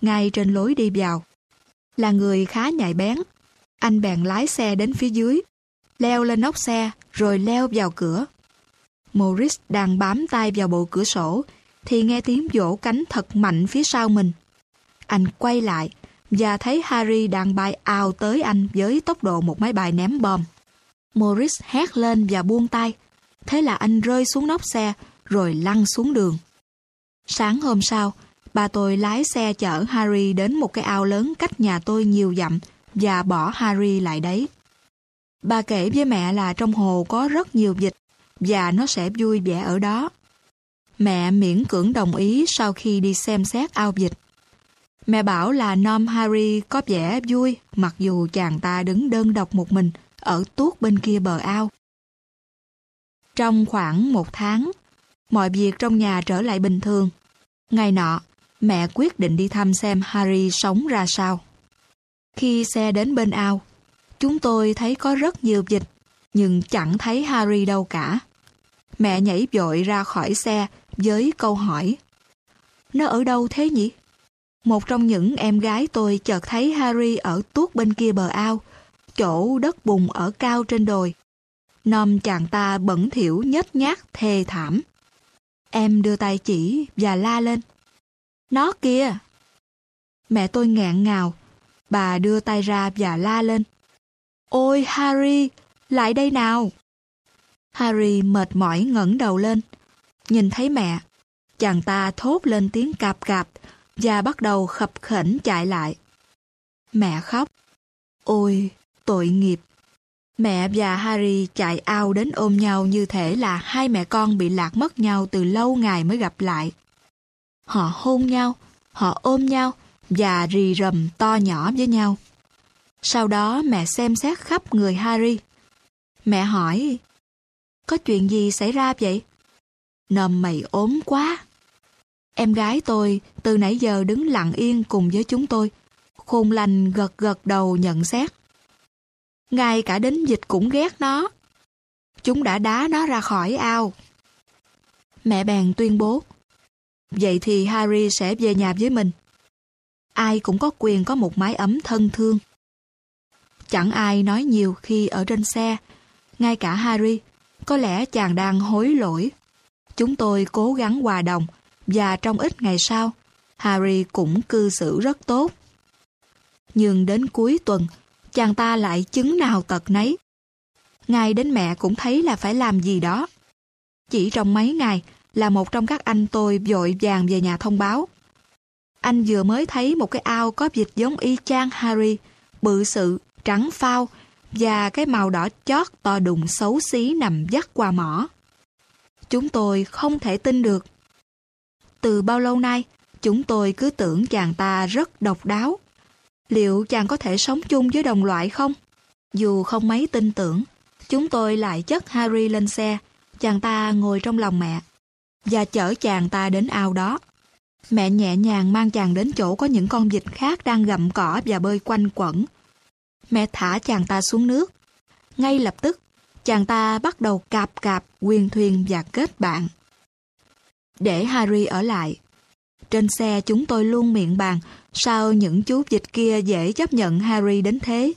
Ngay trên lối đi vào, là người khá nhạy bén. Anh bèn lái xe đến phía dưới, leo lên nóc xe rồi leo vào cửa. Morris đang bám tay vào bộ cửa sổ thì nghe tiếng vỗ cánh thật mạnh phía sau mình. Anh quay lại và thấy Harry đang bay ào tới anh với tốc độ một máy bay ném bom. Morris hét lên và buông tay. Thế là anh rơi xuống nóc xe rồi lăn xuống đường. Sáng hôm sau, bà tôi lái xe chở Harry đến một cái ao lớn cách nhà tôi nhiều dặm và bỏ Harry lại đấy. Bà kể với mẹ là trong hồ có rất nhiều vịt và nó sẽ vui vẻ ở đó. Mẹ miễn cưỡng đồng ý sau khi đi xem xét ao vịt. Mẹ bảo là Nom Harry có vẻ vui mặc dù chàng ta đứng đơn độc một mình ở tuốt bên kia bờ ao. Trong khoảng một tháng, mọi việc trong nhà trở lại bình thường. Ngày nọ, mẹ quyết định đi thăm xem Harry sống ra sao. Khi xe đến bên ao, chúng tôi thấy có rất nhiều vịt, nhưng chẳng thấy Harry đâu cả. Mẹ nhảy vội ra khỏi xe với câu hỏi. Nó ở đâu thế nhỉ? Một trong những em gái tôi chợt thấy Harry ở tuốt bên kia bờ ao, chỗ đất bùn ở cao trên đồi. Nom chàng ta bẩn thỉu nhếch nhác thê thảm. Em đưa tay chỉ và la lên. Nó kia! Mẹ tôi ngạn ngào. Bà đưa tay ra và la lên. Ôi Harry, lại đây nào! Harry mệt mỏi ngẩng đầu lên. Nhìn thấy mẹ, chàng ta thốt lên tiếng cạp cạp và bắt đầu khập khểnh chạy lại. Mẹ khóc. Ôi, tội nghiệp. Mẹ và Harry chạy ao đến ôm nhau như thể là hai mẹ con bị lạc mất nhau từ lâu ngày mới gặp lại. Họ hôn nhau, họ ôm nhau và rì rầm to nhỏ với nhau. Sau đó mẹ xem xét khắp người Harry. Mẹ hỏi, có chuyện gì xảy ra vậy? Nầm mày ốm quá. Em gái tôi từ nãy giờ đứng lặng yên cùng với chúng tôi. Khôn lành gật gật đầu nhận xét. Ngay cả đến dịch cũng ghét nó. Chúng đã đá nó ra khỏi ao. Mẹ bèn tuyên bố. Vậy thì Harry sẽ về nhà với mình. Ai cũng có quyền có một mái ấm thân thương. Chẳng ai nói nhiều khi ở trên xe. Ngay cả Harry, có lẽ chàng đang hối lỗi. Chúng tôi cố gắng hòa đồng và trong ít ngày sau, Harry cũng cư xử rất tốt. Nhưng đến cuối tuần, chàng ta lại chứng nào tật nấy. Ngay đến mẹ cũng thấy là phải làm gì đó. Chỉ trong mấy ngày là một trong các anh tôi vội vàng về nhà thông báo. Anh vừa mới thấy một cái ao có vịt giống y chang Harry, bự sự, trắng phao và cái màu đỏ chót to đùng xấu xí nằm dắt qua mỏ. Chúng tôi không thể tin được. Từ bao lâu nay, chúng tôi cứ tưởng chàng ta rất độc đáo. Liệu chàng có thể sống chung với đồng loại không? Dù không mấy tin tưởng, chúng tôi lại chất Harry lên xe, chàng ta ngồi trong lòng mẹ, và chở chàng ta đến ao đó. Mẹ nhẹ nhàng mang chàng đến chỗ có những con vịt khác đang gặm cỏ và bơi quanh quẩn. Mẹ thả chàng ta xuống nước. Ngay lập tức, chàng ta bắt đầu cạp cạp, quyền thuyền và kết bạn. Để Harry ở lại. Trên xe chúng tôi luôn miệng bàn sao những chú vịt kia dễ chấp nhận Harry đến thế.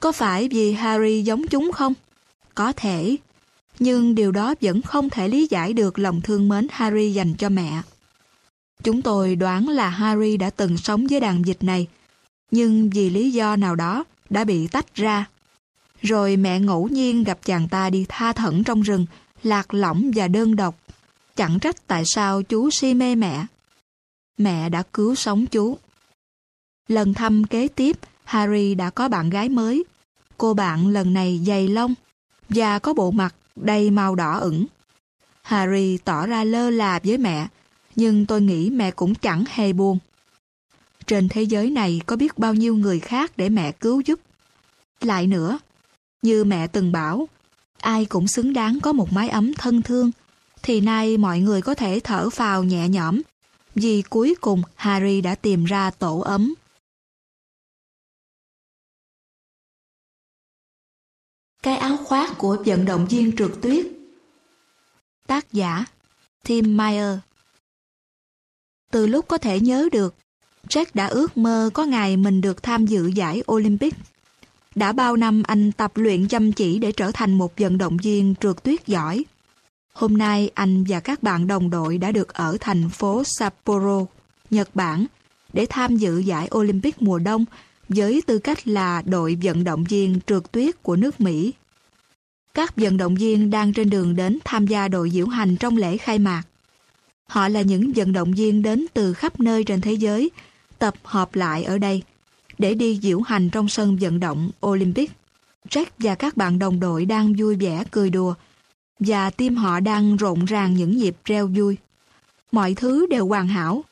Có phải vì Harry giống chúng không? Có thể. Nhưng điều đó vẫn không thể lý giải được lòng thương mến Harry dành cho mẹ. Chúng tôi đoán là Harry đã từng sống với đàn vịt này, nhưng vì lý do nào đó đã bị tách ra. Rồi mẹ ngẫu nhiên gặp chàng ta đi tha thẩn trong rừng, lạc lõng và đơn độc. Chẳng trách tại sao chú si mê mẹ. Mẹ đã cứu sống chú. Lần thăm kế tiếp, Harry đã có bạn gái mới. Cô bạn lần này dày lông và có bộ mặt đầy màu đỏ ửng. Harry tỏ ra lơ là với mẹ, nhưng tôi nghĩ mẹ cũng chẳng hề buồn. Trên thế giới này có biết bao nhiêu người khác để mẹ cứu giúp. Lại nữa, như mẹ từng bảo, ai cũng xứng đáng có một mái ấm thân thương, thì nay mọi người có thể thở phào nhẹ nhõm, vì cuối cùng Harry đã tìm ra tổ ấm. Cái áo khoác của vận động viên trượt tuyết Tác giả Tim Meyer từ lúc có thể nhớ được, Jack đã ước mơ có ngày mình được tham dự giải Olympic. Đã bao năm anh tập luyện chăm chỉ để trở thành một vận động viên trượt tuyết giỏi. Hôm nay anh và các bạn đồng đội đã được ở thành phố Sapporo, Nhật Bản, để tham dự giải Olympic mùa đông với tư cách là đội vận động viên trượt tuyết của nước Mỹ. Các vận động viên đang trên đường đến tham gia đội diễu hành trong lễ khai mạc. Họ là những vận động viên đến từ khắp nơi trên thế giới, tập hợp lại ở đây để đi diễu hành trong sân vận động Olympic. Jack và các bạn đồng đội đang vui vẻ cười đùa và tim họ đang rộn ràng những nhịp reo vui. Mọi thứ đều hoàn hảo.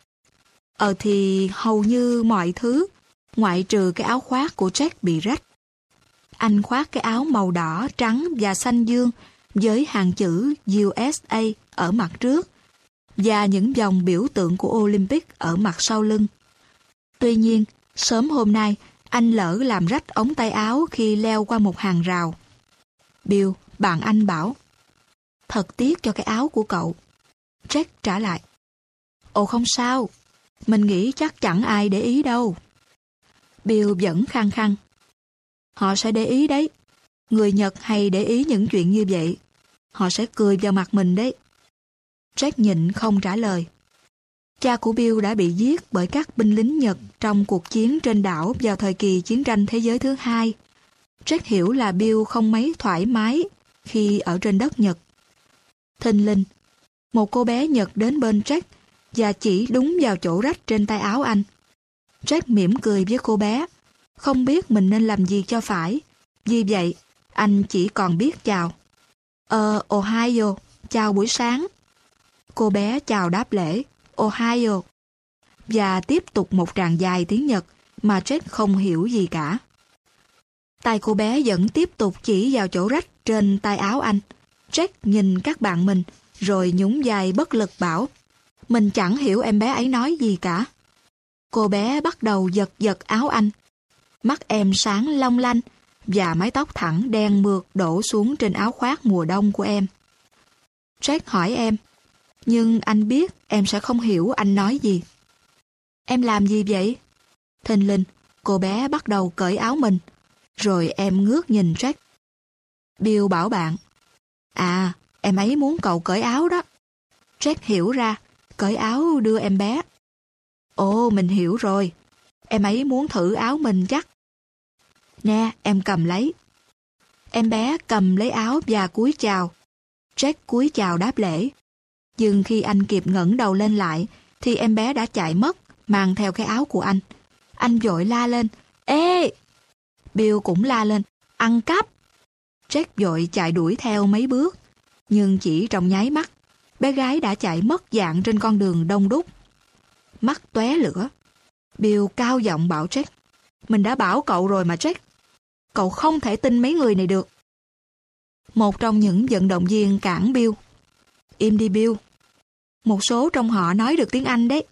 Ờ thì hầu như mọi thứ, ngoại trừ cái áo khoác của Jack bị rách. Anh khoác cái áo màu đỏ, trắng và xanh dương với hàng chữ USA ở mặt trước và những dòng biểu tượng của Olympic ở mặt sau lưng. Tuy nhiên, sớm hôm nay, anh lỡ làm rách ống tay áo khi leo qua một hàng rào. Bill, bạn anh bảo, thật tiếc cho cái áo của cậu. Jack trả lại, ồ không sao, mình nghĩ chắc chẳng ai để ý đâu. Bill vẫn khăng khăng. Họ sẽ để ý đấy. Người Nhật hay để ý những chuyện như vậy. Họ sẽ cười vào mặt mình đấy. Jack nhịn không trả lời. Cha của Bill đã bị giết bởi các binh lính Nhật trong cuộc chiến trên đảo vào thời kỳ chiến tranh thế giới thứ hai. Jack hiểu là Bill không mấy thoải mái khi ở trên đất Nhật. Thinh linh, một cô bé Nhật đến bên Jack và chỉ đúng vào chỗ rách trên tay áo anh. Jack mỉm cười với cô bé, không biết mình nên làm gì cho phải. Vì vậy, anh chỉ còn biết chào. Ờ, Ohio, chào buổi sáng. Cô bé chào đáp lễ, Ohio. Và tiếp tục một tràng dài tiếng Nhật mà Jack không hiểu gì cả. Tay cô bé vẫn tiếp tục chỉ vào chỗ rách trên tay áo anh. Jack nhìn các bạn mình, rồi nhún vai bất lực bảo, mình chẳng hiểu em bé ấy nói gì cả. Cô bé bắt đầu giật giật áo anh. Mắt em sáng long lanh và mái tóc thẳng đen mượt đổ xuống trên áo khoác mùa đông của em. Jack hỏi em, nhưng anh biết em sẽ không hiểu anh nói gì. Em làm gì vậy? Thình linh, cô bé bắt đầu cởi áo mình, rồi em ngước nhìn Jack. Bill bảo bạn, à, em ấy muốn cậu cởi áo đó. Jack hiểu ra, cởi áo đưa em bé. Ồ, mình hiểu rồi. Em ấy muốn thử áo mình chắc. Nè, em cầm lấy. Em bé cầm lấy áo và cúi chào. Jack cúi chào đáp lễ. Nhưng khi anh kịp ngẩng đầu lên lại, thì em bé đã chạy mất, mang theo cái áo của anh. Anh vội la lên, Ê! Bill cũng la lên, ăn cắp. Jack vội chạy đuổi theo mấy bước, nhưng chỉ trong nháy mắt, bé gái đã chạy mất dạng trên con đường đông đúc. Mắt tóe lửa. Bill cao giọng bảo Jack, mình đã bảo cậu rồi mà Jack. Cậu không thể tin mấy người này được. Một trong những vận động viên cản Bill. Im đi Bill. Một số trong họ nói được tiếng Anh đấy.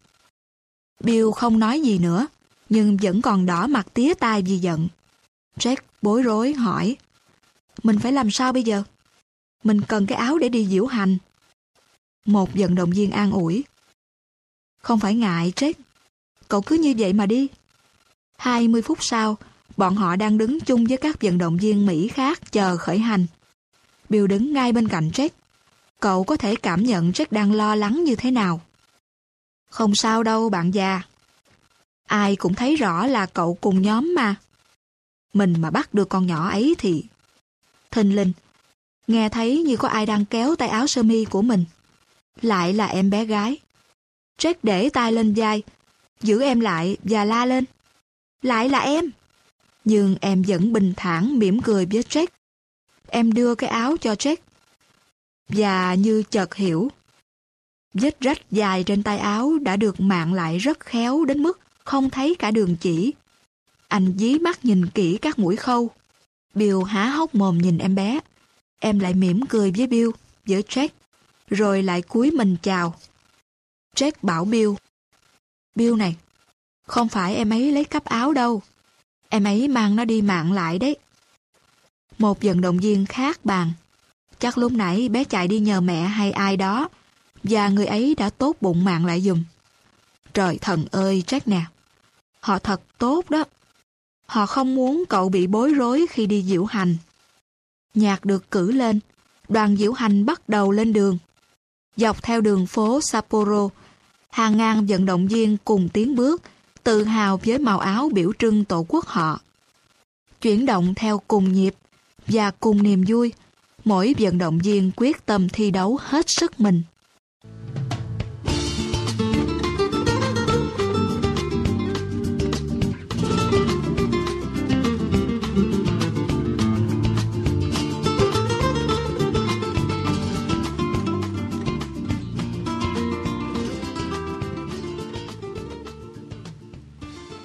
Bill không nói gì nữa, nhưng vẫn còn đỏ mặt tía tai vì giận. Jack bối rối hỏi, mình phải làm sao bây giờ? Mình cần cái áo để đi diễu hành. Một vận động viên an ủi. Không phải ngại, Jack. Cậu cứ như vậy mà đi. 20 phút sau, bọn họ đang đứng chung với các vận động viên Mỹ khác chờ khởi hành. Bill đứng ngay bên cạnh Jack. Cậu có thể cảm nhận Jack đang lo lắng như thế nào. Không sao đâu bạn già. Ai cũng thấy rõ là cậu cùng nhóm mà. Mình mà bắt được con nhỏ ấy thì... Thình linh, nghe thấy như có ai đang kéo tay áo sơ mi của mình. Lại là em bé gái. Jack để tay lên vai, giữ em lại và la lên. Lại là em. Nhưng em vẫn bình thản mỉm cười với Jack. Em đưa cái áo cho Jack. Và như chợt hiểu, vết rách dài trên tay áo đã được mạng lại rất khéo đến mức không thấy cả đường chỉ. Anh dí mắt nhìn kỹ các mũi khâu. Bill há hốc mồm nhìn em bé. Em lại mỉm cười với Bill, với Jack, rồi lại cúi mình chào. Jack bảo Bill. Bill này, không phải em ấy lấy cắp áo đâu. Em ấy mang nó đi mạng lại đấy. Một vận động viên khác bàn. Chắc lúc nãy bé chạy đi nhờ mẹ hay ai đó và người ấy đã tốt bụng mạng lại dùm. Trời thần ơi, Jack nè. Họ thật tốt đó. Họ không muốn cậu bị bối rối khi đi diễu hành. Nhạc được cử lên đoàn diễu hành bắt đầu lên đường. Dọc theo đường phố Sapporo, hàng ngàn vận động viên cùng tiến bước, tự hào với màu áo biểu trưng tổ quốc họ. Chuyển động theo cùng nhịp và cùng niềm vui, mỗi vận động viên quyết tâm thi đấu hết sức mình.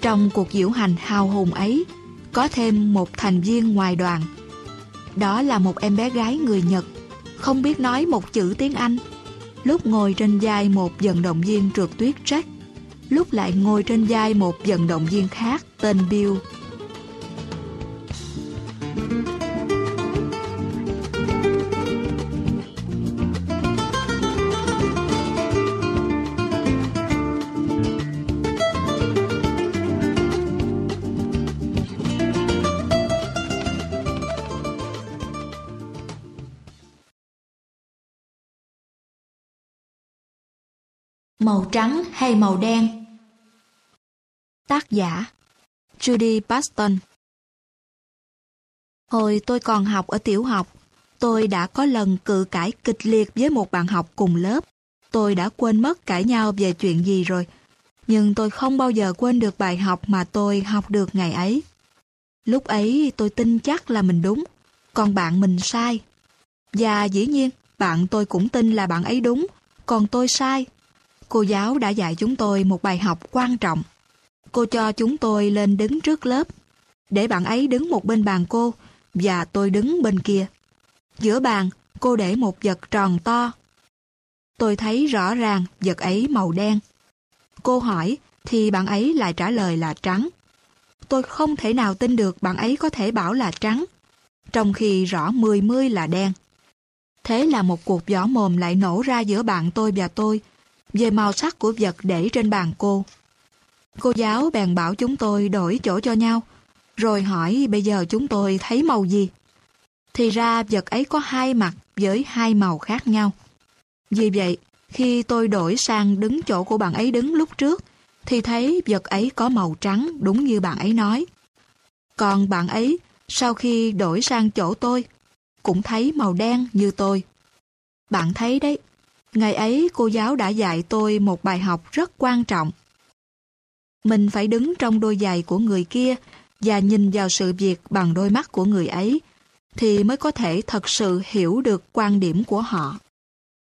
Trong cuộc diễu hành hào hùng ấy, có thêm một thành viên ngoài đoàn. Đó là một em bé gái người Nhật, không biết nói một chữ tiếng Anh. Lúc ngồi trên vai một vận động viên trượt tuyết Jack, lúc lại ngồi trên vai một vận động viên khác tên Bill. Màu trắng hay màu đen? Tác giả Judy Paston Hồi tôi còn học ở tiểu học, tôi đã có lần cự cãi kịch liệt với một bạn học cùng lớp. Tôi đã quên mất cãi nhau về chuyện gì rồi, nhưng tôi không bao giờ quên được bài học mà tôi học được ngày ấy. Lúc ấy tôi tin chắc là mình đúng, còn bạn mình sai. Và dĩ nhiên, bạn tôi cũng tin là bạn ấy đúng, còn tôi sai cô giáo đã dạy chúng tôi một bài học quan trọng. Cô cho chúng tôi lên đứng trước lớp, để bạn ấy đứng một bên bàn cô và tôi đứng bên kia. Giữa bàn, cô để một vật tròn to. Tôi thấy rõ ràng vật ấy màu đen. Cô hỏi thì bạn ấy lại trả lời là trắng. Tôi không thể nào tin được bạn ấy có thể bảo là trắng, trong khi rõ mười mươi là đen. Thế là một cuộc võ mồm lại nổ ra giữa bạn tôi và tôi, về màu sắc của vật để trên bàn cô. Cô giáo bèn bảo chúng tôi đổi chỗ cho nhau, rồi hỏi bây giờ chúng tôi thấy màu gì. Thì ra vật ấy có hai mặt với hai màu khác nhau. Vì vậy, khi tôi đổi sang đứng chỗ của bạn ấy đứng lúc trước, thì thấy vật ấy có màu trắng đúng như bạn ấy nói. Còn bạn ấy, sau khi đổi sang chỗ tôi, cũng thấy màu đen như tôi. Bạn thấy đấy, Ngày ấy, cô giáo đã dạy tôi một bài học rất quan trọng. Mình phải đứng trong đôi giày của người kia và nhìn vào sự việc bằng đôi mắt của người ấy thì mới có thể thật sự hiểu được quan điểm của họ.